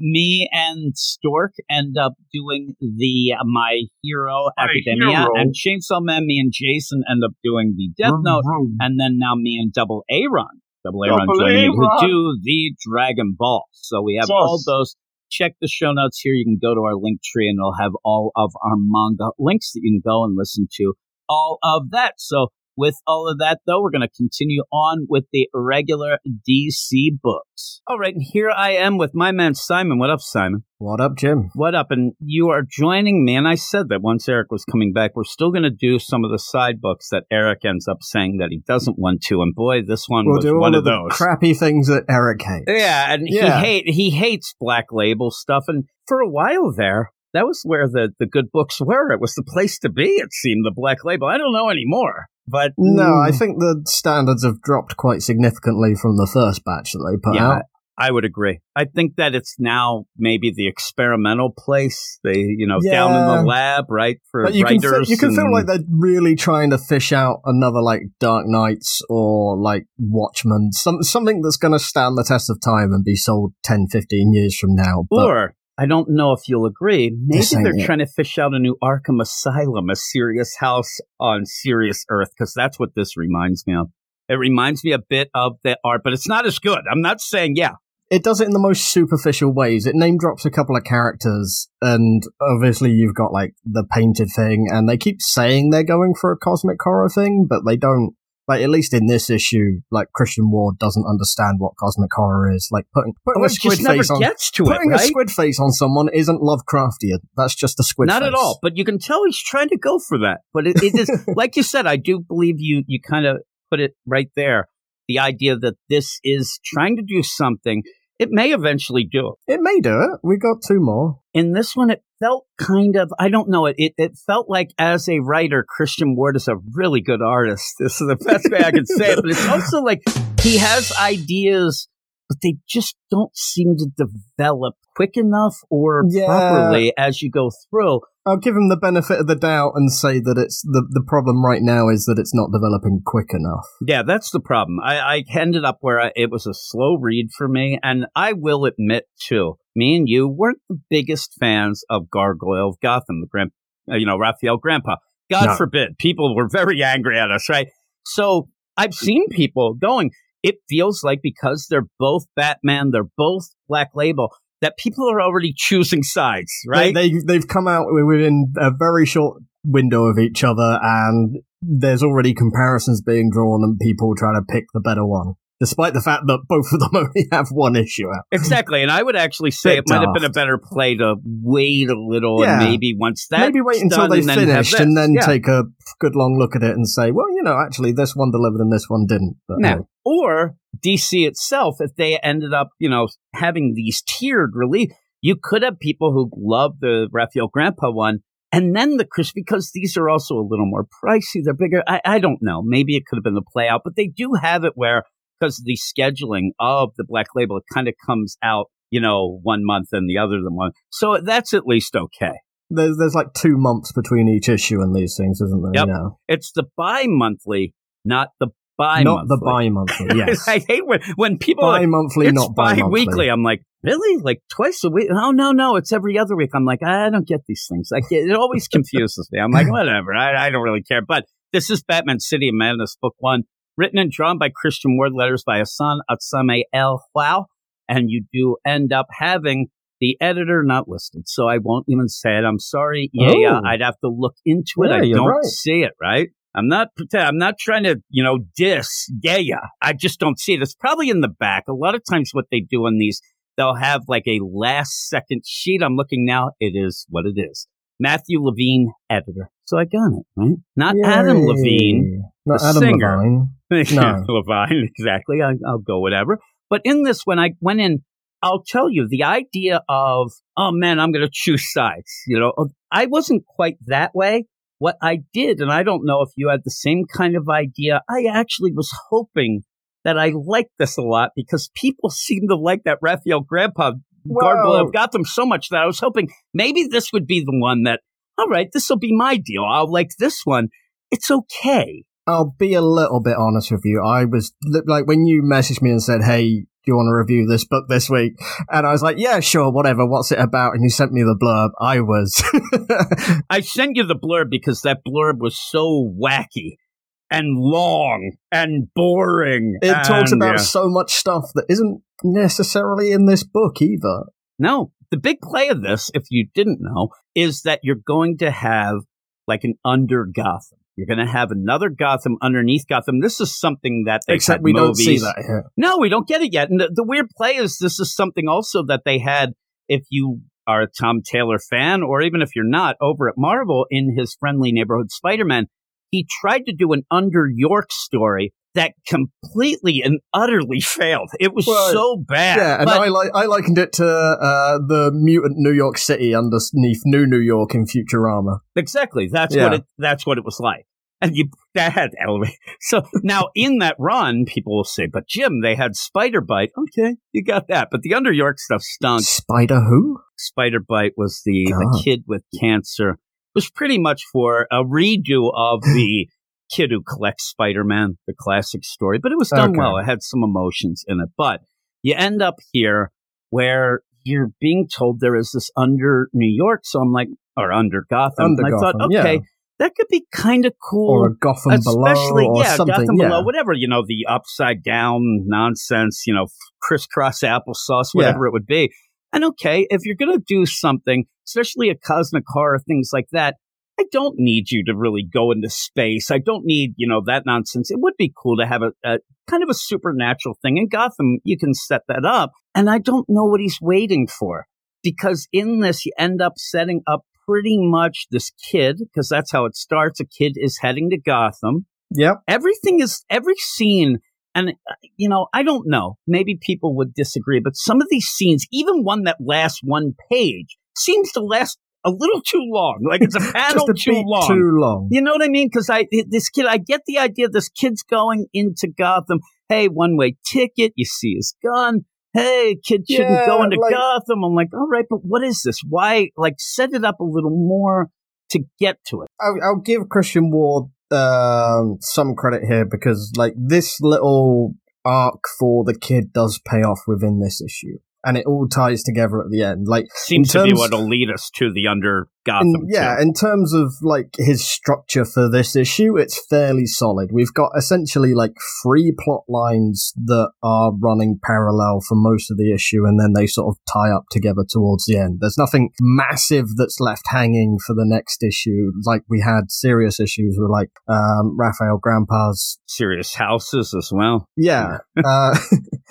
Me and Stork end up doing the uh, My Hero My Academia, Hero. and Chainsaw Man. Me and Jason end up doing the Death vroom, Note, vroom. and then now me and Double Aaron, Double Aaron Double joining me, who do the Dragon Ball. So we have Sauce. all those. Check the show notes here. You can go to our link tree, and it'll have all of our manga links that you can go and listen to all of that. So with all of that, though, we're going to continue on with the regular DC books. All right, and here I am with my man Simon. What up, Simon? What up, Jim? What up? And you are joining me. And I said that once Eric was coming back, we're still going to do some of the side books that Eric ends up saying that he doesn't want to. And boy, this one We'll was do one all of of the those. crappy things that Eric hates. Yeah, and Yeah. he hate he hates black label stuff. And for a while there, that was where the the good books were. It was the place to be. It seemed the black label. I don't know anymore, but No, mm, I think the standards have dropped quite significantly from the first batch that they put yeah, out. I would agree. I think that it's now maybe the experimental place. They, you know, down in the lab, right? For But you can, writers, feel, you can feel like they're really trying to fish out another like Dark Knights or like Watchmen, some something that's going to stand the test of time and be sold 10, 15 years from now. But Or I don't know if you'll agree. Maybe they're it. trying to fish out a new Arkham Asylum, a serious house on serious Earth, because that's what this reminds me of. It reminds me a bit of the art, but it's not as good. I'm not saying yeah. it does it in the most superficial ways. It name drops a couple of characters, and obviously you've got like the painted thing, and they keep saying they're going for a cosmic horror thing, but they don't. Like at least in this issue, like Christian Ward doesn't understand what cosmic horror is. Like putting putting Well, a squid face on gets to it, putting a squid face on someone isn't Lovecraftian. That's just a squid. Not face. at all. But you can tell he's trying to go for that. But it, it is, like you said, I do believe you. You kind of put it right there. The idea that this is trying to do something. It may eventually do it. It may do it. We got two more. in this one, it felt kind of, I don't know, it, it, it felt like as a writer, Christian Ward is a really good artist. This is the best way I can say it, but it's also like he has ideas, but they just don't seem to develop quick enough or Yeah. properly as you go through. I'll give him the benefit of the doubt and say that it's the the problem right now is that it's not developing quick enough. Yeah, that's the problem. I, I ended up where I, it was a slow read for me, and I will admit too, me and you weren't the biggest fans of Gargoyle of Gotham, the grand, uh, you know, Rafael Grampá. God No. forbid, people were very angry at us, right? So I've seen people going. It feels like because they're both Batman, they're both Black Label, that people are already choosing sides, right? They, they they've come out within a very short window of each other, and there's already comparisons being drawn, and people trying to pick the better one, despite the fact that both of them only have one issue out. Exactly, and I would actually say it might have been a better play to wait a little Yeah. and maybe once that Maybe wait until done they and then finished, and then Yeah. take a good long look at it and say, well, you know, actually, this one delivered and this one didn't. But Now, hey. Or DC itself, if they ended up, you know, having these tiered release, you could have people who love the Rafael Grampá one And then the Chris, because these are also a little more pricey, they're bigger. I, I don't know. Maybe it could have been the play out, but they do have it where, because of the scheduling of the black label, it kind of comes out, you know, one month and the other than one. So that's at least okay. There's there's like two months between each issue and these things, isn't there? Yep. Yeah. It's the bi monthly, not the bi Not the bi-monthly. Yes. I hate when, when people are bi-monthly, it's not bi-monthly. bi-weekly. I'm like, really? Like twice a week? Oh, no, no, it's every other week. I'm like, I don't get these things. I get, it always confuses me. I'm like, whatever. I, I don't really care. But this is Batman City of Madness, book one, written and drawn by Christian Ward, letters by Hassan Atsame El Wow. And you do end up having the editor not listed. So I won't even say it. I'm sorry. Yeah, yeah. Oh. I'd have to look into it. Yeah, I don't right. see it, right? I'm not pretend. I'm not trying to, you know, diss. Yeah, yeah. I just don't see it. It's probably in the back. A lot of times, what they do on these, they'll have like a last second sheet. I'm looking now. It is what it is. Matthew Levine, editor. So I got it right. Not Adam Levine, Not the Adam singer. Levine. No. Levine, exactly. I, I'll go whatever. But in this, when I went in, I'll tell you the idea of, oh man, I'm going to choose sides. You know, oh, I wasn't quite that way. What I did, and I don't know if you had the same kind of idea, I actually was hoping that I liked this a lot because people seem to like that Rafael Grampá Gargoyle of Gotham so much that I was hoping maybe this would be the one that, all right, this will be my deal. I'll like this one. It's okay. I'll be a little bit honest with you. I was like when you messaged me and said, "Hey, do you want to review this book this week?" And I was like, "Yeah, sure, whatever. What's it about?" And you sent me the blurb. I was I sent you the blurb because that blurb was so wacky and long and boring. It talks about yeah. so much stuff that isn't necessarily in this book either. No, the big play of this, if you didn't know, is that you're going to have like an under Gotham. You're going to have another Gotham underneath Gotham. This is something that they Except had we don't movies. see that here. No, we don't get it yet. And the, the weird play is this is something also that they had if you are a Tom Taylor fan, or even if you're not, over at Marvel in his friendly neighborhood Spider-Man, he tried to do an under York story that completely and utterly failed. It was so bad. Yeah, and I like I likened it to uh, the mutant New York City underneath New New York in Futurama. Exactly. That's Yeah. what it. That's what it was like. And you that had elevate. So now in that run, people will say, "But Jim, they had Spider Bite." Okay, you got that. But the Under York stuff stunk. Spider Who? Spider Bite was the, the kid with cancer. It was pretty much for a redo of the kid who collects Spider Man, the classic story. But it was done Okay. well. It had some emotions in it. But you end up here where you're being told there is this under New York. So I'm like, or under Gotham. Under and I thought, okay, yeah. that could be kind of cool. Or a Gotham Especially, Below or yeah. Gotham yeah. Below, whatever, you know, the upside down nonsense, you know, crisscross applesauce, whatever it would be. And okay, if you're going to do something, especially a cosmic horror, things like that, I don't need you to really go into space. I don't need, you know, that nonsense. It would be cool to have a, a kind of a supernatural thing. In Gotham, you can set that up. And I don't know what he's waiting for because in this, you end up setting up pretty much this kid, because that's how it starts. A kid is heading to Gotham Yep. everything is every scene and uh, you know i don't know maybe people would disagree but some of these scenes even one that lasts one page seems to last a little too long like it's a panel a too long. Too long. you know what i mean? Because i this kid i get the idea this kid's going into gotham. Hey one way ticket you see his gun. Hey kid shouldn't Yeah, go into like- gotham. I'm like all right but what is this? Why like set it up a little more to get to it. I'll, I'll give Christian Ward um, some credit here because, like, this little arc for the kid does pay off within this issue, and it all ties together at the end. Like, seems to be what'll lead us to the under gotham in, yeah, too. in terms of like his structure for this issue, it's fairly solid. We've got essentially like three plot lines that are running parallel for most of the issue, and then they sort of tie up together towards the end. There's nothing massive that's left hanging for the next issue, like we had serious issues with like um, Rafael Grampá's serious houses as well. yeah. uh,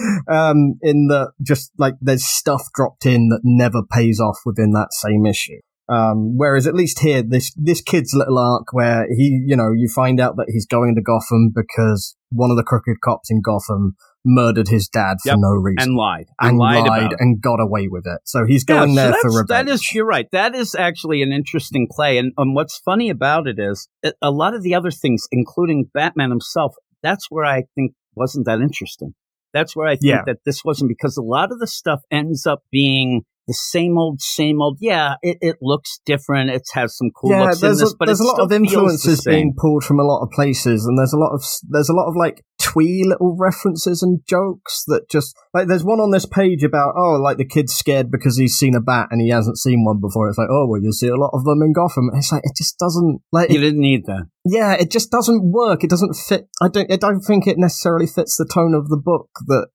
um, in the just like there's stuff dropped in that never pays off within that same issue. Um, whereas at least here, this this kid's little arc where he, you know, you find out that he's going to Gotham because one of the crooked cops in Gotham murdered his dad for Yep. no reason and lied and lied, lied, and got away with it. So he's Yeah, going so there for revenge. That is, you're right. That is actually an interesting play. And, and what's funny about it is a lot of the other things, including Batman himself, that's where I think wasn't that interesting. That's where I think Yeah. that this wasn't because a lot of the stuff ends up being the same old, same old. Yeah, it, it looks different. It has some cool yeah, looks in there's this, a, but there's it a lot of influences being pulled from a lot of places, and there's a lot of there's a lot of like twee little references and jokes that just like there's one on this page about oh like the kid's scared because he's seen a bat and he hasn't seen one before. It's like oh well you see a lot of them in Gotham. It's like it just doesn't like You didn't need that. Yeah it just doesn't work. It doesn't fit. I don't I don't think it necessarily fits the tone of the book that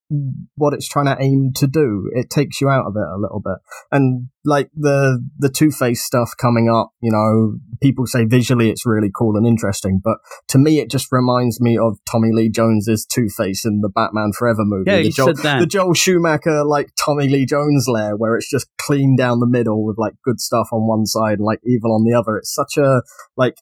what it's trying to aim to do. It takes you out of it a little bit and like the the Two Face stuff coming up, you know, people say visually it's really cool and interesting, but to me it just reminds me of Tommy Lee Jones's Two Face in the Batman Forever movie. Yeah, the you Joel, said that. the Joel Schumacher like Tommy Lee Jones lair, where it's just clean down the middle with like good stuff on one side and like evil on the other. It's such a like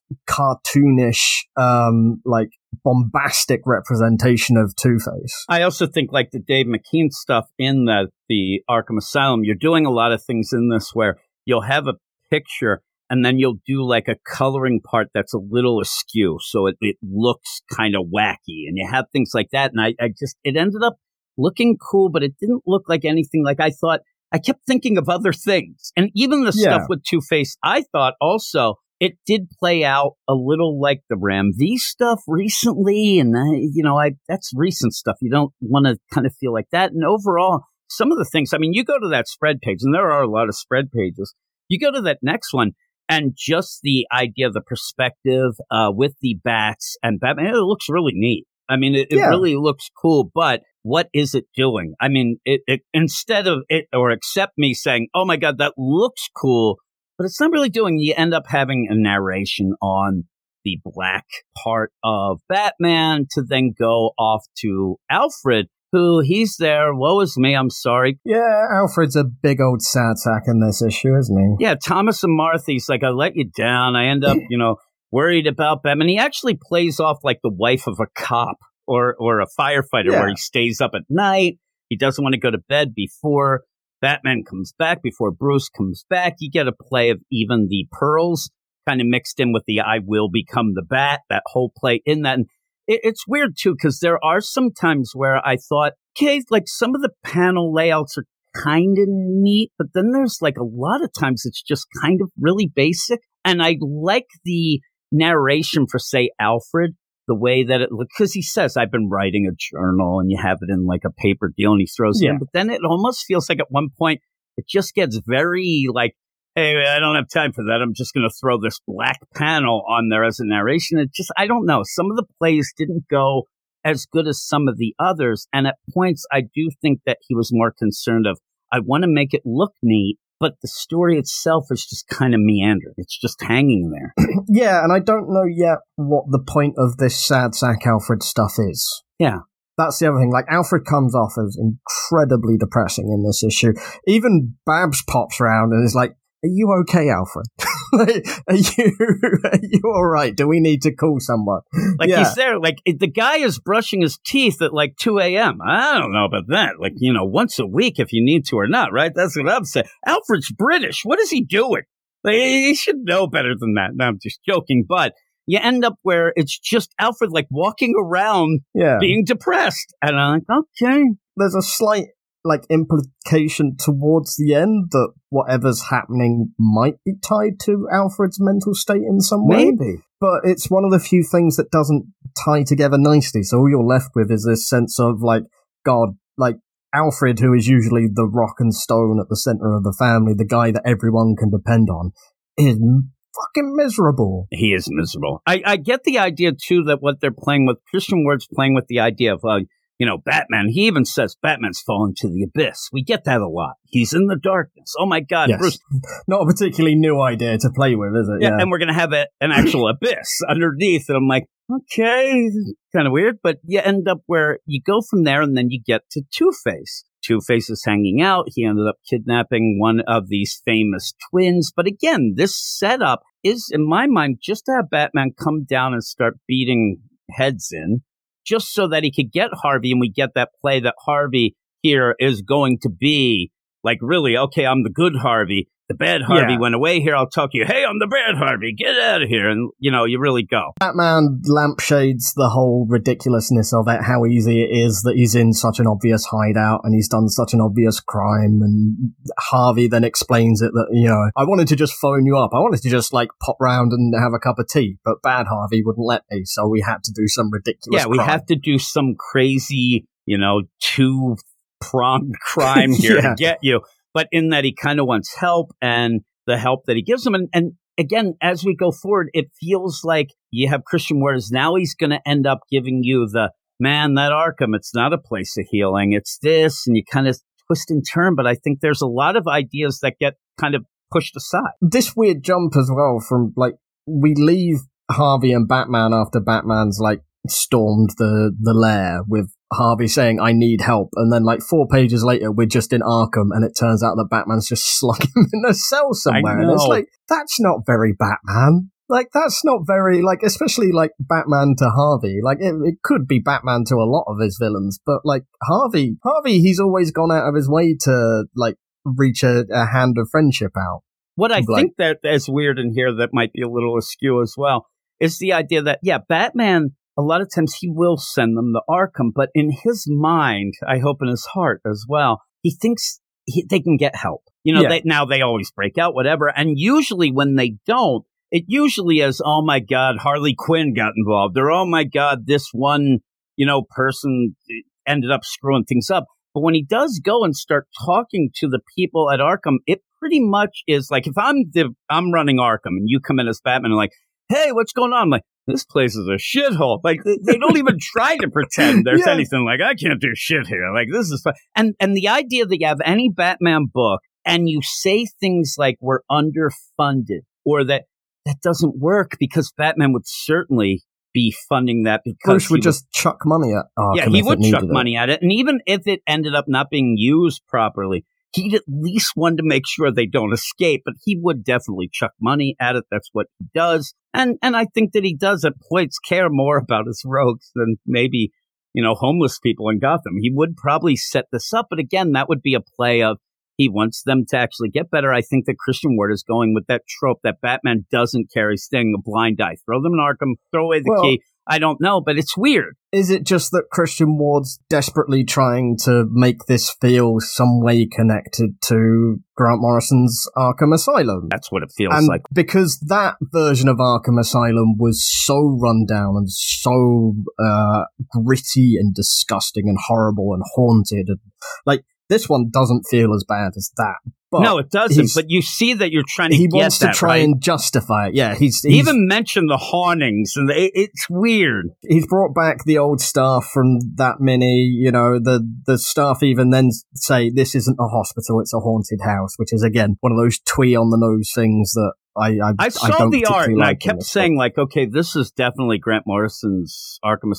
cartoonish, um, like bombastic representation of Two Face. I also think like the Dave McKean stuff in the the Arkham Asylum, you're doing a lot of things in this where you'll have a picture and then you'll do like a coloring part that's a little askew, so it, it looks kind of wacky, and you have things like that. And I, I just it ended up looking cool, but it didn't look like anything like I thought. I kept thinking of other things, and even the Yeah. stuff with Two Face, I thought also it did play out a little like the Ram V stuff recently, and you know, I that's recent stuff. You don't want to kind of feel like that. And overall, some of the things. I mean, you go to that spread page, and there are a lot of spread pages. You go to that next one, and just the idea of the perspective uh, with the bats and Batman, it looks really neat. I mean, it, it Yeah. really looks cool, but what is it doing? I mean, it, it instead of it or accept me saying, "Oh my god, that looks cool," but it's not really doing. You end up having a narration on the black part of Batman to then go off to Alfred, who he's there. Woe is me. I'm sorry. Yeah, Alfred's a big old sad sack in this issue, isn't he? Yeah, Thomas and Marthy's like, I let you down. I end up, you know, worried about Batman. He actually plays off like the wife of a cop or or a firefighter Yeah. where he stays up at night. He doesn't want to go to bed before Batman comes back, before Bruce comes back. You get a play of even the pearls kind of mixed in with the I will become the bat, that whole play in that. And it, it's weird too, because there are some times where I thought, okay, like some of the panel layouts are kind of neat, but then there's like a lot of times it's just kind of really basic. And I like the narration for, say, Alfred, the way that it looks, because he says, I've been writing a journal and you have it in like a paper deal and he throws it in. But then it almost feels like at one point it just gets very like, hey, I don't have time for that. I'm just going to throw this black panel on there as a narration. It just, I don't know. Some of the plays didn't go as good as some of the others. And at points, I do think that he was more concerned of, I want to make it look neat, but the story itself is just kind of meandering. It's just hanging there. Yeah, and I don't know yet what the point of this sad sack Alfred stuff is. Yeah. That's the other thing. Like, Alfred comes off as incredibly depressing in this issue. Even Babs pops round and is like, Are you okay, Alfred? like, are you, are you alright? Do we need to call someone? Like yeah. he's there, like the guy is brushing his teeth at like 2 a.m. I don't know about that. Like, you know, once a week if you need to or not, right? That's what I'm saying. Alfred's British. What is he doing? Like, he should know better than that. No, I'm just joking. But you end up where it's just Alfred like walking around yeah. being depressed. And I'm like, okay. There's a slight, like, implication towards the end that whatever's happening might be tied to Alfred's mental state in some way. Maybe. but it's one of the few things that doesn't tie together nicely. So all you're left with is this sense of like, God, like Alfred, who is usually the rock and stone at the center of the family, the guy that everyone can depend on, is fucking miserable. He is miserable. I, I get the idea too that what they're playing with, Christian Ward's playing with the idea of, uh, you know, Batman. He even says Batman's fallen to the abyss. We get that a lot. He's in the darkness. Oh my God, Yes. Bruce. Not a particularly new idea to play with, is it? Yeah, and we're gonna have a, an actual abyss underneath. And I'm like, okay, kind of weird, but you end up where you go from there, and then you get to Two Face. Two Face is hanging out. He ended up kidnapping one of these famous twins. But again, this setup is, in my mind, just to have Batman come down and start beating heads in. Just so that he could get Harvey and we get that play that Harvey here is going to be like really, okay, I'm the good Harvey. The bad Harvey Yeah. went away here. I'll talk to you. Hey, I'm the bad Harvey. Get out of here. And, you know, you really go. Batman lampshades the whole ridiculousness of it, how easy it is that he's in such an obvious hideout and he's done such an obvious crime. And Harvey then explains it that, you know, I wanted to just phone you up. I wanted to just like pop round and have a cup of tea, but bad Harvey wouldn't let me. So we had to do some ridiculous yeah, we crime. have to do some crazy, you know, two pronged crime here Yeah. to get you. But in that he kind of wants help and the help that he gives him. And, and again, as we go forward, it feels like you have Christian Waters. Now he's going to end up giving you the man, that Arkham, it's not a place of healing. It's this. And you kind of twist and turn. But I think there's a lot of ideas that get kind of pushed aside. this weird jump as well from like we leave Harvey and Batman after Batman's like stormed the the lair with Harvey saying I need help and then like four pages later we're just in Arkham and it turns out that Batman's just slung him in a cell somewhere and it's like that's not very Batman. Like that's not very like especially like Batman to Harvey. Like it, it could be Batman to a lot of his villains but like Harvey Harvey he's always gone out of his way to like reach a, a hand of friendship out. What I Like- think that is weird in here that might be a little askew as well is the idea that, yeah, Batman, a lot of times he will send them to Arkham, but in his mind, I hope in his heart as well, he thinks he, they can get help. You know, Yeah. they, now they always break out, whatever. And usually when they don't, it usually is, oh my God, Harley Quinn got involved, or oh my God, this one, you know, person eh, ended up screwing things up. But when he does go and start talking to the people at Arkham, it pretty much is like if I'm the I'm running Arkham and you come in as Batman and like, hey, what's going on? I'm like, this place is a shithole. Like they, don't even try to pretend there's Yeah. anything. Like I can't do shit here. Like this is fun. and and the idea that you have any Batman book and you say things like we're underfunded or that that doesn't work because Batman would certainly be funding that because Bruce he would just chuck money at Arkham. yeah, he would chuck needed it. money at it. And even if it ended up not being used properly, he'd at least want to make sure they don't escape. But he would definitely chuck money at it. That's what he does. And and I think that he does at points care more about his rogues than maybe, you know, homeless people in Gotham. He would probably set this up. But again, that would be a play of he wants them to actually get better. I think that Christian Ward is going with that trope that Batman doesn't carry Sting, a blind eye. Throw them in Arkham, throw away the Well- key. I don't know, but it's weird. Is it just that Christian Ward's desperately trying to make this feel some way connected to Grant Morrison's Arkham Asylum? That's what it feels and like. because that version of Arkham Asylum was so run down and so uh, gritty and disgusting and horrible and haunted, and like this one doesn't feel as bad as that. But no, it doesn't. But you see that you're trying to he wants to that, try right? and justify it. Yeah, he's, He even mentioned the hauntings, and it, it's weird. he's brought back the old staff from that mini. You know, the the staff even then say this isn't a hospital; it's a haunted house, which is again one of those twee on the nose things that I I, I saw don't the art, and I kept saying, like, okay, this is definitely Grant Morrison's Arkham.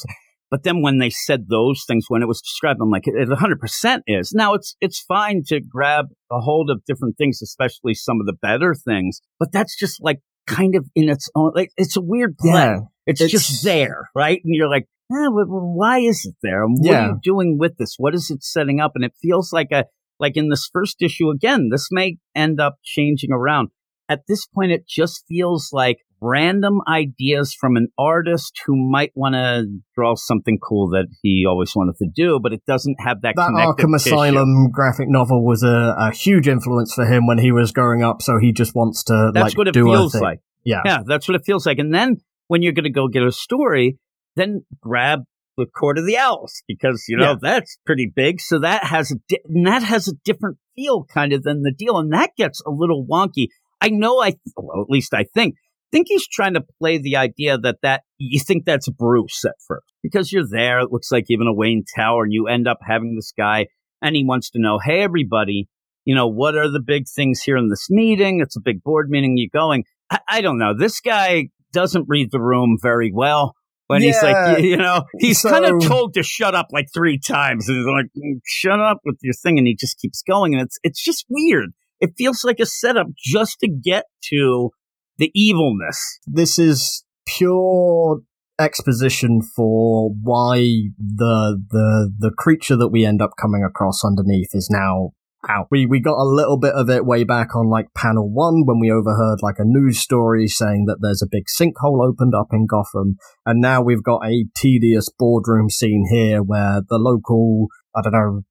But then when they said those things, when it was described, I'm like, it, it 100% is. Now, it's it's fine to grab a hold of different things, especially some of the better things, but that's just like kind of in its own, like, it's a weird play. Yeah, It's, It's- just there, right? And you're like, eh, wh- wh- why is it there? And what Yeah. are you doing with this? What is it setting up? And it feels like a like in this first issue again. This may end up changing around. At this point, it just feels like random ideas from an artist who might want to draw something cool that he always wanted to do, but it doesn't have that. that Arkham tissue. Asylum graphic novel was a, a huge influence for him when he was growing up. So he just wants to That's like what it feels like. Yeah. Yeah, that's what it feels like. And then when you're going to go get a story, then grab the Court of the Owls because you know Yeah. that's pretty big. So that has a di- and that has a different feel kind of than the deal, and that gets a little wonky. I know. I well, at least I think think he's trying to play the idea that that you think that's Bruce at first because you're there. It looks like even a Wayne Tower, and you end up having this guy, and he wants to know, hey, everybody. You know, what are the big things here in this meeting? It's a big board meeting. You going? I, I don't know. This guy doesn't read the room very well. When he's like, Yeah. you know, he's So- kind of told to shut up like three times, and he's like, "Mm, "Shut up with your thing," and he just keeps going, and it's it's just weird. It feels like a setup just to get to the evilness. This is pure exposition for why the the the creature that we end up coming across underneath is now out. We we got a little bit of it way back on like panel one when we overheard like a news story saying that there's a big sinkhole opened up in Gotham, and now we've got a tedious boardroom scene here where the local I don't know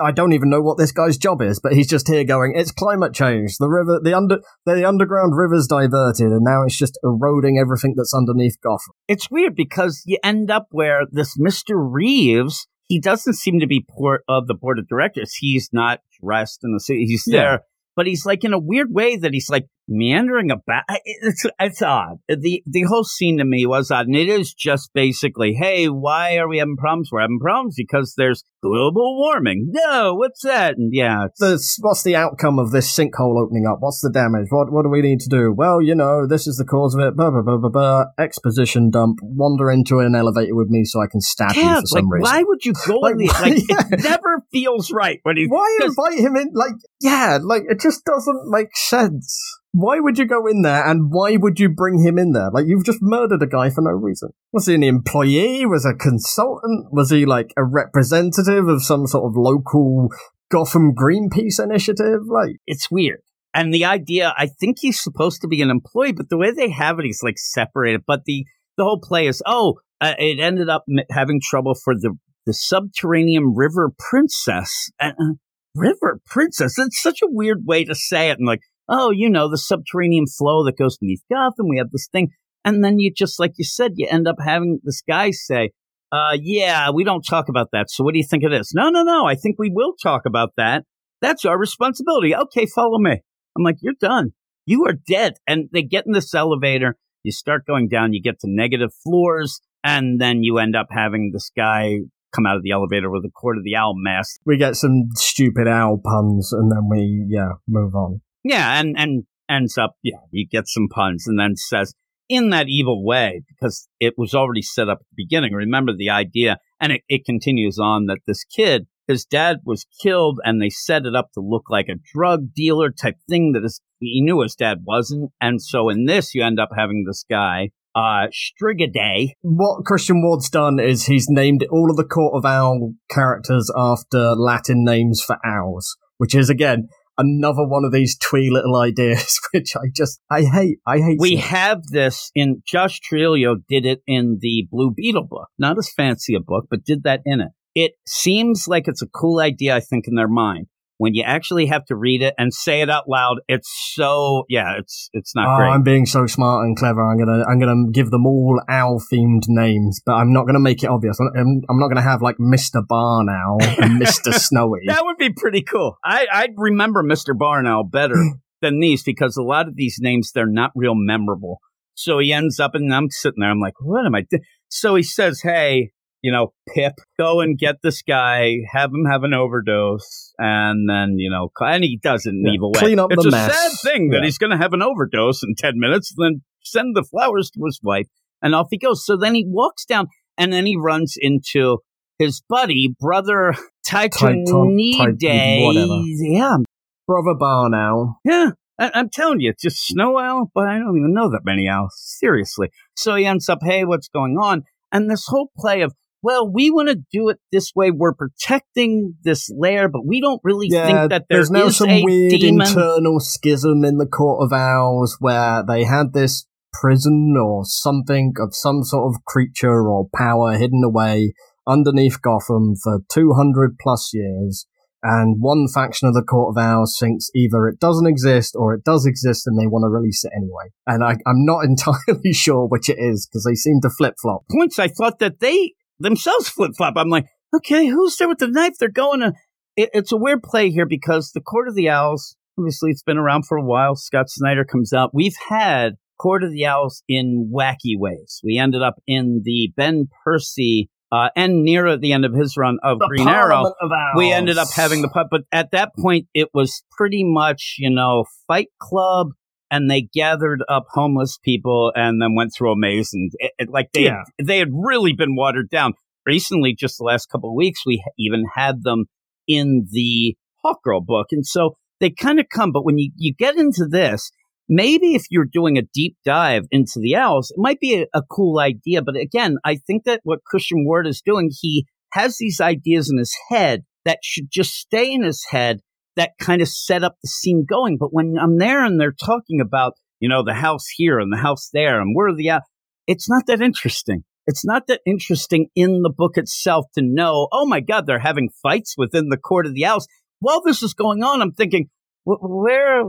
I don't even know what this guy's job is, but he's just here going, it's climate change. The river, the under, the underground river's diverted and now it's just eroding everything that's underneath Gotham. It's weird because you end up where this Mr. Reeves, he doesn't seem to be part of the board of directors. He's not dressed in the city. He's Yeah. there, but he's like in a weird way that he's like meandering about. It's, it's odd. The, the whole scene to me was odd. And it is just basically, hey, why are we having problems? We're having problems because there's global warming. No, what's that? And yeah, it's, The, what's the outcome of this sinkhole opening up? What's the damage? What what do we need to do? Well, you know, this is the cause of it. Blah blah blah blah blah. Exposition dump. Wander into an elevator with me so I can stab you for like, some reason. why would you go Like, in the, like, yeah. it never feels right when he, Why invite him in? Like, yeah, like it just doesn't make sense. Why would you go in there, and why would you bring him in there? Like, you've just murdered a guy for no reason. Was he an employee? Was a consultant? Was he like a representative of some sort of local Gotham Greenpeace initiative? Like, it's weird. And the idea, I think he's supposed to be an employee, but the way they have it, he's like separated. But the the whole play is, oh, uh, it ended up having trouble for the the subterranean river princess. Uh, uh, river princess. It's such a weird way to say it. And like, oh, you know, the subterranean flow that goes beneath Gotham. We have this thing, and then you just like you said, you end up having this guy say. Uh, yeah, we don't talk about that. So what do you think of this? No, no, no. I think we will talk about that. That's our responsibility. Okay, follow me. I'm like, you're done. You are dead. And they get in this elevator. You start going down. You get to negative floors. And then you end up having this guy come out of the elevator with a Court of the Owl mask. we get some stupid owl puns, and then we, yeah, move on. Yeah. And, and ends up, yeah, he gets some puns and then says, in that evil way, because it was already set up at the beginning. Remember the idea. And it, it continues on that this kid, his dad was killed and they set it up to look like a drug dealer type thing that his, he knew his dad wasn't. And so in this, you end up having this guy, uh, Strigidae. what Christian Ward's done is he's named all of the Court of Owl characters after Latin names for owls, which is again another one of these twee little ideas, which I just I hate. I hate. We have this in Josh Trujillo did it in the Blue Beetle book. Not as fancy a book, but did that in it. It seems like it's a cool idea, I think, in their mind. When you actually have to read it and say it out loud, it's so yeah, it's it's not Oh, great. I'm being so smart and clever. I'm gonna I'm gonna give them all owl themed names, but I'm not gonna make it obvious. I'm, I'm not gonna have like Mister Barn Owl and Mister Snowy. That would be pretty cool. I, I'd remember Mr. Barn Owl better than these because a lot of these names, they're not real memorable. So he ends up and I'm sitting there. I'm like, what am I doing? So he says, Hey, you know, Pip, go and get this guy, have him have an overdose. And then, you know, and he doesn't Yeah, evil way. clean up it's the a mess. sad thing that he's going to have an overdose in 10 minutes, then send the flowers to his wife and off he goes. So then he walks down and then he runs into his buddy, brother Tytonidae. Yeah, Brother Barn Owl. yeah. I- I'm telling you, it's just snow owl, but I don't even know that many owls. Seriously. So he ends up, hey, what's going on? And this whole play of, well, we want to do it this way. We're protecting this lair, but we don't really Yeah, think that there there's now is some a weird demon. internal schism in the Court of Owls where they had this prison or something of some sort of creature or power hidden away underneath Gotham for 200 plus years. And one faction of the Court of Owls thinks either it doesn't exist or it does exist and they want to release it anyway. And I, I'm not entirely sure which it is because they seem to flip flop. points, I thought that they themselves flip flop. I'm like, okay, who's there with the knife? They're going to. It, it's a weird play here because the Court of the Owls, obviously, it's been around for a while. Scott Snyder comes out. We've had Court of the Owls in wacky ways. We ended up in the Ben Percy uh, and near at the end of his run of Green Arrow. We ended up having the pup, but at that point, it was pretty much, you know, Fight Club, and they gathered up homeless people and then went through a maze, and it, it- like they Yeah. they had really been watered down. Recently, just the last couple of weeks, we even had them in the Hawkgirl book, and so they kind of come. But when you you get into this, maybe if you're doing a deep dive into the owls, it might be a, a cool idea. But again, I think that what Christian Ward is doing, he has these ideas in his head that should just stay in his head that kind of set up the scene going. But when I'm there and they're talking about, you know, the house here and the house there and where the, it's not that interesting. It's not that interesting in the book itself to know, oh my God, they're having fights within the court of the owls. While this is going on, I'm thinking, where, where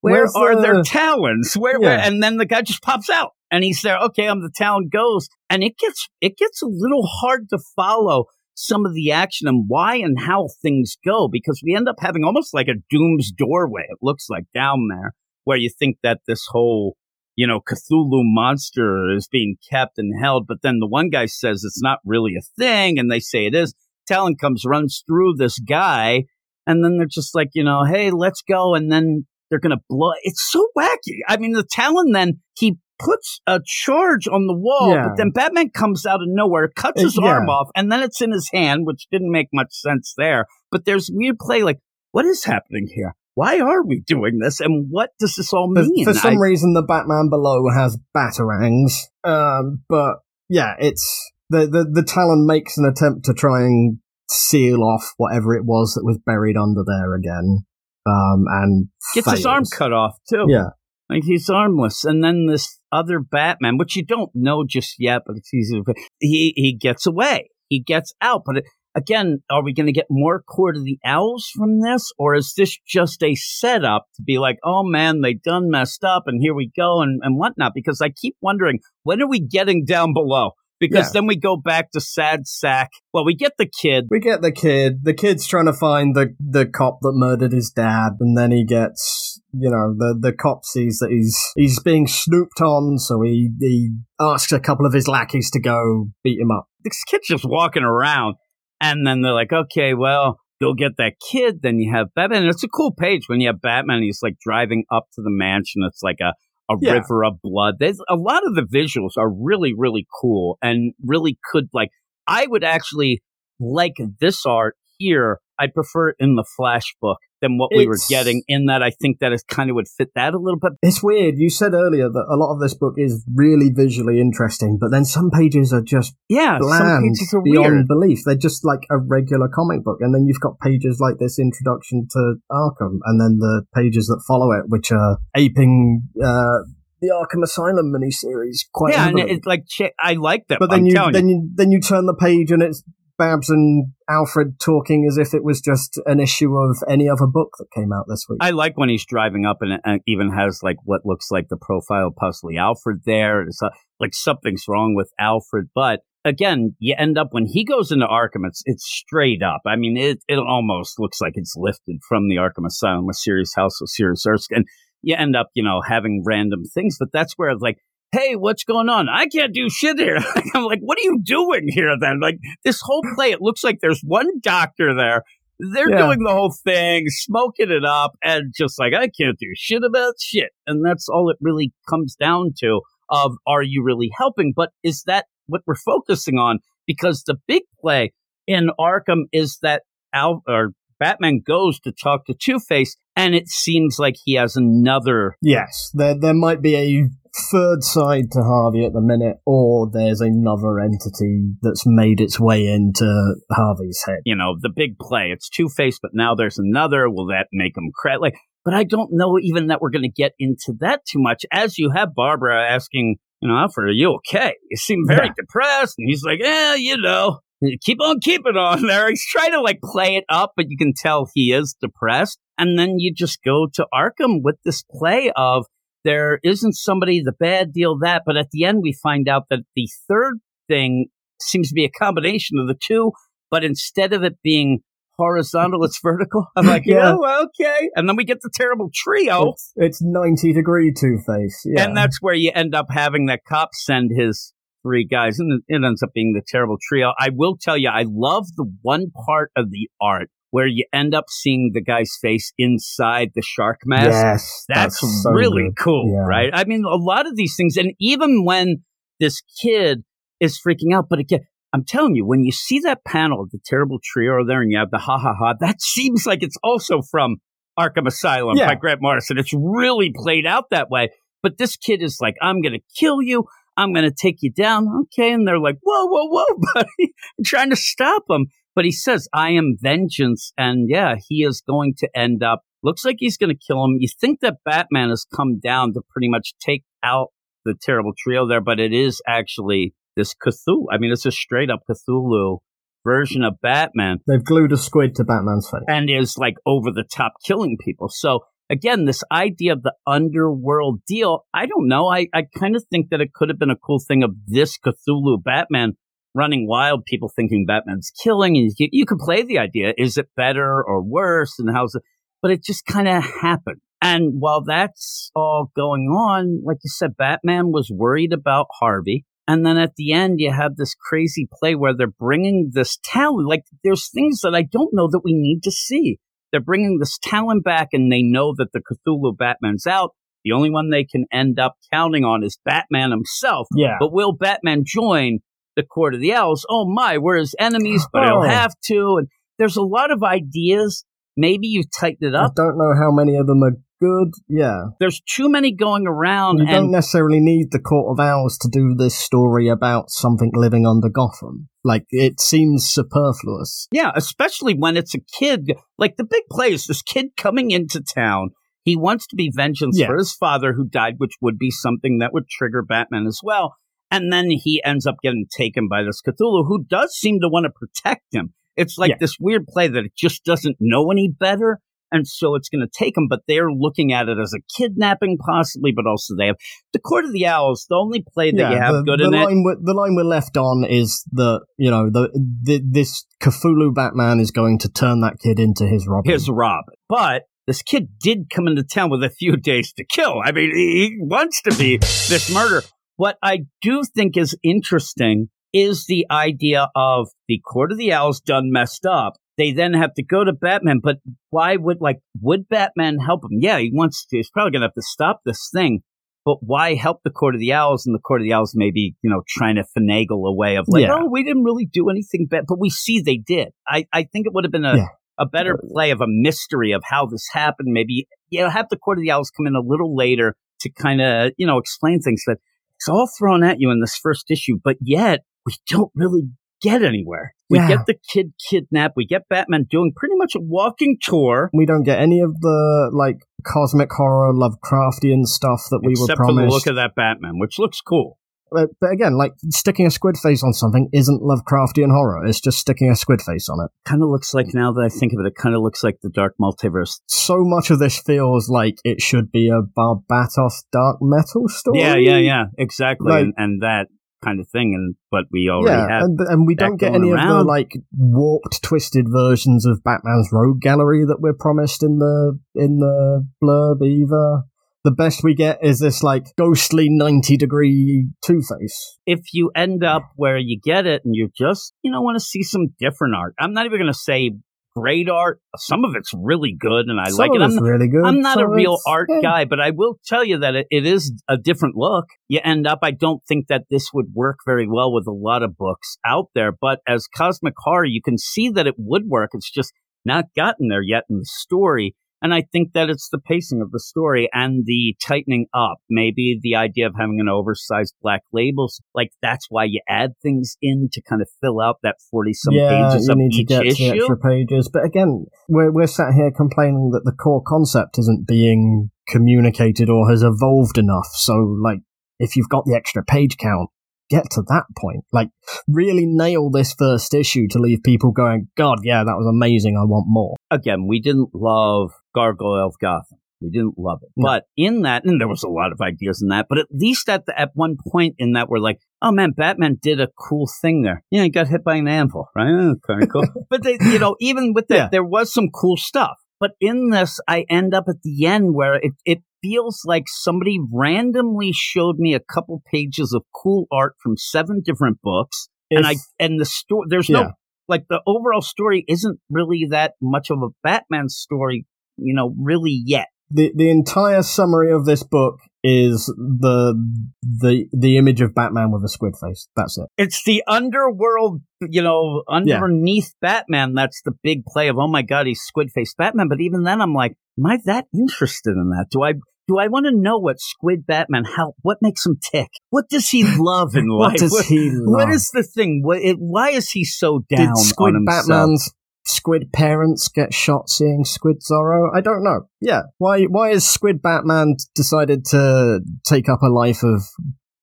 Where's are the... their talons? Where, yeah. where, and then the guy just pops out and he's there. Okay, I'm the town ghost, and it gets it gets a little hard to follow some of the action and why and how things go because we end up having almost like a doom's doorway. It looks like down there where you think that this whole, you know, Cthulhu monster is being kept and held. But then the one guy says it's not really a thing and they say it is. Talon comes, runs through this guy. And then they're just like, you know, hey, let's go. And then they're going to blow. It's so wacky. I mean, the Talon then, he puts a charge on the wall, yeah. but then Batman comes out of nowhere, cuts his yeah. arm off, and then it's in his hand, which didn't make much sense there. But there's weird play like, what is happening here? Why are we doing this? And what does this all mean? For, for some I, reason, the Batman below has batarangs. Um, but yeah, it's the, the, the Talon makes an attempt to try and seal off whatever it was that was buried under there again. Um, and gets fails. his arm cut off too. Yeah. Like he's armless, and then this other Batman, which you don't know just yet, but it's easy. To, he he gets away. He gets out. But it, again, are we going to get more Court of the Owls from this, or is this just a setup to be like, oh man, they done messed up, and here we go, and and whatnot? Because I keep wondering when are we getting down below? because yeah. then we go back to sad sack. Well, we get the kid. We get the kid. The kid's trying to find the the cop that murdered his dad, and then he gets, you know, the the cop sees that he's he's being snooped on, so he he asks a couple of his lackeys to go beat him up. This kid's just walking around, and then they're like, okay, well. Go get that kid. Then you have Batman. And it's a cool page when you have Batman. He's like driving up to the mansion. It's like a a yeah. river of blood. There's a lot of the visuals are really, really cool and really could like, I would actually like this art here. I prefer it in the Flash book than what we were getting in that I think that it kind of would fit that a little bit. It's weird. You said earlier that a lot of this book is really visually interesting, but then some pages are just yeah, bland are beyond weird. belief. They're just like a regular comic book. And then you've got pages like this introduction to Arkham and then the pages that follow it, which are aping, uh, the Arkham Asylum miniseries quite yeah, heavily. and it's like I like them. But then I'm you then you. you then you turn the page and it's Babs and Alfred talking as if it was just an issue of any other book that came out this week. I like when he's driving up and it even has like what looks like the profile of possibly Alfred there. It's uh, like something's wrong with Alfred, but again, you end up when he goes into Arkham, it's it's straight up. I mean, it it almost looks like it's lifted from the Arkham Asylum, a serious house of serious Erskine. You end up, you know, having random things, but that's where like hey, what's going on? I can't do shit here. I'm like, what are you doing here then? Like this whole play, it looks like there's one doctor there. They're yeah. doing the whole thing, smoking it up, and just like, I can't do shit about shit. And that's all it really comes down to of are you really helping? But is that what we're focusing on? Because the big play in Arkham is that Al or Batman goes to talk to Two Face, and it seems like he has another. Yes, there there might be a third side to Harvey at the minute, or there's another entity that's made its way into Harvey's head. You know, the big play. It's Two Face, but now there's another. Will that make him credit? Like, but I don't know even that we're going to get into that too much. As you have Barbara asking, you know, Alfred, are you okay? You seem very yeah. depressed, and he's like, yeah, you know. Keep on keeping on there. He's trying to like play it up, but you can tell he is depressed. And then you just go to Arkham with this play of there isn't somebody the bad deal that, but at the end we find out that the third thing seems to be a combination of the two, but instead of it being horizontal, it's vertical. I'm like, yeah, oh, okay. And then we get the terrible trio. It's, it's 90 degree Two Face. Yeah. And that's where you end up having that cop send his three guys, and it ends up being the terrible trio. I will tell you, I love the one part of the art where you end up seeing the guy's face inside the shark mask. Yes, that's, that's so really good. cool, yeah. right? I mean, a lot of these things, and even when this kid is freaking out, but again, I'm telling you, when you see that panel of the terrible trio there and you have the ha ha ha, that seems like it's also from Arkham Asylum Yeah. by Grant Morrison. It's really played out that way. But this kid is like, I'm going to kill you. I'm going to take you down. Okay. And they're like, whoa, whoa, whoa, buddy. I'm trying to stop him. But he says, I am vengeance. And yeah, he is going to end up, looks like he's going to kill him. You think that Batman has come down to pretty much take out the terrible trio there, but it is actually this Cthulhu. I mean, it's a straight up Cthulhu version of Batman They've glued a squid to Batman's face. and is like over the top killing people. So again, this idea of the underworld deal, I don't know. I, I kind of think that it could have been a cool thing of this Cthulhu Batman running wild, people thinking Batman's killing, and you, you could play the idea. Is it better or worse? And how's it? But it just kind of happened. And while that's all going on, like you said, Batman was worried about Harvey. And then at the end, you have this crazy play where they're bringing this talent. Like there's things that I don't know that we need to see. They're bringing this talent back and they know that the Cthulhu Batman's out. The only one they can end up counting on is Batman himself. Yeah. But will Batman join the Court of the Owls? Oh my, we're his enemies, but he'll Oh. have to. And there's a lot of ideas. Maybe you tighten it I up. don't know how many of them are good. Yeah. There's too many going around. You and don't necessarily need the Court of Owls to do this story about something living under Gotham. Like, it seems superfluous. Yeah, especially when it's a kid. Like the big play is this kid coming into town. He wants to be vengeance Yeah. for his father who died, which would be something that would trigger Batman as well. And then he ends up getting taken by this Cthulhu who does seem to want to protect him. It's like Yeah. this weird play that it just doesn't know any better. And so it's going to take him, but they're looking at it as a kidnapping possibly, but also they have the Court of the Owls, the only play that you have the, good the in it. line We're, the line we're left on is that, you know, the, the this Cthulhu Batman is going to turn that kid into his Robin. his Robin. But this kid did come into town with a few days to kill. I mean, he he wants to be this murder. What I do think is interesting is the idea of the Court of the Owls done messed up. They then have to go to Batman, but why would like would Batman help him? Yeah, he wants to. He's probably gonna have to stop this thing. But why help the Court of the Owls? And the Court of the Owls maybe, you know, trying to finagle a way of like, Yeah. oh, we didn't really do anything bad. But we see they did. I, I think it would have been a, Yeah. a better play of a mystery of how this happened. Maybe, you know, have the Court of the Owls come in a little later to kind of, you know, explain things that it's all thrown at you in this first issue, but yet we don't really get anywhere. We Yeah. get the kid kidnapped. We get Batman doing pretty much a walking tour. we don't get any of the, like, cosmic horror, Lovecraftian stuff that we except were for the promised. look of that Batman, which looks cool. but, but again, like, sticking a squid face on something isn't Lovecraftian horror. It's just sticking a squid face on it. Kind of looks like now that I think of it, it kind of looks like the Dark Multiverse. So much of this feels like it should be a Barbatos dark metal story. Yeah, yeah, yeah, exactly, Like- and, and that kind of thing. And but we already Yeah, have. and, and we don't get any of the like warped, twisted versions of Batman's rogue gallery that we're promised in the in the blurb either. The best we get is this like ghostly ninety degree Two Face. if you end up where you get it and you just you know want to see some different art, I'm not even going to say great art. Some of it's really good, and I Some like it. I'm really good. I'm not a some of real art eh. guy, but I will tell you that it, it is a different look. You end up, I don't think that this would work very well with a lot of books out there, but as cosmic horror, you can see that it would work. It's just not gotten there yet in the story. And I think that it's the pacing of the story and the tightening up. Maybe the idea of having an oversized black labels, like that's why you add things in to kind of fill out that 40 some yeah, pages you of need to get issue. the extra pages. But again, we're we're sat here complaining that the core concept isn't being communicated or has evolved enough. So, like, if you've got the extra page count, get to that point. Like, really nail this first issue to leave people going, "God, yeah, that was amazing. I want more." again, we didn't love Gargoyle of Gotham. We didn't love it. No. But in that, and there was a lot of ideas in that, but at least at the, at one point in that, we're like, oh man, Batman did a cool thing there. Yeah, he got hit by an anvil, right? kind of cool. but they, you know, even with that, Yeah. there was some cool stuff. But in this, I end up at the end where it, it feels like somebody randomly showed me a couple pages of cool art from seven different books. and I, and the story, there's Yeah. no like the overall story isn't really that much of a Batman story, you know, really yet. the the entire summary of this book is the the the image of Batman with a squid face. That's it. It's the underworld, you know, underneath Batman. That's the big play of, oh my God, he's squid faced Batman. But even then, I'm like, am I that interested in that? Do I do I want to know what Squid Batman? How? What makes him tick? What does he love in life? what does he love? What is the thing? What, it, why is he so down Did Squid? Batman's Squid parents get shot seeing Squid Zorro? I don't know. Yeah, why why has Squid Batman decided to take up a life of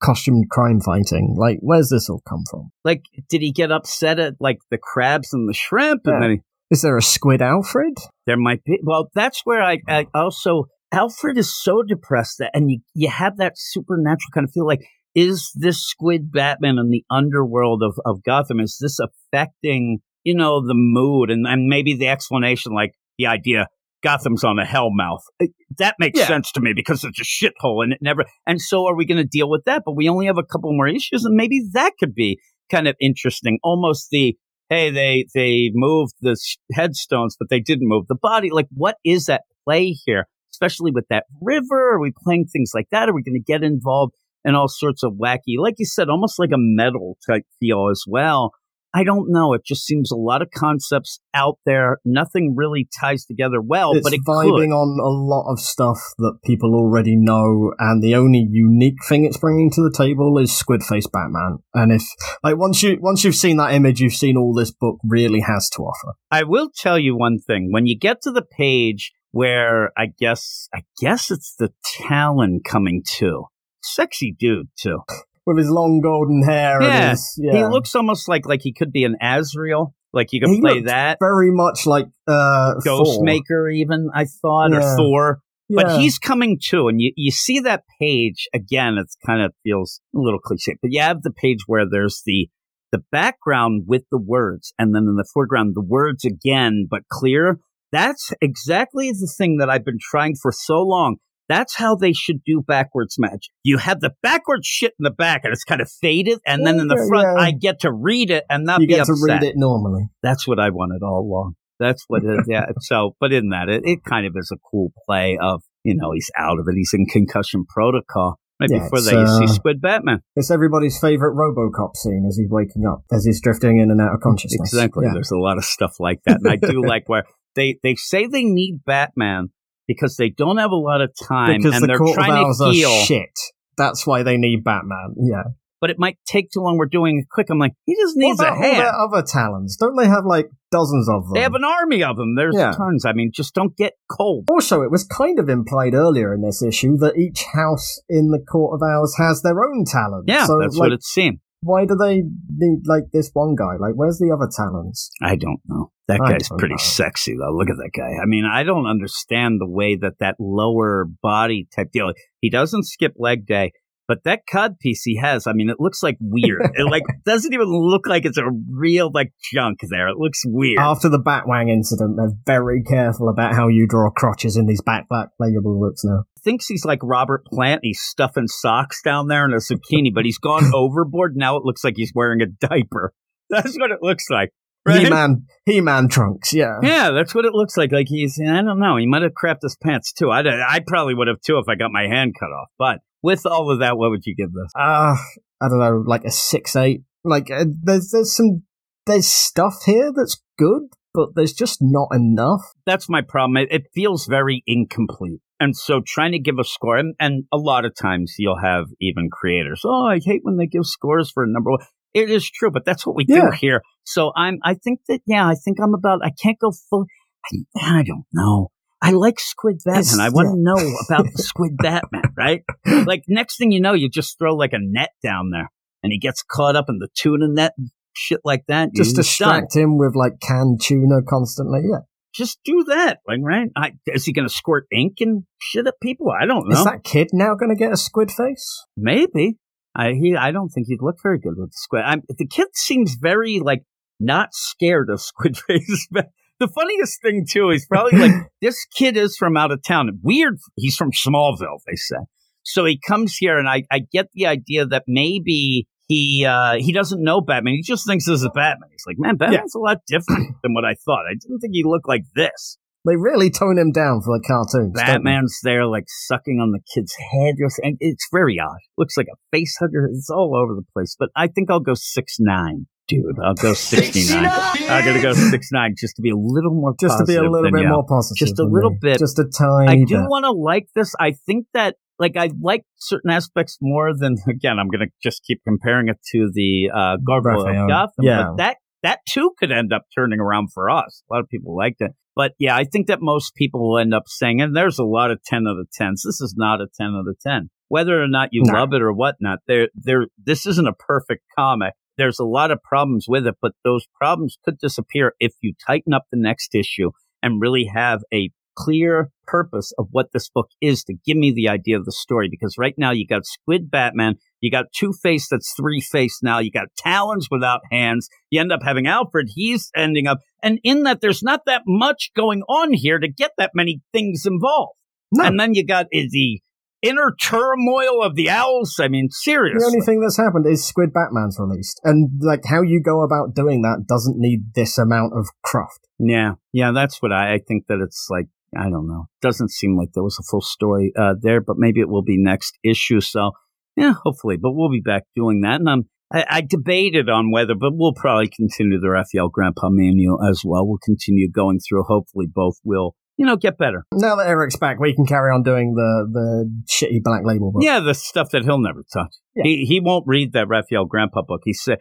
costumed crime fighting? Like, where's this all come from? Like, did he get upset at like the crabs and the shrimp? And then he, Is there a Squid Alfred? there might be. Well, that's where I, I also Alfred is so depressed that, and you you have that supernatural kind of feel like. Is this Squid Batman in the underworld of, of Gotham? Is this affecting, you know, the mood and, and maybe the explanation, like the idea Gotham's on a hellmouth? Uh, That makes Yeah. sense to me because it's a shithole and it never. And so are we going to deal with that? But we only have a couple more issues, and maybe that could be kind of interesting. Almost the hey, they they moved the headstones, but they didn't move the body. Like, what is that play here? Especially with that river, are we playing things like that? Are we going to get involved in all sorts of wacky, like you said, almost like a metal type feel as well? I don't know. It just seems a lot of concepts out there. Nothing really ties together well, it's but it's vibing could. on a lot of stuff that people already know, and the only unique thing it's bringing to the table is Squid Face Batman. And if like once you once you've seen that image, you've seen all this book really has to offer. I will tell you one thing. When you get to the page where I guess I guess it's the Talon coming too. Sexy dude too. With his long golden hair, Yeah, and his, yeah, He looks almost like like he could be an Azrael. Like you could He play that. very much like uh, Ghostmaker, even I thought, Yeah. or Thor. But Yeah. he's coming too, and you, you see that page again. It's kind of feels a little cliche, but you have the page where there's the the background with the words, and then in the foreground the words again, but clear. That's exactly the thing that I've been trying for so long. That's how they should do backwards magic. You have the backwards shit in the back, and it's kind of faded, and then in the front, yeah. I get to read it and not you be get upset. to read it normally. That's what I wanted all along. That's what it yeah. So, but in that, it, it kind of is a cool play of, you know, he's out of it. He's in concussion protocol. Right Yeah, before that, you see uh, Squid Batman. It's everybody's favorite RoboCop scene as he's waking up, as he's drifting in and out of consciousness. Exactly. Yeah. There's a lot of stuff like that. And I do like where they, they say they need Batman because they don't have a lot of time because and the they're Court of trying Owls to are heal. shit. That's why they need Batman. Yeah. But it might take too long. We're doing it quick. I'm like, he just What needs a about all hand. their other talents? Don't they have like dozens of them? They have an army of them. There's Yeah. tons. I mean, just don't get cold. Also, it was kind of implied earlier in this issue that each house in the Court of Owls has their own talent. Yeah, so, that's like, what it seemed. Why do they need like this one guy? Like, where's the other talents? I don't know. That I guy's pretty know. sexy though. Look at that guy. I mean, I don't understand the way that that lower body type deal. He doesn't skip leg day, but that cod piece he has, I mean, it looks like weird. it like doesn't even look like it's a real like junk there. It looks weird. After the Batwang incident, they're very careful about how you draw crotches in these back back playable looks now. Thinks he's like Robert Plant. He's stuffing socks down there in a zucchini, but he's gone overboard. Now it looks like he's wearing a diaper. That's what it looks like. Right? He Man, He Man trunks, yeah. Yeah, that's what it looks like. Like he's, I don't know, he might have crapped his pants too. I, I probably would have too if I got my hand cut off. But with all of that, what would you give this? Uh, I don't know, like a six eight. Like uh, there's there's some there's stuff here that's good, but there's just not enough. That's my problem. It, it feels very incomplete. And so trying to give a score, and, and a lot of times you'll have even creators. Oh, I hate when they give scores for a number one. It is true, but that's what we do here. So I'm, I think that, yeah, I think I'm about, I can't go full, I, I don't know. I like Squid Batman. It's- I want to yeah. know about the Squid Batman, right? Like next thing you know, you just throw like a net down there and he gets caught up in the tuna net and shit like that. Just done. distract him with like canned tuna constantly. Yeah, Just do that, like right? I, is he going to squirt ink and shit at people? I don't know. is that kid now going to get a squid face? Maybe. I he. I don't think he'd look very good with the squid. I'm, the kid seems very like not scared of squid faces. But the funniest thing too is probably like this kid is from out of town. Weird. He's from Smallville. They say. So he comes here, and I, I get the idea that maybe he uh, he doesn't know Batman. He just thinks this is Batman. He's like, man, Batman's a lot different than what I thought. I didn't think he looked like this. They really tone him down for the cartoons. Batman's there, like sucking on the kid's head. And it's very odd. Looks like a face hugger. It's all over the place. But I think I'll go six nine, dude. I'll go sixty nine. I'm gonna go six nine just to be a little more Just to be a little bit you. more positive. Just a little me. bit. Just a tiny I do want to like this. I think that like I like certain aspects more than again. I'm gonna just keep comparing it to the uh, Gargoyle of Gotham. Yeah. But that that too could end up turning around for us. A lot of people liked it, but yeah, I think that most people will end up saying, and there's a lot of ten out of tens. This is not a ten out of ten. Whether or not you No. love it or whatnot, there there this isn't a perfect comic. There's a lot of problems with it, but those problems could disappear if you tighten up the next issue and really have a clear purpose of what this book is to give me the idea of the story. Because right now you got Squid Batman, you got Two Face that's three face now, you got Talons without hands, you end up having Alfred, he's ending up, and in that there's not that much going on here to get that many things involved. No. And then you got the inner turmoil of the owls. I mean, seriously. The only thing that's happened is Squid Batman's released, and like how you go about doing that doesn't need this amount of craft. Yeah, yeah, that's what I, I think that it's like. I don't know. Doesn't seem like there was a full story uh, there, but maybe it will be next issue. So, yeah, hopefully. But we'll be back doing that. And um, I, I debated on whether, but we'll probably continue the Rafael Grampá manual as well. We'll continue going through. Hopefully, both will, you know, get better. Now that Eric's back, we can carry on doing the the shitty Black Label book. Yeah, the stuff that he'll never touch. Yeah. He he won't read that Rafael Grampá book. He said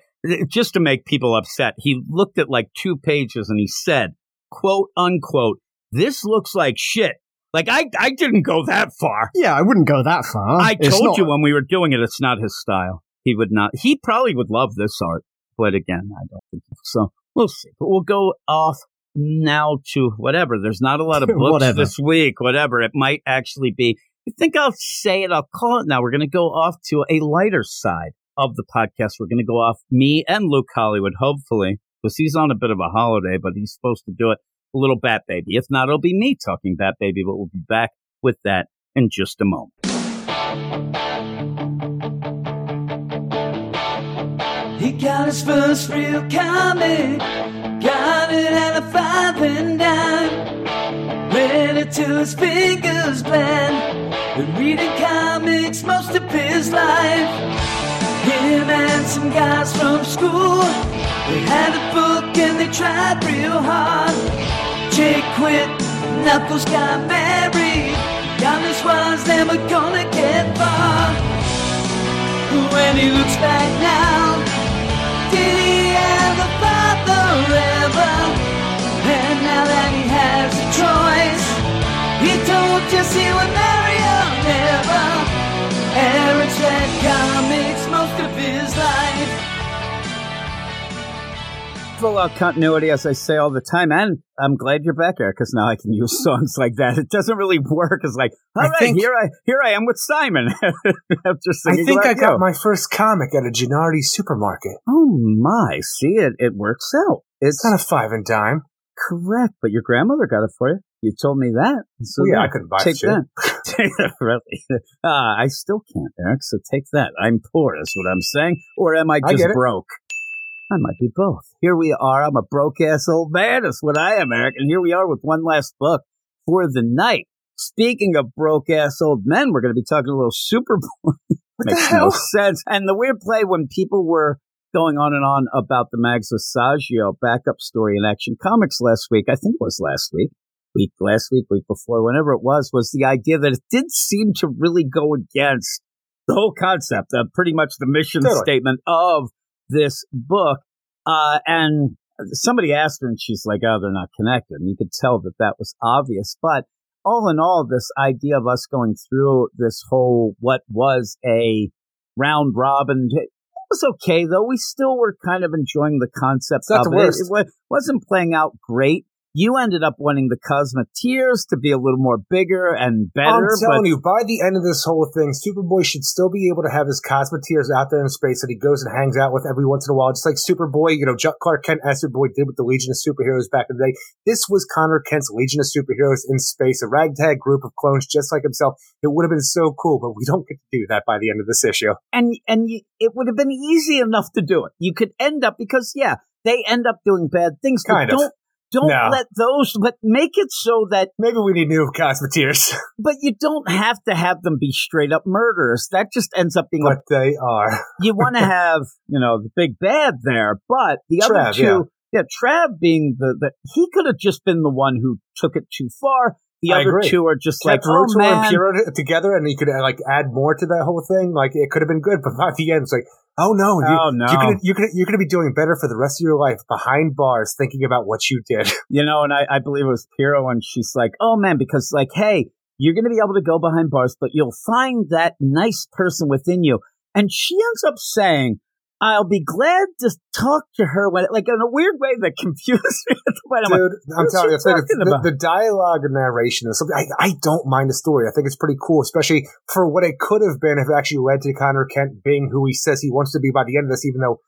just to make people upset. He looked at like two pages and he said, "quote unquote, this looks like shit." Like I I didn't go that far. Yeah, I wouldn't go that far. I It's told not- you when we were doing it, it's not his style. He would not. He probably would love this art, but again, I don't think so. We'll see. But we'll go off now to whatever. There's not a lot of books Whatever. this week. Whatever it might actually be. I think I'll say it. I'll call it now. We're going to go off to a lighter side of the podcast. We're going to go off me and Luke Hollywood, hopefully, because he's on a bit of a holiday, but he's supposed to do it. A little Bat Baby. If not, it'll be me talking Bat Baby, but we'll be back with that in just a moment. He got his first real comic, got it at a five and dime. Read it till his fingers bled. Been reading comics most of his life. Him and some guys from school, they had a book and they tried real hard. Jake quit, Knuckles got married. Giannis was never gonna get far. When he looks back now, told Jesse would marry her never. Eric's read comics most of his life. full out continuity, as I say all the time. And I'm glad you're back, Eric, because now I can use songs like that. It doesn't really work. It's like, all I right, think- here I here I am with Simon. After I think I got my first comic at a Genuardi supermarket. Oh my! See it. It works out. It's It's not a five and dime. correct. But your grandmother got it for you. You told me that. So Well, yeah. I couldn't buy take that. Take that, really. Ah, I still can't, Eric. So take that. I'm poor, is what I'm saying. Or am I I just it. broke? I might be both. Here we are. I'm a broke ass old man. That's what I am, Eric. And here we are with one last book for the night. Speaking of broke ass old men, we're going to be talking a little Superboy. What the Makes no sense. And the weird play when people were going on and on about the Mags Visaggio backup story in Action Comics last week, I think it was last week, week last week, week before, whenever it was, was the idea that it did seem to really go against the whole concept of pretty much the mission Totally. statement of this book. Uh, and somebody asked her and she's like, oh, they're not connected. And you could tell that that was obvious. But all in all, this idea of us going through this whole, what was a round robin, it was okay though. We still were kind of enjoying the concept of the it. It wasn't playing out great. You ended up wanting the Cosmeteers to be a little more bigger and better. I'm telling but you, by the end of this whole thing, Superboy should still be able to have his Cosmeteers out there in space that he goes and hangs out with every once in a while, just like Superboy, you know, Clark Kent as Superboy did with the Legion of Superheroes back in the day. This was Conner Kent's Legion of Superheroes in space, a ragtag group of clones just like himself. It would have been so cool, but we don't get to do that by the end of this issue. and and you, it would have been easy enough to do it. You could end up because yeah, they end up doing bad things, but Kind of. don't don't No. let those, but make it so that, Maybe we need new Cosmeteers, but you don't have to have them be straight up murderers. That just ends up being a but they are. you want to have, you know, the big bad there, but the other two, yeah. Trav being the, the he could have just been the one who took it too far. The I other agree. two are just like, Kept oh man, and Pura t- together, and you could like add more to that whole thing. Like it could have been good, but by the end, it's like, oh no, you, oh no, you could you could you're going to be doing better for the rest of your life behind bars, thinking about what you did. you know, and I, I believe it was Piro, and she's like, oh man, because like, hey, you're going to be able to go behind bars, but you'll find that nice person within you, and she ends up saying. I'll be glad to talk to her when, like, in a weird way that confused me. point. I'm like, Dude, I'm telling you, the, thing the, the dialogue and narration is something I, I don't mind the story. I think it's pretty cool, especially for what it could have been if it actually led to Conner Kent being who he says he wants to be by the end of this, even though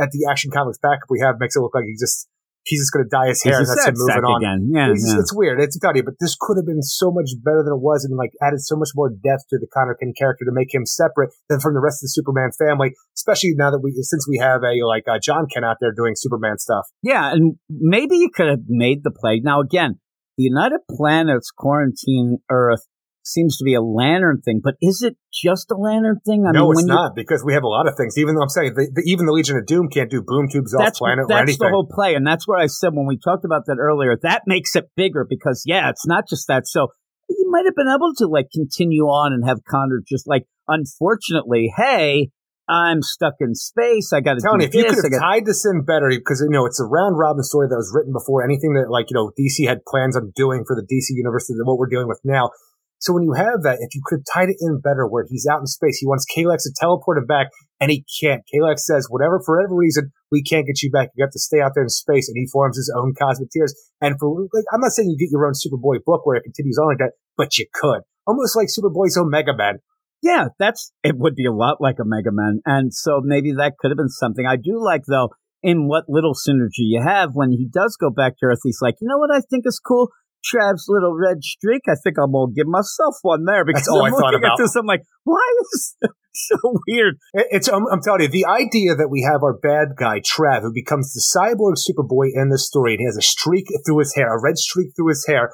at the Action Comics backup we have makes it look like he just he's just going to dye his hair and that's him moving on. again. Yeah, it's, yeah. it's weird. It's funny, but this could have been so much better than it was, and like added so much more depth to the Conner Kent character to make him separate than from the rest of the Superman family. Especially now that we, since we have a like uh, Jon Kent out there doing Superman stuff. Yeah, and maybe you could have made the play. Now, again, the United Planets quarantine Earth seems to be a lantern thing, but is it just a lantern thing? I no, mean, it's not because we have a lot of things. Even though I'm saying the, the, even the Legion of Doom can't do boom tubes off that's planet or that's anything. the whole play, and that's where I said when we talked about that earlier, that makes it bigger because yeah, it's not just that. So you might have been able to like continue on and have Conner just like, unfortunately, hey, I'm stuck in space. I got to do Tony, if you could have got- tied this in better, because you know it's a round robin story that was written before anything that like you know DC had plans on doing for the DC universe than what we're dealing with now. So when you have that, if you could have tied it in better, where he's out in space, he wants Kalex to teleport him back, and he can't. Kalex says, whatever, for whatever reason, we can't get you back. You have to stay out there in space, and he forms his own Cosmeteers. And for like, I'm not saying you get your own Superboy book where it continues on like that, but you could, almost like Superboy's own Mega Man. Yeah, that's it would be a lot like a Mega Man. And so maybe that could have been something. I do like though, in what little synergy you have when he does go back to Earth, he's like, you know what I think is cool? Trav's little red streak. I think I'm gonna give myself one there because That's all I'm I thought about. this. I'm like, why is this so weird? It's I'm, I'm telling you, the idea that we have our bad guy Trav, who becomes the cyborg Superboy in this story, and he has a streak through his hair, a red streak through his hair,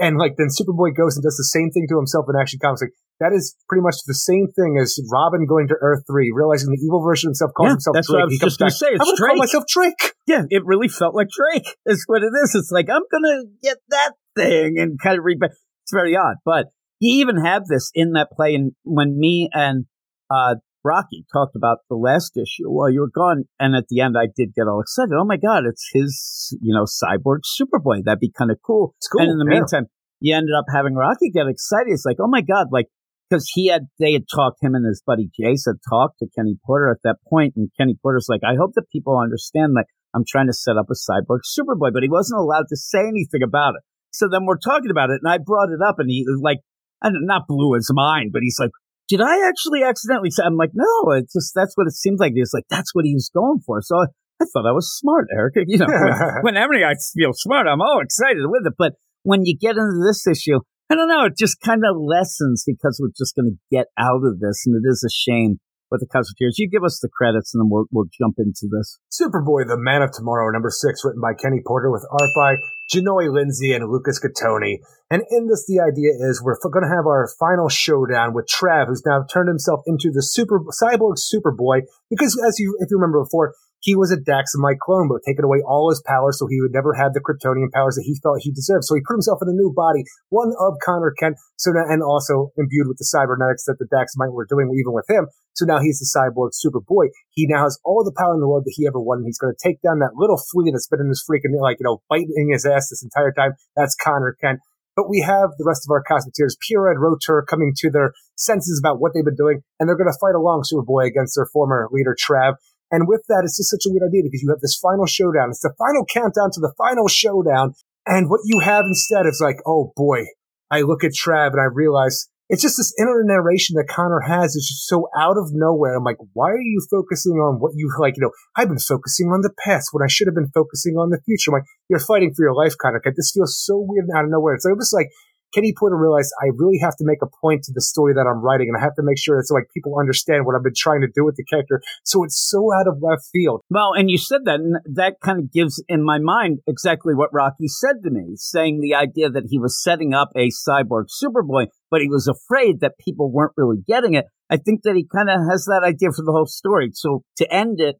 and like then Superboy goes and does the same thing to himself in Action Comics. Like, that is pretty much the same thing as Robin going to Earth Three, realizing the evil version of himself calls Yeah, himself that's Drake. what I was he just gonna say, it's I'm gonna call myself Drake. Yeah, it really felt like Drake. Is what it is. It's like I'm gonna get that thing and kind of read. back. It's very odd, but you even have this in that play. And when me and uh, Rocky talked about the last issue while you were gone, and at the end I did get all excited. Oh my god, it's his, you know, cyborg Superboy. That'd be kind of cool. It's cool. And in the yeah. meantime, you ended up having Rocky get excited. It's like, oh my god, like because he had they had talked him and his buddy Jace had talked to Kenny Porter at that point, and Kenny Porter's like, I hope that people understand that I'm trying to set up a cyborg Superboy, but he wasn't allowed to say anything about it. So then we're talking about it, and I brought it up, and he like, don't, not blew his mind, but he's like, did I actually accidentally say? I'm like, no, it's just that's what it seems like. He's like, that's what he was going for. So I, I thought I was smart, Eric. You know, when, whenever I feel smart, I'm all excited with it. But when you get into this issue, I don't know, it just kind of lessens because we're just going to get out of this, and it is a shame with the Cosmeteers. You give us the credits, and then we'll we'll jump into this. Superboy, the Man of Tomorrow, number six, written by Kenny Porter with art by Lindsay and Lucas Gattoni. And in this, the idea is we're going to have our final showdown with Trav, who's now turned himself into the super cyborg Superboy. Because as you, if you remember before, he was a Daxamite clone, but taken away all his powers, so he would never have the Kryptonian powers that he felt he deserved. So he put himself in a new body, one of Conner Kent, so now, and also imbued with the cybernetics that the Daxamite were doing, even with him. So now he's the cyborg Superboy. He now has all the power in the world that he ever wanted. He's going to take down that little flea that's been in his freaking, like, you know, biting his ass this entire time. That's Conner Kent. But we have the rest of our Cosmeteers, Pura and Rotor, coming to their senses about what they've been doing, and they're going to fight along Superboy against their former leader, Trav. And with that, it's just such a weird idea because you have this final showdown. It's the final countdown to the final showdown. And what you have instead is like, oh boy, I look at Trav and I realize it's just this inner narration that Conner has is just so out of nowhere. I'm like, why are you focusing on what you like? You know, I've been focusing on the past when I should have been focusing on the future. I'm like, you're fighting for your life, Conner. This feels so weird and out of nowhere. It's almost like Kenny Porter realized I really have to make a point to the story that I'm writing, and I have to make sure it's like people understand what I've been trying to do with the character. So it's so out of left field. Well, and you said that, and that kind of gives in my mind exactly what Rocky said to me, saying the idea that he was setting up a cyborg Superboy, but he was afraid that people weren't really getting it. I think that he kind of has that idea for the whole story. So to end it,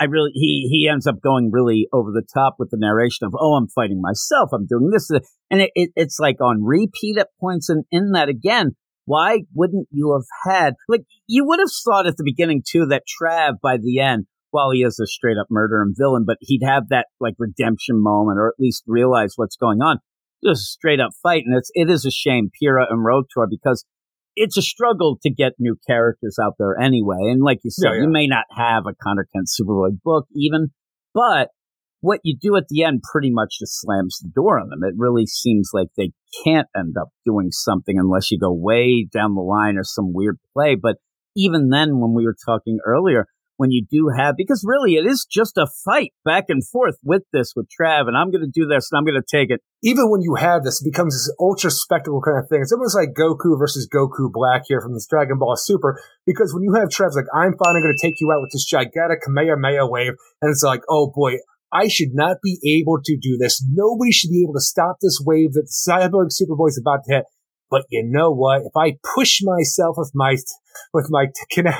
I really he he ends up going really over the top with the narration of oh I'm fighting myself. I'm doing this. And it, it, it's like on repeat at points. And in that again why wouldn't you have had like you would have thought at the beginning too that Trav by the end while he is a straight up murderer and villain but he'd have that like redemption moment or at least realize what's going on. Just straight up fight. And it's it is a shame. Pyrrha and Rotor because it's a struggle to get new characters out there anyway. And like you said, yeah, yeah. you may not have a Conner Kent Superboy book even, but what you do at the end pretty much just slams the door on them. It really seems like they can't end up doing something unless you go way down the line or some weird play. But even then, when we were talking earlier, when you do have, because really it is just a fight back and forth with this, with Trav, and I'm going to do this and I'm going to take it. Even when you have this, it becomes this ultra spectacle kind of thing. It's almost like Goku versus Goku Black here from this Dragon Ball Super, because when you have Trav's like, I'm finally going to take you out with this gigantic Kamehameha wave, and it's like, oh boy, I should not be able to do this. Nobody should be able to stop this wave that Cyborg Superboy is about to hit. But you know what? If I push myself with my with my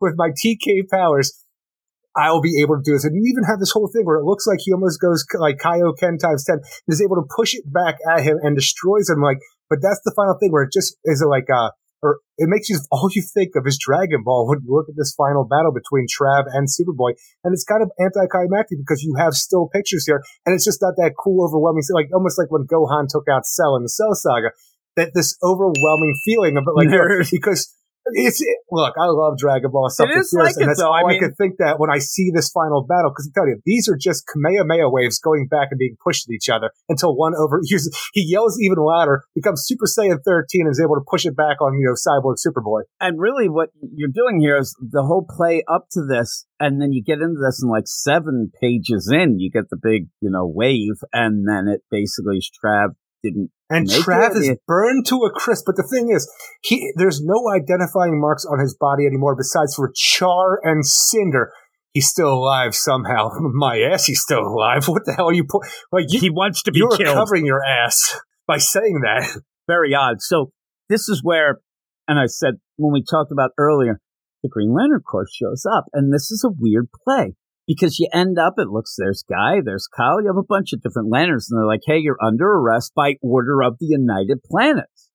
with my TK powers, I'll be able to do this. And you even have this whole thing where it looks like he almost goes like Kaioken times 10 and is able to push it back at him and destroys him. Like, but that's the final thing where it just is like, uh, or it makes you, all you think of is Dragon Ball when you look at this final battle between Trav and Superboy. And it's kind of anticlimactic because you have still pictures here and it's just not that cool, overwhelming, like almost like when Gohan took out Cell in the Cell Saga. That this overwhelming feeling of it, like, because it's it, look, I love Dragon Ball stuff. It is like and that's though. all I, I, mean, can think that when I see this final battle, because I tell you, these are just Kamehameha waves going back and being pushed at each other until one over he yells even louder, becomes Super Saiyan 13, and is able to push it back on you know Cyborg Superboy. And really, what you're doing here is the whole play up to this, and then you get into this, and like seven pages in, you get the big you know wave, and then it basically is Trav didn't and Trav is burned to a crisp. But the thing is, he there's no identifying marks on his body anymore besides for char and cinder. He's still alive somehow. My ass, he's still alive. What the hell are you? Po- like you, he wants to be you're killed. covering your ass by saying that. Very odd. So this is where, and I said when we talked about earlier, the Green Lantern Corps shows up, and this is a weird play because you end up, it looks, there's Guy, there's Kyle, you have a bunch of different lanterns, and they're like, hey, you're under arrest by order of the United Planets.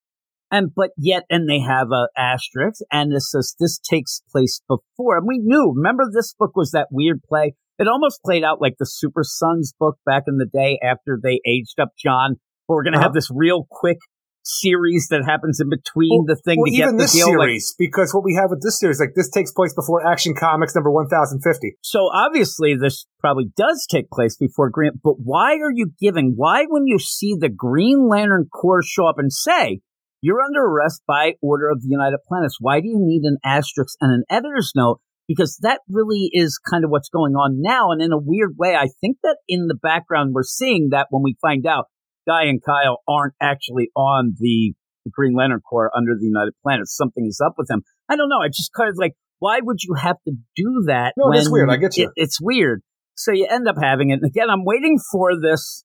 And, but yet, and they have a asterisk, and this says this takes place before. And we knew, remember this book was that weird play? It almost played out like the Super Sons book back in the day after they aged up Jon. But we're going to uh-huh. have this real quick series that happens in between well, the thing well, to even get this the deal. series, like, because what we have with this series, like this takes place before Action Comics number one thousand fifty. So obviously, this probably does take place before grant But why are you giving? Why, when you see the Green Lantern Corps show up and say you're under arrest by order of the United Planets, why do you need an asterisk and an editor's note? Because that really is kind of what's going on now. And in a weird way, I think that in the background, we're seeing that when we find out Guy and Kyle aren't actually on the Green Lantern Corps under the United Planets. Something is up with them. I don't know. I just kind of like, why would you have to do that? No, it's weird. I get you. It, it's weird. So you end up having it. And again, I'm waiting for this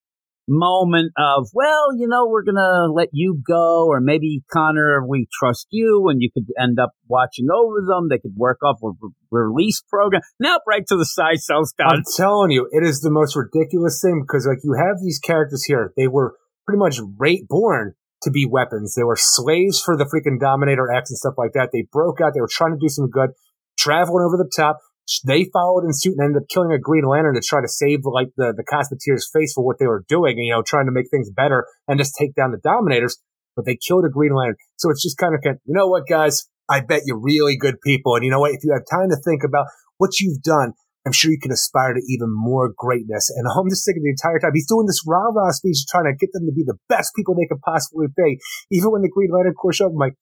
moment of, well, you know, we're going to let you go, or maybe Conner, we trust you, and you could end up watching over them. They could work off a release program. Now, right to the side cells. I'm telling you, it is the most ridiculous thing because, like, you have these characters here. They were pretty much right born to be weapons. They were slaves for the freaking Dominator X and stuff like that. They broke out. They were trying to do some good, traveling over the top they followed in suit and ended up killing a Green Lantern to try to save like the the Cosmeteers' face for what they were doing, and you know, trying to make things better and just take down the Dominators. But they killed a Green Lantern, so it's just kind of, you know what, guys? I bet you're really good people, and you know what? If you have time to think about what you've done, I'm sure you can aspire to even more greatness. And I'm just thinking the entire time he's doing this rah rah speech, trying to get them to be the best people they could possibly be. Even when the Green Lantern show up, I'm like,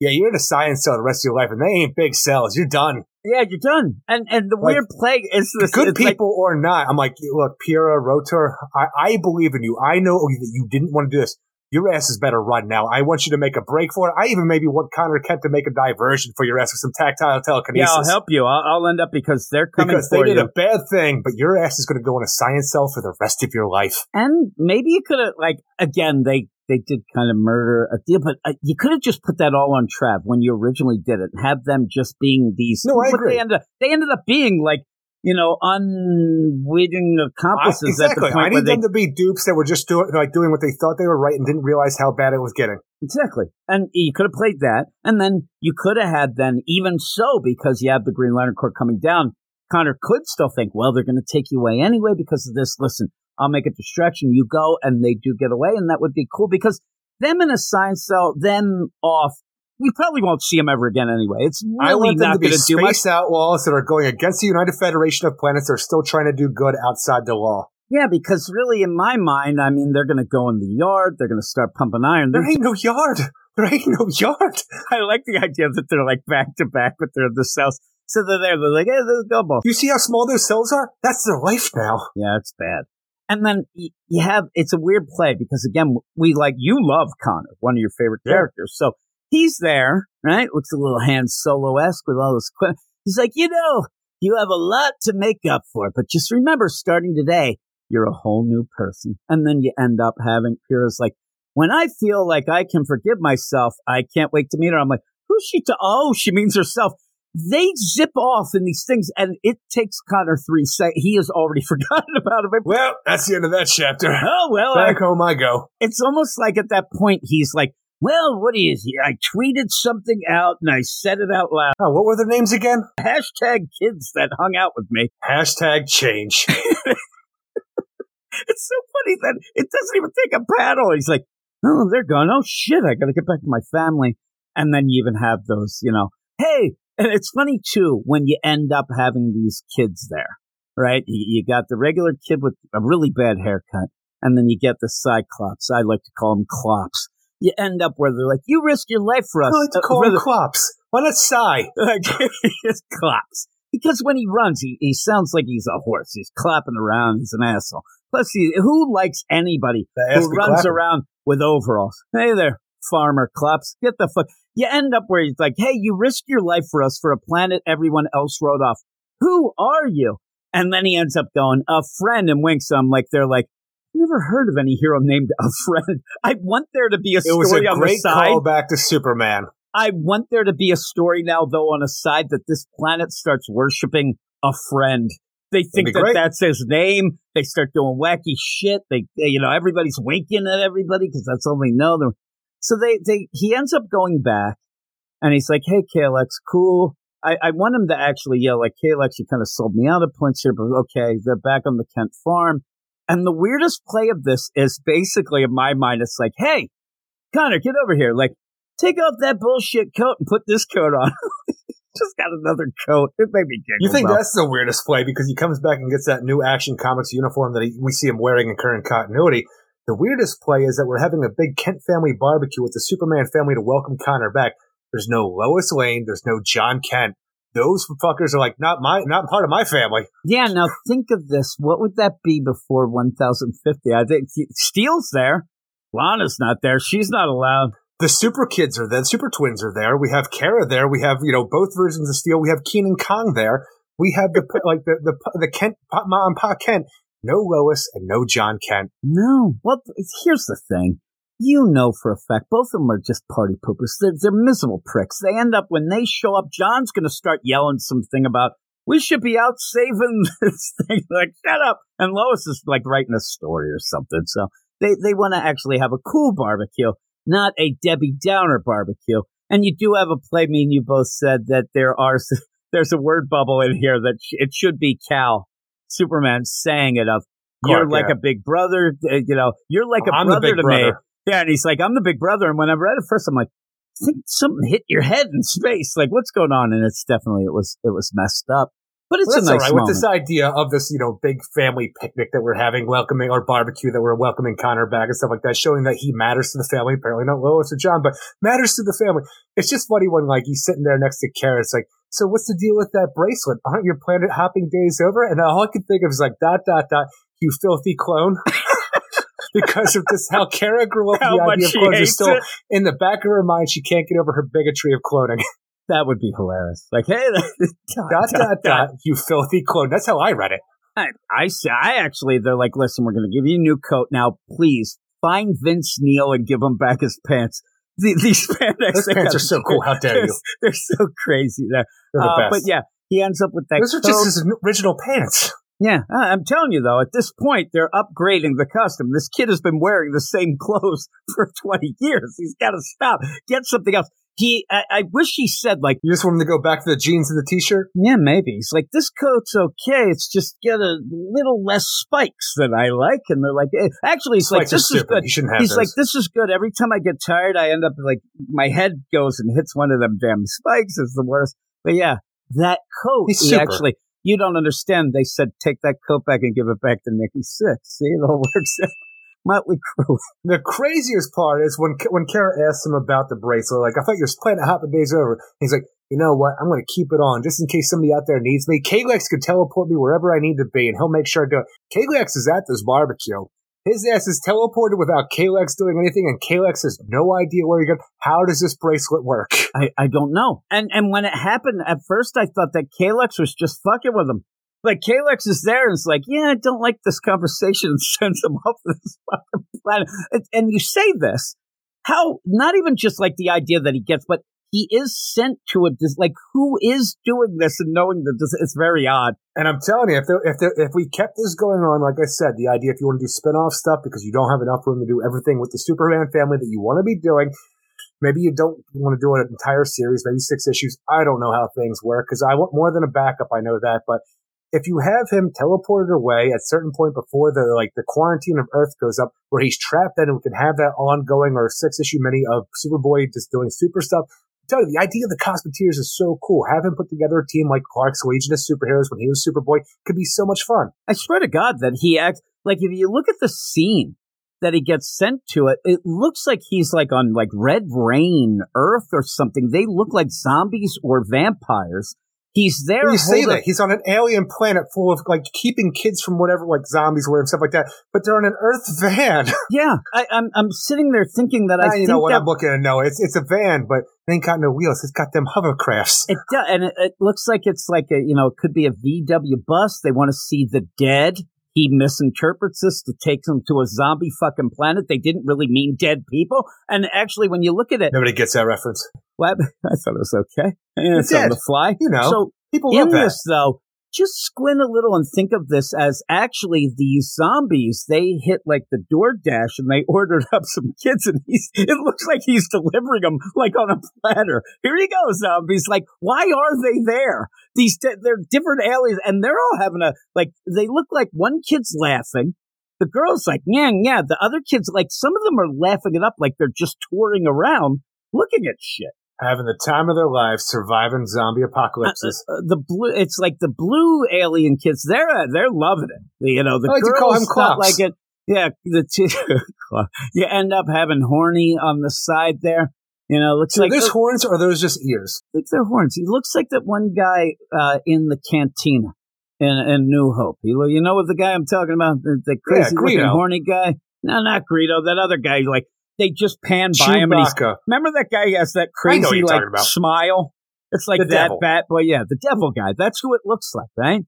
yeah, you're in a science cell the rest of your life, and they ain't big cells. You're done. Yeah, you're done. And and the like, weird plague is this good people like, or not. I'm like, look, Pyrrha, Rotor, I, I believe in you. I know that you didn't want to do this. your ass is better run now. I want you to make a break for it. I even maybe want Conner Kent to make a diversion for your ass with some tactile telekinesis. Yeah, I'll help you. I'll, I'll end up because they're coming because they did you. a bad thing, but your ass is going to go in a science cell for the rest of your life. and maybe you could have like again they they did kind of murder a deal, but uh, you could have just put that all on Trav when you originally did it and have them just being these. No, I agree. They ended up, they ended up being like you know unwitting I, accomplices exactly. at the point I need they them to be dupes that were just doing like doing what they thought they were right and didn't realize how bad it was getting. Exactly. And you could have played that. And then you could have had then, even so, because you have the Green Lantern Corps coming down, Conner could still think, well, they're going to take you away anyway because of this. Listen, I'll make a distraction. You go and they do get away. And that would be cool because them in a science cell, them off, we probably won't see them ever again anyway. It's I want them not to be going to do much. space outlaws that are going against the United Federation of Planets that are still trying to do good outside the law. Yeah, because really, in my mind, I mean, they're going to go in the yard. They're going to start pumping iron. There ain't no yard. There ain't no yard. I like the idea that they're like back to back, but they're in the cells. So they're there. They're like, hey, there's Gumbo. You see how small those cells are? That's their life now. Yeah, it's bad. And then you have, it's a weird play because again, we like, you love Conner, one of your favorite Yeah. characters. So he's there, right? Looks a little Han Solo-esque with all this. He's like, you know, you have a lot to make up for, but just remember starting today, you're a whole new person. And then you end up having Kira's like, when I feel like I can forgive myself, I can't wait to meet her. I'm like, who's she to? Oh, she means herself. They zip off in these things, and it takes Conner three seconds. He has already forgotten about it. Well, that's the end of that chapter. Oh well, I- Back home I go. it's almost like at that point he's like, "Well, what is he? I tweeted something out and I said it out loud. Oh, what were the names again? Hashtag kids that hung out with me." Hashtag change. It's so funny that it doesn't even take a paddle. He's like, "Oh, they're gone. Oh shit, I got to get back to my family." And then you even have those, you know, hey, and it's funny too when you end up having these kids there, right? You, you got the regular kid with a really bad haircut, and then you get the cyclops. I like to call them clops. You end up where they're like, "You risk your life for us." I like to Uh, call them rather- clops. Why not Cy? like just claps. Because when he runs, he, he sounds like he's a horse. He's clapping around. He's an asshole. Plus, he, who likes anybody who runs clapping. around with overalls? Hey there, farmer claps. Get the fuck. You end up where he's like, hey, you risked your life for us for a planet everyone else wrote off. Who are you? And then he ends up going, a friend, and winks. I'm like, they're like, never heard of any hero named a friend. I want there to be a It was story a on the great side. callback to Superman. I want there to be a story now, though, on a side that this planet starts worshiping a friend. They think that great. that's his name. They start doing wacky shit. They, they- you know, everybody's winking at everybody because that's all they know. They're- So they, they, he ends up going back, and he's like, "Hey, Kalex, cool." I, I want him to actually yell like, "Kalex, you kind of sold me out of points here, but okay, they're back on the Kent farm." And the weirdest play of this is basically, in my mind, it's like, "Hey, Conner, get over here!" Like take off that bullshit coat and put this coat on. Just got another coat. It made me giggle. You think though. that's the weirdest play because he comes back and gets that new Action Comics uniform that he, we see him wearing in current continuity. The weirdest play is that we're having a big Kent family barbecue with the Superman family to welcome Conner back. There's no Lois Lane. There's no Jon Kent. Those fuckers are like not my, not part of my family. Yeah, now think of this. What would that be before 1050? I think Steel's there. Lana's not there. She's not allowed. The Super Kids are there. The Super Twins are there. We have Kara there. We have you know both versions of Steel. We have Kenan Kong there. We have the like the the the Kent Pa- Ma and Pa Kent. No Lois and no Jon Kent. No. Well, here's the thing. You know for a fact both of them are just party poopers. They're, they're miserable pricks. They end up when they show up. Jon's going to start yelling something about we should be out saving this thing. Like shut up. And Lois is like writing a story or something. So they they want to actually have a cool barbecue, not a Debbie Downer barbecue. And you do have a play. Me and you both said that there are there's a word bubble in here that sh- it should be Cal Superman saying it of. You're like yeah. a big brother, uh, you know. You're like a I'm the brother to me. Yeah, and he's like, I'm the big brother. And when I read it first, I'm like, I think something hit your head in space. Like, what's going on? And it's definitely it was it was messed up. But it's Well, a that's nice all right. moment. With this idea of this, you know, big family picnic that we're having, welcoming or barbecue that we're welcoming Conner back and stuff like that, showing that he matters to the family. Apparently not Lois or Jon, but matters to the family. It's just funny when like he's sitting there next to Kara. It's like, so what's the deal with that bracelet? Aren't your planet hopping days over? And all I could think of is like dot dot dot. You filthy clone. because of this how Kara grew up. How the idea of clones is still it. in the back of her mind. She can't get over her bigotry of cloning. That would be hilarious. Like, hey, dot dot dot. You filthy clone. That's how I read it. I, I, say- I actually, they're like, listen, we're going to give you a new coat. Now, please find Vince Neil and give him back his pants. The, these spandex Those pants are so cool. How dare they're, you? They're so crazy there. They're the Uh, best. but yeah, he ends up with that Those are just his original pants. Yeah, I- I'm telling you though, at this point, they're upgrading the custom. This kid has been wearing the same clothes for 20 years. He's got to stop. Get something else. He, I, I wish he said like, You just want him to go back to the jeans and the t-shirt. yeah, maybe. He's like, this coat's okay. It's just get a little less spikes than I like. And they're like, eh. actually, he's like, Spikes are this is stupid. good. You shouldn't have He's those. like, this is good. Every time I get tired, I end up like, my head goes and hits one of them damn spikes. Is the worst. But yeah, that coat, He's he super. actually, you don't understand. They said, take that coat back and give it back to Nikki Sixx. See, it all works out. Motley Crue. The craziest part is when when Kara asks him about the bracelet. Like, I thought you were planning to hop the days over. He's like, you know what? I'm going to keep it on just in case somebody out there needs me. Kalex could teleport me wherever I need to be, and he'll make sure I do it. Kalex is at this barbecue. His ass is teleported without Kalex doing anything, and Kalex has no idea where he goes. How does this bracelet work? I, I don't know. And and when it happened, at first I thought that Kalex was just fucking with him. Like Kalex is there and it's like, yeah, I don't like this conversation and sends him off this fucking planet. And, you say this, how not even just like the idea that he gets, but he is sent to a like who is doing this and knowing that this it's very odd. And I'm telling you, if there, if there, if we kept this going on, like I said, the idea if you want to do spin-off stuff because you don't have enough room to do everything with the Superman family that you want to be doing, maybe you don't want to do an entire series, maybe six issues. I don't know how things work because I want more than a backup. I know that, but if you have him teleported away at certain point before the like the quarantine of Earth goes up, where he's trapped, then we can have that ongoing or six issue mini of Superboy just doing super stuff. Telling you, the idea of the Cosmeteers is so cool. Have him put together a team like Clark's Legion of Superheroes when he was Superboy could be so much fun. I swear to God that he acts like if you look at the scene that he gets sent to it, it looks like he's like on like Red Rain Earth or something. They look like zombies or vampires. He's there. you say that he's on an alien planet full of like keeping kids from whatever like zombies were and stuff like that, but they're on an Earth van. Yeah, I, I'm I'm sitting there thinking that I now think you know what that I'm looking at. No, it's it's a van, but it ain't got no wheels. It's got them hovercrafts. it does, and it, it looks like it's like a you know it could be a VW bus. They want to see the dead. He misinterprets this to take them to a zombie fucking planet. They didn't really mean dead people. And actually, when you look at it, Nobody gets that reference. Well, I thought it was okay. Yeah, It's on the fly. You know, So People in this, though, just squint a little and think of this as actually these zombies. They hit like the DoorDash and they ordered up some kids, and he's. It looks like he's delivering them like on a platter. Here you go, zombies. Like, why are they there? These they're different aliens, and they're all having a like. They look like one kid's laughing. The girl's like, yeah, yeah. The other kids, like, some of them are laughing it up like they're just touring around looking at shit. Having the time of their lives surviving zombie apocalypses. Uh, the blue it's like the blue alien kids they're uh, they're loving it you know the I like girls not like it yeah the two you end up having horny on the side there you know looks so like those horns or are those just ears? looks they're horns he looks like that one guy uh, in the cantina in, in New Hope you, know- you know what the guy I'm talking about the, the crazy looking Greedo. horny guy no not Greedo that other guy like they just pan by him Chewbacca. Remember that guy has that I crazy like smile? It's like The that devil. bat boy, yeah, the devil guy. That's who it looks like, right?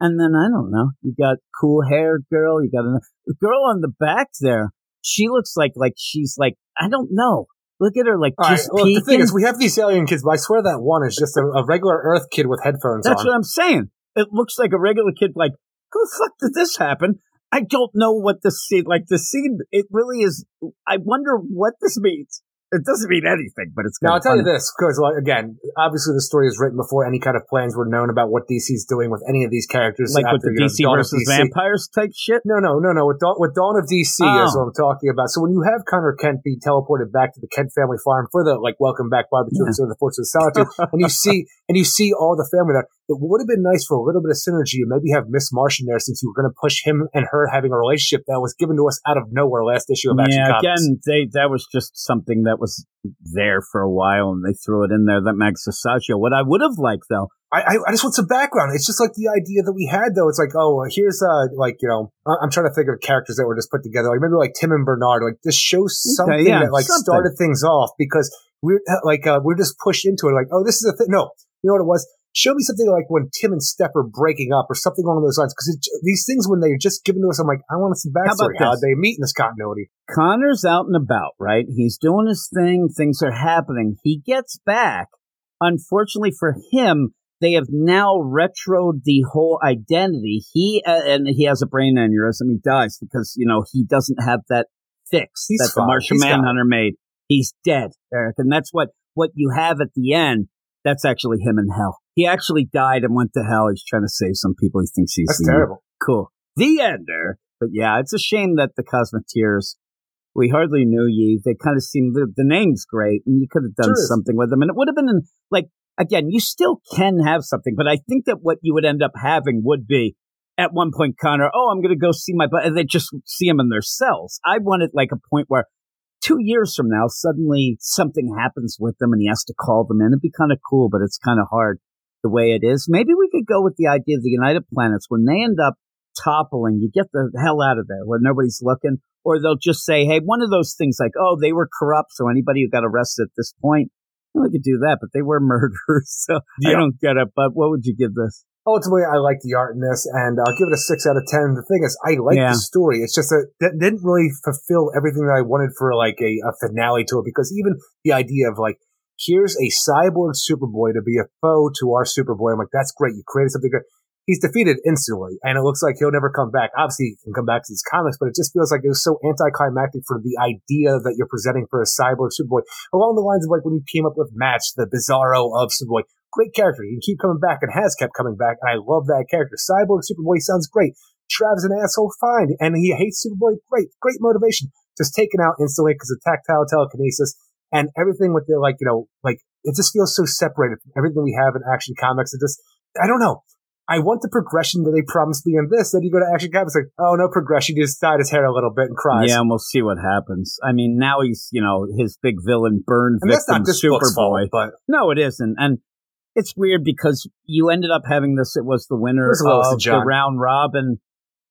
And then I don't know. You got cool haired girl. You got a the girl on the back there. She looks like like she's like I don't know. Look at her like All right. just Well, the thing is, we have these alien kids, but I swear that one is just a, a regular Earth kid with headphones That's on. what I'm saying. It looks like a regular kid. Like how the fuck did this happen? I don't know what the scene like. The scene. It really is. I wonder what this means. It doesn't mean anything, but it's. Now I'll tell you this because, like, again, obviously the story is written before any kind of plans were known about what DC's doing with any of these characters. like with after, the you know, DC Dawn versus DC. vampires type shit. No, no, no, no. With Dawn, with Dawn of DC Oh. is what I'm talking about. So when you have Conner Kent be teleported back to the Kent family farm for the like welcome back barbecue Yeah. and the Fortress of Solitude, and you see and you see all the family there, it would have been nice for a little bit of synergy and maybe have Miss Martian there since you were going to push him and her having a relationship that was given to us out of nowhere last issue of Action yeah, Comics. again, they that was just something that was there for a while, and they threw it in there. That Mags Visaggio. What I would have liked though, I, I, I just want some background. It's just like the idea that we had, though. It's like, oh, here's uh, like you know, I'm trying to think of characters that were just put together. Like maybe like Tim and Bernard. Like this shows something yeah, that like something. started things off because we're like uh, we're just pushed into it. Like, oh, this is a thing. No, you know what it was? Show me something like when Tim and Steph are breaking up or something along those lines. Because these things, when they're just given to us, I'm like, I want some How backstory. How this? they meet in this continuity? Conner's out and about, right? He's doing his thing. Things are happening. He gets back. Unfortunately for him, they have now retroed the whole identity. He uh, and he has a brain aneurysm. He dies because you know he doesn't have that fix He's that the fine. Martian He's got. Manhunter made. He's dead, Eric, and that's what what you have at the end. That's actually him in hell. He actually died and went to hell. He's trying to save some people. He thinks he's That's terrible. Cool. The ender. But yeah, it's a shame that the Cosmeteers, we hardly knew ye. They kind of seemed, the, the name's great, and you could have done something with them. And it would have been, like, again, you still can have something, but I think that what you would end up having would be at one point, Conner, oh, I'm going to go see my, but and they just see them in their cells. I wanted like a point where two years from now, suddenly something happens with them and he has to call them in. It'd be kind of cool, but it's kind of hard the way it is. Maybe we could go with the idea of the United Planets when they end up toppling, you get the hell out of there where nobody's looking, or they'll just say, hey, one of those things like, oh, they were corrupt, so anybody who got arrested at this point, well, we could do that, but they were murderers, so I don't get it. But what would you give this? Ultimately, I like the art in this, and I'll give it a six out of ten. The thing is, I like Yeah. the story. It's just that that didn't really fulfill everything that I wanted for like a, a finale to it. Because even the idea of like, here's a cyborg Superboy to be a foe to our Superboy, I'm like, that's great. You created something good. He's defeated instantly, and it looks like he'll never come back. Obviously, he can come back to these comics, but it just feels like it was so anticlimactic for the idea that you're presenting for a cyborg Superboy. Along the lines of like when you came up with Match, the Bizarro of Superboy great character. He can keep coming back and has kept coming back, and I love that character. Cyborg Superboy sounds great. Trav's an asshole, fine, and he hates Superboy, great, great motivation. Just taken out instantly because of tactile telekinesis and everything with the like, you know, like it just feels so separated from everything we have in Action Comics. It just, I don't know. I want the progression that they promised me in this. Then you go to Action Comics, like, oh no progression. He just dyed his hair a little bit and cries. Yeah, and we'll see what happens. I mean, now he's, you know, his big villain burn and that's victim, fault, Superboy. but No, it isn't. And it's weird because you ended up having this. It was the winner was of the round robin,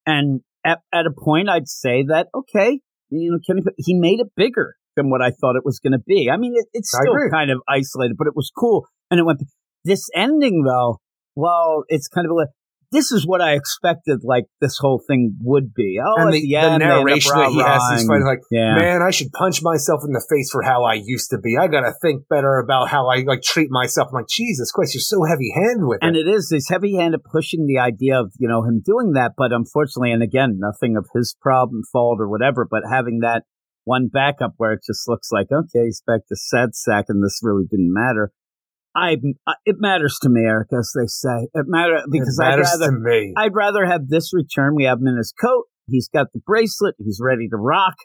and at, at a point, I'd say that okay, you know, Kenny, he made it bigger than what I thought it was going to be. I mean, it, it's still kind of isolated, but it was cool, and it went. This ending, though, well, it's kind of a. This is what I expected, like this whole thing would be. Oh, and the, the, the end, up narration that he has, he's rah-rahing. like, yeah. man, I should punch myself in the face for how I used to be. I gotta think better about how I like treat myself. I'm like, Jesus Christ, you're so heavy handed with it. And it. it is this heavy handed pushing the idea of, you know, him doing that. But unfortunately, and again, nothing of his problem, fault, or whatever, but having that one backup where it just looks like, okay, he's back to sad sack and this really didn't matter. I, it matters to me, Eric, as they say. It matter because it I'd rather, to me. I'd rather have this return. We have him in his coat. He's got the bracelet. He's ready to rock.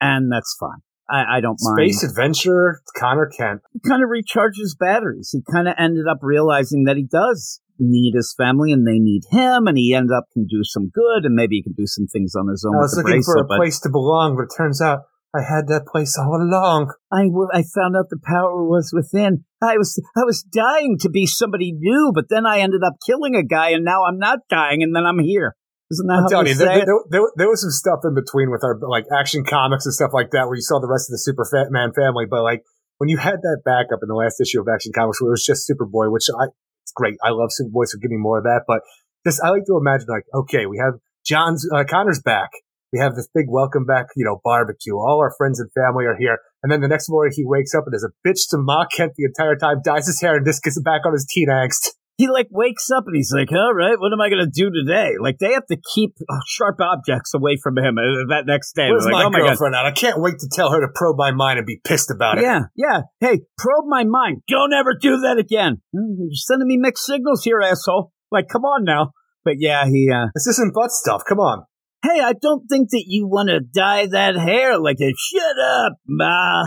And that's fine. I, I don't mind Space adventure, Conner Kent. he kind of recharges batteries. He kind of ended up realizing that he does need his family and they need him, and he ended up can do some good, and maybe he can do some things on his own. I was looking for a place to belong, but it turns out I had that place all along. I, w- I found out the power was within. I was I was dying to be somebody new, but then I ended up killing a guy, and now I'm not dying, and then I'm here. Isn't that I'm how telling you, there, there, there, there was some stuff in between with our like action comics and stuff like that, where you saw the rest of the Superman family. But like when you had that backup in the last issue of Action Comics, where it was just Superboy, which I it's great. I love Superboy, so give me more of that. But this, I like to imagine like, okay, we have John's uh, Conner's back. We have this big welcome back, you know, barbecue. All our friends and family are here. And then the next morning he wakes up and is a bitch to Ma Kent the entire time, dyes his hair, and just gets back on his teen angst. he like wakes up and he's like, "All right, what am I gonna do today?" Like they have to keep uh, sharp objects away from him uh, that next day. Where's my like, oh my god, girlfriend at? I can't wait to tell her to probe my mind and be pissed about it. Yeah, yeah. Hey, probe my mind. Don't ever do that again. Hmm, You're sending me mixed signals here, asshole. Like, come on now. But yeah, he, uh, This isn't butt stuff. Come on. Hey, I don't think that you want to dye that hair like a shut up, ma.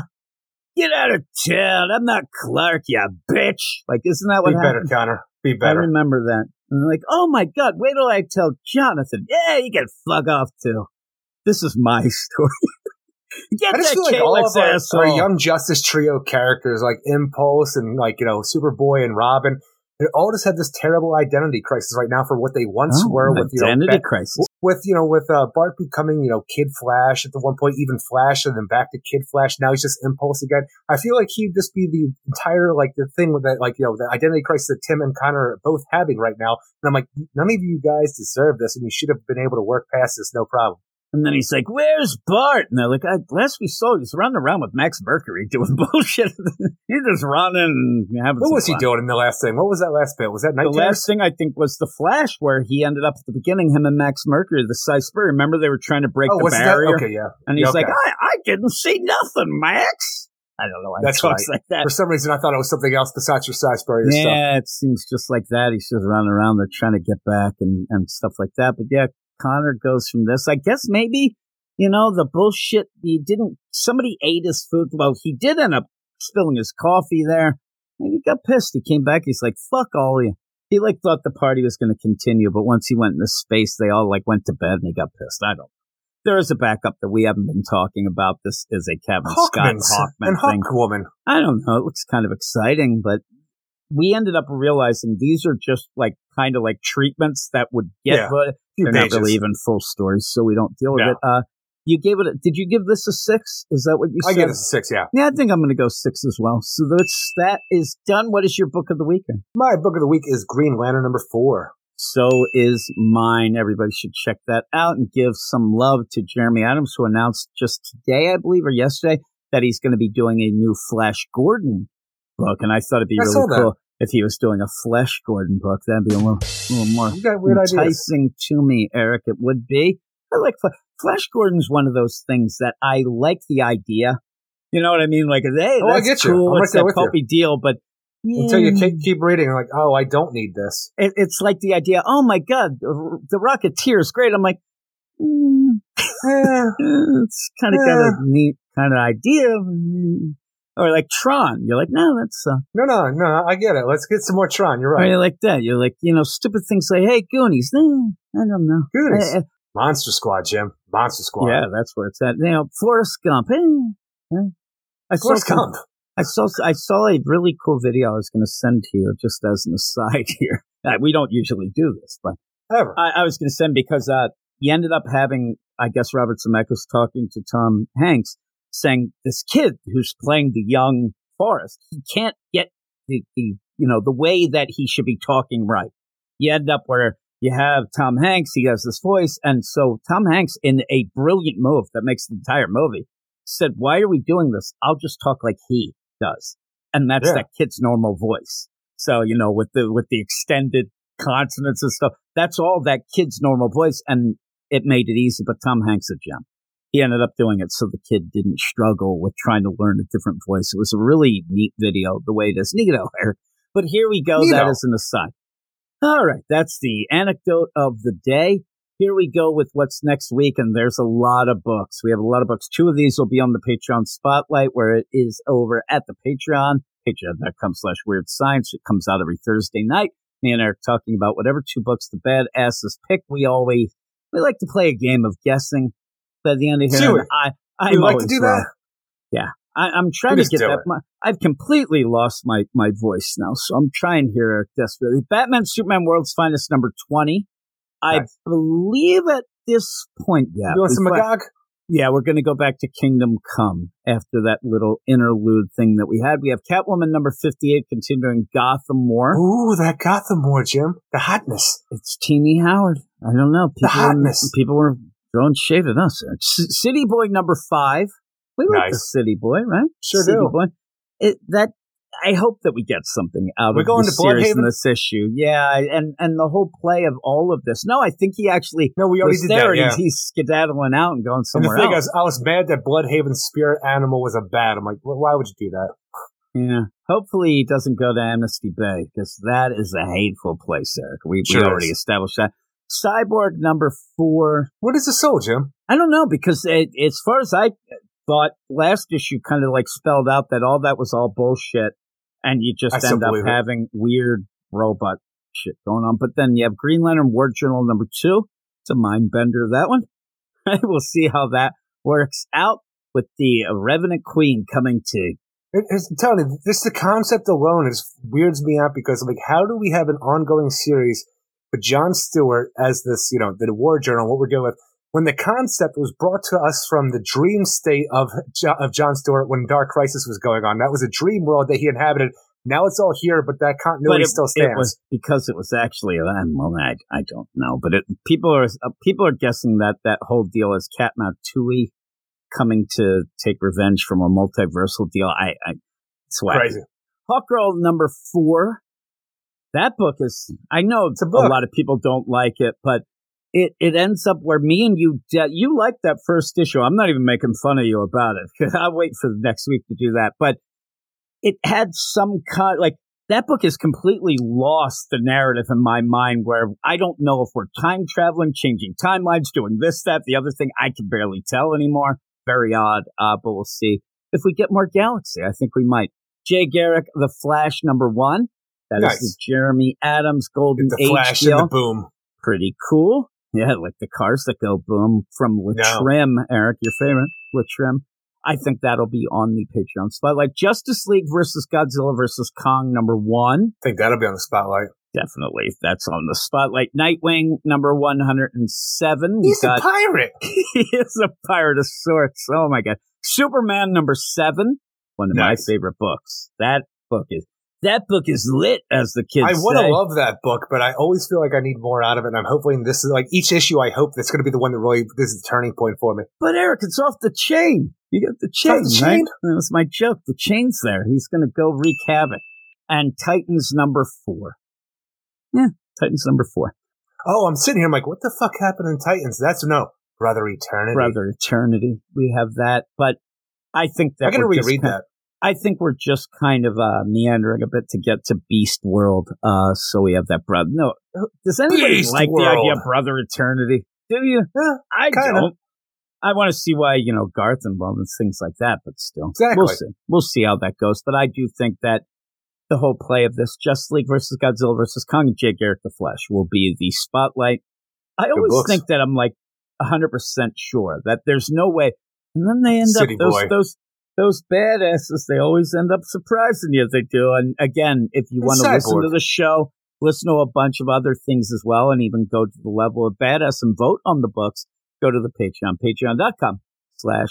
Get out of town. I'm not Clark, you bitch. Like, isn't that what Be better. Conner. Be better. I remember that. And they're like, oh my God, wait till I tell Jonathan. Yeah, you can fuck off too. This is my story. Get I just that feel like all of our, our Young Justice trio characters, like Impulse and like you know Superboy and Robin, they all just have this terrible identity crisis right now for what they once Oh, were. With you know, identity crisis. With you know with uh, Bart becoming you know Kid Flash at the one point, even Flash, and then back to Kid Flash. Now he's just Impulse again. I feel like he'd just be the entire like the thing with that like you know the identity crisis that Tim and Conner are both having right now. And I'm like, none of you guys deserve this, and you should have been able to work past this, no problem. And then he's like, "Where's Bart?" And they're like, I, "Last we saw, he's running around with Max Mercury doing bullshit. he's just running and having What was he doing in the last thing? What was that last bit? Was that Night The last thing I think was the Flash, where he ended up at the beginning. Him and Max Mercury, the Cy Spur. Remember, they were trying to break Oh, the was that? barrier, Okay, yeah. and he's Yeah, like. I, "I didn't see nothing, Max." I don't know. why he That's talks right. like that. For some reason, I thought it was something else besides your Salisbury stuff. Yeah, it seems just like that. He's just running around. They're trying to get back and, and stuff like that. But yeah, Conner goes from this. I guess maybe, you know, the bullshit, he didn't, somebody ate his food. Well, he did end up spilling his coffee there. Maybe he got pissed. He came back. He's like, fuck all you. He like thought the party was going to continue, but once he went into space, they all like went to bed and he got pissed. I don't. There is a backup that we haven't been talking about. This is a Kevin Scott Hawkmans Hawkman and thing. Hawkwoman. I don't know. It looks kind of exciting, but we ended up realizing these are just like kind of like treatments that would get, Yeah, but they're not really even full stories, so we don't deal with No. it. Uh, you gave it. A, did you give this a six? Is that what you I said? give this a six. Yeah, yeah, I think I'm going to go six as well. So that's that is done. What is your book of the week? my book of the week is Green Lantern number four. So is mine. Everybody should check that out and give some love to Jeremy Adams, who announced just today, I believe, or yesterday, that he's going to be doing a new Flash Gordon book. And I thought it'd be I really cool if he was doing a Flash Gordon book. That'd be a little, little more weird ideas. enticing to me, Eric. It would be. I like Flash. Flash Gordon's one of those things that I like the idea. You know what I mean? Like, hey, Oh, I that's get you. cool. I'm it's that with you. deal, but Until you mm, keep, keep reading, like, oh, I don't need this. it, it's like the idea. Oh my god, the, the Rocketeer is great. I'm like, mm, Eh, it's kind of got a neat kind of idea. Or like Tron, you're like, no, that's. Uh, no, no, no. I get it. Let's get some more Tron. You're or right. you like that. You're like, you know, stupid things like, hey, Goonies. Eh, I don't know. Goonies. Eh, eh, Monster Squad, Jim. Monster Squad. yeah, that's where it's at. You know, Forrest Gump. I saw Forrest some- Gump. I saw I saw a really cool video I was going to send to you just as an aside here. Uh, we don't usually do this, but Ever. I, I was going to send because uh, you ended up having, I guess, Robert Zemeckis talking to Tom Hanks, saying this kid who's playing the young Forrest, he can't get the, the you know the way that he should be talking right. You end up where you have Tom Hanks, he has this voice, and so Tom Hanks, in a brilliant move that makes the entire movie, said, "Why are we doing this? I'll just talk like he does," and that's Yeah. that kid's normal voice. So you know, with the with the extended consonants and stuff, that's all that kid's normal voice, and it made it easy. But Tom Hanks a gem. He ended up doing it so the kid didn't struggle with trying to learn a different voice. It was a really neat video, the way it is. Neato, Eric. But here we go. That Neato. is an aside. All right, that's the anecdote of the day. Here we go with what's next week, and there's a lot of books. We have a lot of books. Two of these will be on the Patreon Spotlight, where it is over at the Patreon, patreon.com slash weird science. It comes out every Thursday night. Me and Eric talking about whatever two books the badasses pick. We always, we like to play a game of guessing. By the end of here, we? I, You like to do wrong. that? Yeah. I, I'm trying to get that. My, I've completely lost my, my voice now, so I'm trying here desperately. Batman Superman World's Finest number 20. I believe at this point, yeah. you want some Magog? yeah, we're going to go back to Kingdom Come after that little interlude thing that we had. We have Catwoman number 58 continuing Gotham War. Ooh, that Gotham War, Jim. The hotness. It's Tini Howard. I don't know. The People, were, hotness. people were throwing shade at us. C- City Boy number five. We like the Nice. City Boy, right? Sure City do. Boy. It, that I hope that we get something out We're of going the to series in Blüdhaven? this issue. Yeah, and and the whole play of all of this. No, I think he actually No, we already did there. that. Yeah. and he's skedaddling out and going And the somewhere thing else. is, I was mad that Blüdhaven's spirit animal was a bat. I'm like, well, why would you do that? Yeah. Hopefully he doesn't go to Amnesty Bay because that is a hateful place, Eric. We, Sure we already is. established that. Cyborg number four. What is the soul, Jim? I don't know because it, as far as I, thought last issue kind of like spelled out that all that was all bullshit, and you just I end up believe it. having weird robot shit going on. But then you have Green Lantern War Journal number two. It's a mind bender, that one. we'll see how that works out with the Revenant Queen coming to. It, it's, I'm telling you, this the concept alone is weirds me out because like, how do we have an ongoing series with John Stewart as this, you know, the war journal, what we're dealing with, when the concept was brought to us from the dream state of of John Stewart when Dark Crisis was going on. That was a dream world that he inhabited. Now it's all here, but that continuity it, still stands. it was because it was actually. uh, Well, I, I don't know, but it, people are uh, people are guessing that that whole deal is Katma Tui coming to take revenge from a multiversal deal. I, I it's crazy. Hawkgirl number four. That book is, I know a book. lot of people don't like it, but it, it ends up where me and you, de- you like that first issue. I'm not even making fun of you about it because I'll wait for the next week to do that. But it had some kind, like that book has completely lost the narrative in my mind where I don't know if we're time traveling, changing timelines, doing this, that, the other thing. I can barely tell anymore. Very odd, uh, but we'll see. If we get more Galaxy, I think we might. Jay Garrick, The Flash, number one. That is Nice. the Jeremy Adams Golden the Age flash deal. and the boom. Pretty cool. Yeah, like the cars that go boom from L'Trimm, Eric, your favorite, L'Trimm. I think that'll be on the Patreon spotlight. Justice League versus Godzilla versus Kong, number one. I think that'll be on the spotlight. Definitely, that's on the spotlight. Nightwing, number 107. We He's a pirate. he is a pirate of sorts. Oh my god. Superman number seven, one of Nice. my favorite books. That book is that book is lit, as the kids I want to love that book, but I always feel like I need more out of it. And I'm hoping this is like each issue. I hope that's going to be the one that really this is the turning point for me. but Eric, it's off the chain. You got the chain, the right? chain? That was my joke. The chain's there. He's going to go wreak havoc. And Titans number four. Yeah, Titans number four. Oh, I'm sitting here. I'm like, what the fuck happened in Titans? That's no brother eternity. Brother Eternity. We have that, but I think that I got to reread that. I think we're just kind of uh, meandering a bit to get to Beast World. Uh, so we have that brother. No, does anybody Beast like the idea of Brother Eternity? Do you? Yeah, I kinda. don't. I want to see why you know Garth involved and things like that, but still, Exactly. we'll see. We'll see how that goes. But I do think that the whole play of this Justice League versus Godzilla versus Kong and Jay Garrick the Flesh will be the spotlight. I always think that I'm like hundred percent sure that there's no way, and then they end City up those boy. those those badasses. They always end up surprising you. They do. And again, if you want to listen to the show, listen to a bunch of other things as well, and even go to the level of badass and vote on the books. Go to the Patreon, patreon.com slash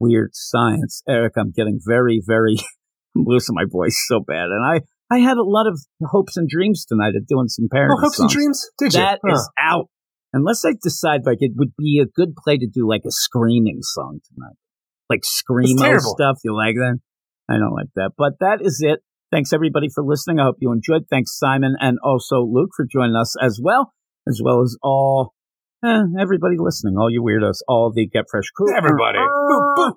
weird science. Eric, I'm getting very, very, I'm losing my voice so bad. And I, I had a lot of hopes and dreams tonight of doing some parody Oh, hopes and dreams. Did you? That is Huh. out. Unless I decide like it would be a good play to do like a screaming song tonight. Like screamo stuff. You like that? I don't like that. But that is it. Thanks everybody for listening. I hope you enjoyed. Thanks Simon and also Luke for joining us as well, as well as all eh, everybody listening, all you weirdos, all the Get Fresh crew. Everybody. Boop, boop.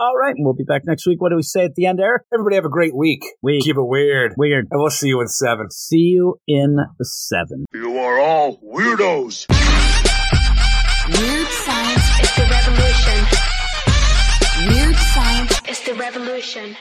All right, and we'll be back next week. What do we say at the end, Eric? Everybody have a great week. Week. Keep it weird. Weird. And we'll see you in seven. See you in seven. You are all weirdos. Weird science is the revolution. Weird science is the revolution.